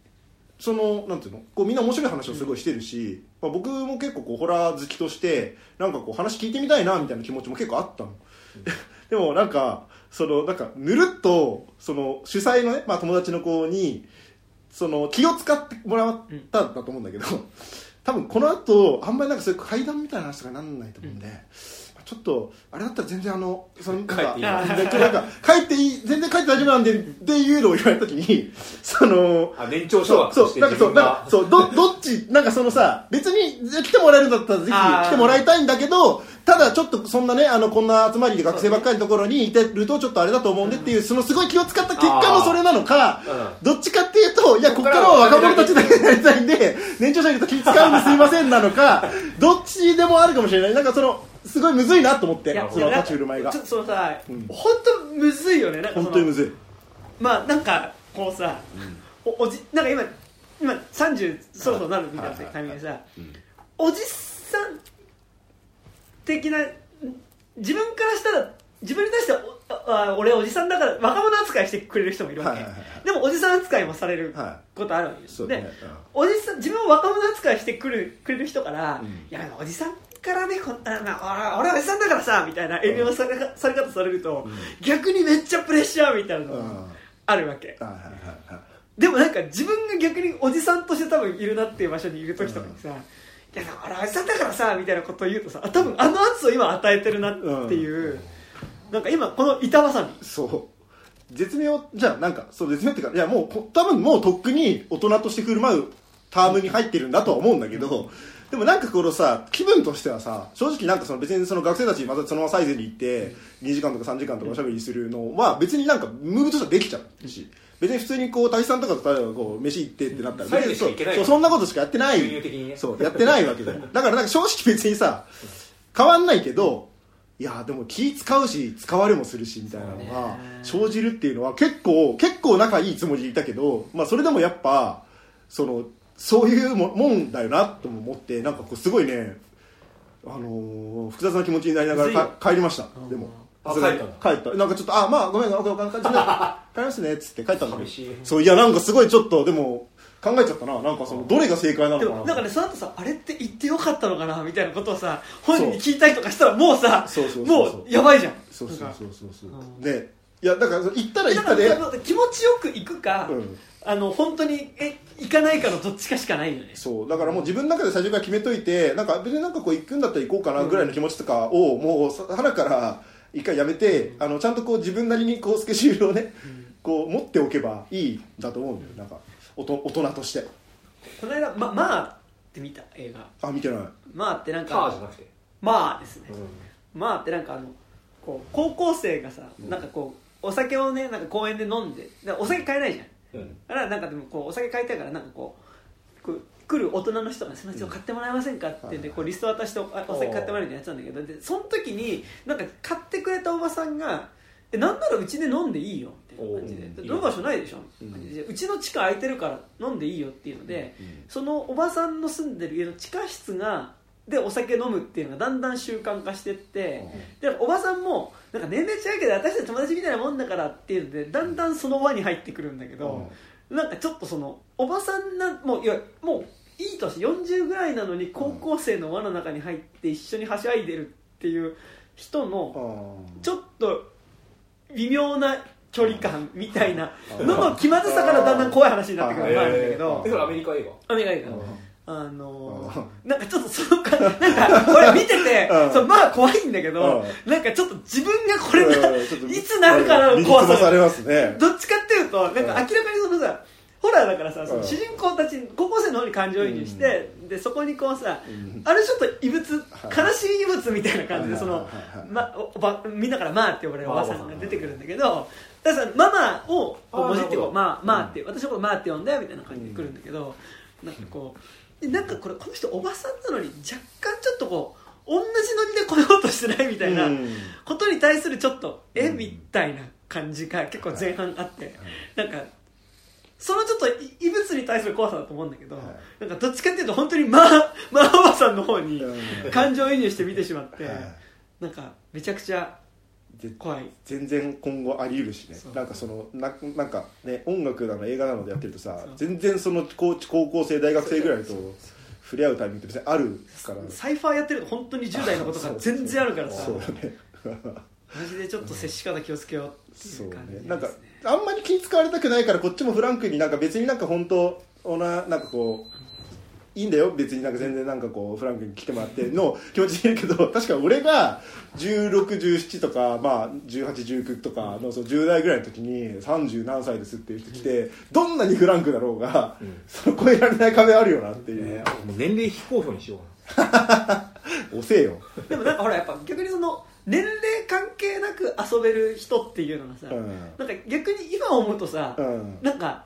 そのなんていうのこうみんな面白い話をすごいしてるし、まあ、僕も結構こうホラー好きとしてなんかこう話聞いてみたいなみたいな気持ちも結構あったの、でもなんかそのなんかぬるっとその主催のね、まあ、友達の子にその気を使ってもらったんだと思うんだけど、多分この後あんまりなんかそういう階段みたいな話とかなんないと思うんで、まあちょっとあれだったら全然あのそのなんか帰っていい。なんかなんか帰っていい全然帰って大丈夫なんでっていうのを言われた時にそのあ年長そうそうなんかそうなんかそうどどっちなんかそのさ別に来てもらえるんだったらぜひ来てもらいたいんだけどただちょっとそんなねあのこんな集まりで学生ばっかりのところにいてるとちょっとあれだと思うんでっていうそのすごい気を使った結果のそれなのかうどっちかっていうといやここからは若者たちだけになりたいんで年長者いると気使うんですいませんなのか どっちでもあるかもしれない。なんかそのすごいむずいなと思ってその立ち振る舞いが。ちょっとそのさ、うん。本当むずいよねなんかその。本当にむずい。まあなんかこうさ、おおじなんか今今30そろそろなるみたいなはい。はい。タイミングでさうん。おじさん的な自分からしたら自分に対してあ俺おじさんだから若者扱いしてくれる人もいるわけ、はいはいはいでもおじさん扱いもされるはことあるわけ。です、でそうね。おじさん自分を若者扱いしてくるくれる人から、うん。いやおじさんからねこんなな俺俺おじさんだからさみたいな遠慮のされ,、され方されると、逆にめっちゃプレッシャーみたいなのうん。があるわけ、はいはいはいはい。でもなんか自分が逆におじさんとして多分いるなっていう場所にいる時とかにさ、いや俺おじさんだからさみたいなことを言うとさあ多分あの圧を今与えてるなっていう、なんか今この板挟み。そう。絶妙じゃあなんかそう絶妙っていうかいやもうこ多分もうとっくに大人として振る舞うタームに入ってるんだとは思うんだけど、でもなんかこのさ気分としてはさ正直なんかその別にその学生たちまたそのままサイズに行って2時間とか3時間とかおしゃべりするのは別になんかムーブとしてはできちゃうし別に普通にこう滝さんとかと例えばこう飯行ってってなったらそうそんなことしかやってない。ね。そうやってないわけだよ。だからなんか正直別にさ変わんないけどいやでも気使うし使われもするしみたいなのが生じるっていうのは結構結構仲いいつもりでいたけど、まあ、それでもやっぱそのそういうももんだよなとも思ってなんかこうすごいね、あのー複雑な気持ちになりながらか帰りました。でも。あ帰った帰った。なんかちょっとあまあごめんごめんごめんごめん帰りますねっつって帰ったんだけど。寂しい。そういやなんかすごいちょっとでも考えちゃったな。なんかそのどれが正解なのでもなんかねその後さあれって言ってよかったのかなみたいなことをさ本人に聞いたりとかしたらもうさそうそうそうそう。もうやばいじゃん。そうそうそうそうそう。うんでいやだから行ったら行だったら気持ちよく行くか、うんあの本当にえ行かないかのどっちかしかないよね。そう。だからもう自分の中で最初から決めといてなんか別になんかこう行くんだったら行こうかなぐらいの気持ちとかをもうさ腹から一回やめてあのちゃんとこう自分なりにこうスケジュールをねこう持っておけばいいんだと思うんだよ。なんかおと大人として。この間ままあって見た？映画。あ見てない。まあってなんかカーじゃなくて？まあですね。うまあってなんかあのこう高校生がさなんかこうお酒をねなんか公園で飲んでお酒買えないじゃんんうん。だからなんかでもこうお酒買いたいからなんかこうこう来る大人の人が「すみません買ってもらえませんか?」って言ってこうリスト渡してお酒買ってもらえるみたいなやつなんだけどでその時になんか買ってくれたおばさんが「えなんならうちで飲んでいいよ」みたいな感じで。お「飲む場所ないでしょ」うん。でうちの地下空いてるから飲んでいいよっていうのでそのおばさんの住んでる家の地下室がでお酒飲むっていうのがだんだん習慣化してって、でおばさんもなんか年齢違うけど私たち友達みたいなもんだからっていうのでだんだんその輪に入ってくるんだけど、なんかちょっとそのおばさんなもういやもういい年40ぐらいなのに高校生の輪の中に入って一緒にはしゃいでるっていう人のちょっと微妙な距離感みたいなのの気まずさからだんだん怖い話になってくるのがあるんだけどえそれアメリカ映画？アメリカ映画あのーなんかちょっとそのかなんか俺見ててうん。そうまあ怖いんだけどなんかちょっと自分がこれな、いつなるかなの怖さ。がされますね。どっちかっていうとなんか明らかにそのさホラーだからさそのうん主人公たち高校生の方に感情移入して、でそこにこうさ、あるちょっと異物悲しい異物みたいな感じでそのまおおばみんなから「まあ」って呼ばれるおばさんが出てくるんだけどだからさママをこうあー文字ってこう「なるほどまあまあ」って私のこと「まあ」って呼んだよみたいな感じで来るんだけどなんかこうなんかこれこの人おばさんなのに若干ちょっとこう同じノリで来ようとしてないみたいなうん。ことに対するちょっとえうん。みたいな感じが結構前半あってなんかそのちょっとい異物に対する怖さだと思うんだけど、はい。なんかどっちかっていうと本当にまあまあおばさんの方にうん。感情移入して見てしまって、はい。なんかめちゃくちゃで怖い。全然今後あり得るしね。なんかそのななんかね音楽なの映画なのでやってるとさ全然その高高校生大学生ぐらいと触れ合うタイミングって別にあるから。サイファーやってると本当に10代のことが全然あるからさ。そうだね。マジでちょっと接し方気をつけようってそいうう感じね、ね。なんかあんまり気使われたくないからこっちもフランクになんか別になんか本当おななんかこういいんだよ。別になんか全然なんかこうフランクに来てもらっての気持ちでいるけど 確か俺が1617とか、まあ、1819とかのその10代ぐらいの時に30何歳ですっていう人来てどんなにフランクだろうが、その超えられない壁あるよなっていう、ねもう年齢非公表にしよう遅え よ、でもなんかほらやっぱ逆にその年齢関係なく遊べる人っていうのがさ、うん。なんか逆に今思うとさ、うん。なんか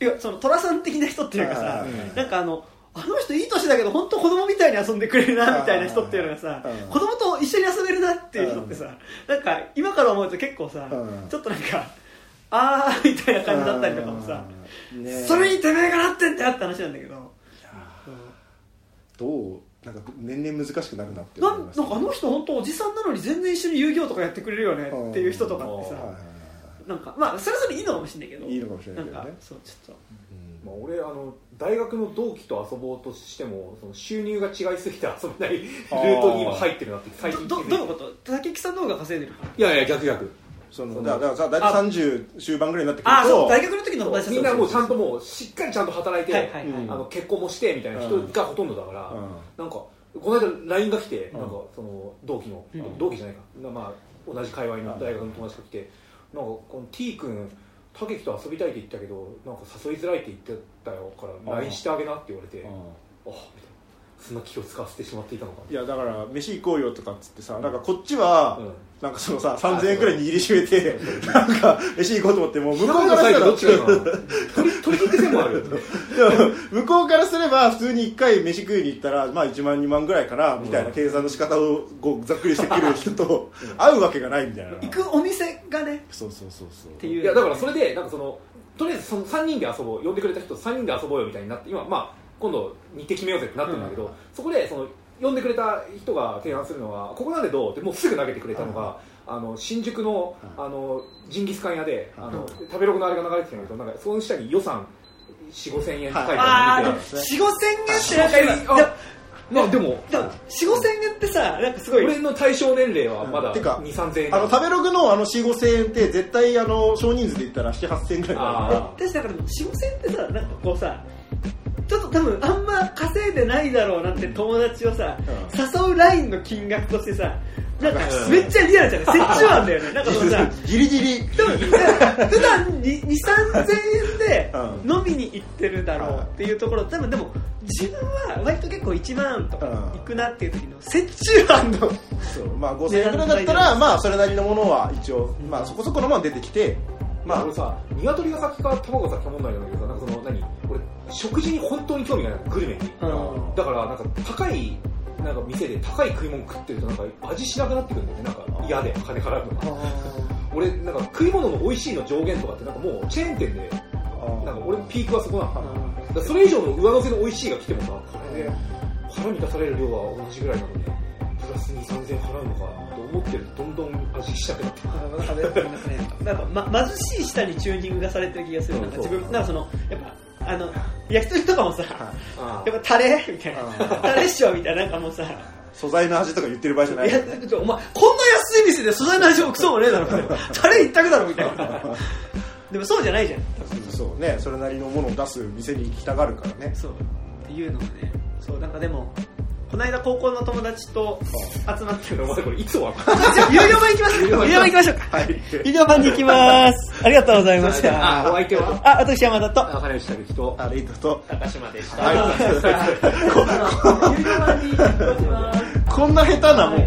いやその寅さん的な人っていうかさ、うん。なんかあのあの人いい年だけど本当子供みたいに遊んでくれるなみたいな人っていうのがさ、うん。子供と一緒に遊べるなっていう人ってさ、なんか今から思うと結構さ、うん。ちょっとなんかあーみたいな感じだったりとかもさ、うんねそれにてめえがなってんだよって話なんだけど。どうなんか年々難しくなるなってな思います？なんかあの人本当おじさんなのに全然一緒に遊戯王とかやってくれるよねっていう人とかってさなんかまあそれぞれいいのかもしれないけど。いいいのかもしれなないんかけどね。そうちょっと。まあ、俺あの大学の同期と遊ぼうとしてもその収入が違いすぎて遊べないルートに今入ってるなって最近どどどういうこと？竹木さんの方が稼いでるから。いやいや逆逆。そのだからだから大体30終盤ぐらいになってくああそうると大学の時の友達だみんなもうちゃんともうしっかりちゃんと働いて、はいはいはい。うんあの結婚もしてみたいな人がほとんどだから、うん。なんかこの間 LINE が来て、うん。なんかその同期の、うん。同期じゃないか、まあ、同じ界隈の大学の友達が来て、なんかこの T 君竹木と遊びたいって言ったけどなんか誘いづらいって言ってたよから LINE してあげなって言われて、あうん。みたいなそんな気を使わせてしまっていたのかいやだから飯行こうよとかっつってさなんかこっちは、うん。なんかそのさ3000円くらい握りしめてなんか飯行こうと思っても向こうからどっちかな取り取り切って線もあるよね。向こうからすれば普通に1回飯食いに行ったらまあ1万2万ぐらいかなみたいな計算の仕方をこうざっくりしてくる人と会うわけがないみたいな。行くお店がねそうそうそうそう。っていう。いやだからそれでなんかそのとりあえずその3人で遊ぼう呼んでくれた人3人で遊ぼうよみたいになって今まあ今度日程決めようぜってなってるんだけど、そこでその呼んでくれた人が提案するのはここなんでどうってもうすぐ投げてくれたのが、あの新宿のあのジンギスカン屋であの、食べログのあれが流れてたんだけどなんかその下に予算4 5千円って書いてある四五千円ってなんか今まあでも四五千円ってさなんかすごい。俺の対象年齢はまだうんてか2 3千円。あの食べログのあの4 5千円って絶対あの少人数で言ったら7 8千円ぐらいだから。あ私だから四五千円ってさなんかこうさちょっと多分あんま稼いでないだろうなって友達をさ、誘うラインの金額としてさなんかうん。めっちゃリアルじゃない？折衷案だよね。なんかそのさ ギリギリ。でも普段に2 3 0円でうん。飲みに行ってるだろうっていうところ多分でも自分は割と結構1万とかうん。行くなっていう時の折衷案のそう。まあ5000円ぐらいだったらまあそれなりのものは一応まあそこそこのもの出てきて。まあまあ俺さ鶏が先か卵が先か問題なんだけどさなんかその何？俺食事に本当に興味がないのグルメに。うん。だからなんか高いなんか店で高い食い物食ってるとなんか味しなくなってくるんだよね。なんか嫌で金払うのが。俺なんか食い物の美味しいの上限とかってなんかもうチェーン店でなんか俺のピークはそこなのだそれ以上の上乗せの美味しいが来てもさこれで腹満たされる量は同じぐらいなのにプラス2 3千円払うのかと思ってる。とどんどん味したくなってくるなんかね。なんか、ま、貧しい舌にチューニングがされてる気がする。なんか自分なんかそのやっぱあの焼き鳥とかもさあやっぱタレ？みたいな。タレっしょみたいななんかもうさ。素材の味とか言ってる場合じゃない。いやお前こんな安い店で素材の味もクソもねえだろ タレ一択だろみたいな。でもそうじゃないじゃん。そうねそれなりのものを出す店に行きたがるからね。そう。っていうのがね。そうなんかでもこの間高校の友達と集まってお前これいつ終わる じゃあ有料版行きます有料版。行きましょうか。はい。有料版に行きます。ありがとうございましあたお相手は？あ私山田と。あ金内武樹とあレイトと。高島でした、はい。有料版に行きます。こんな下手なもん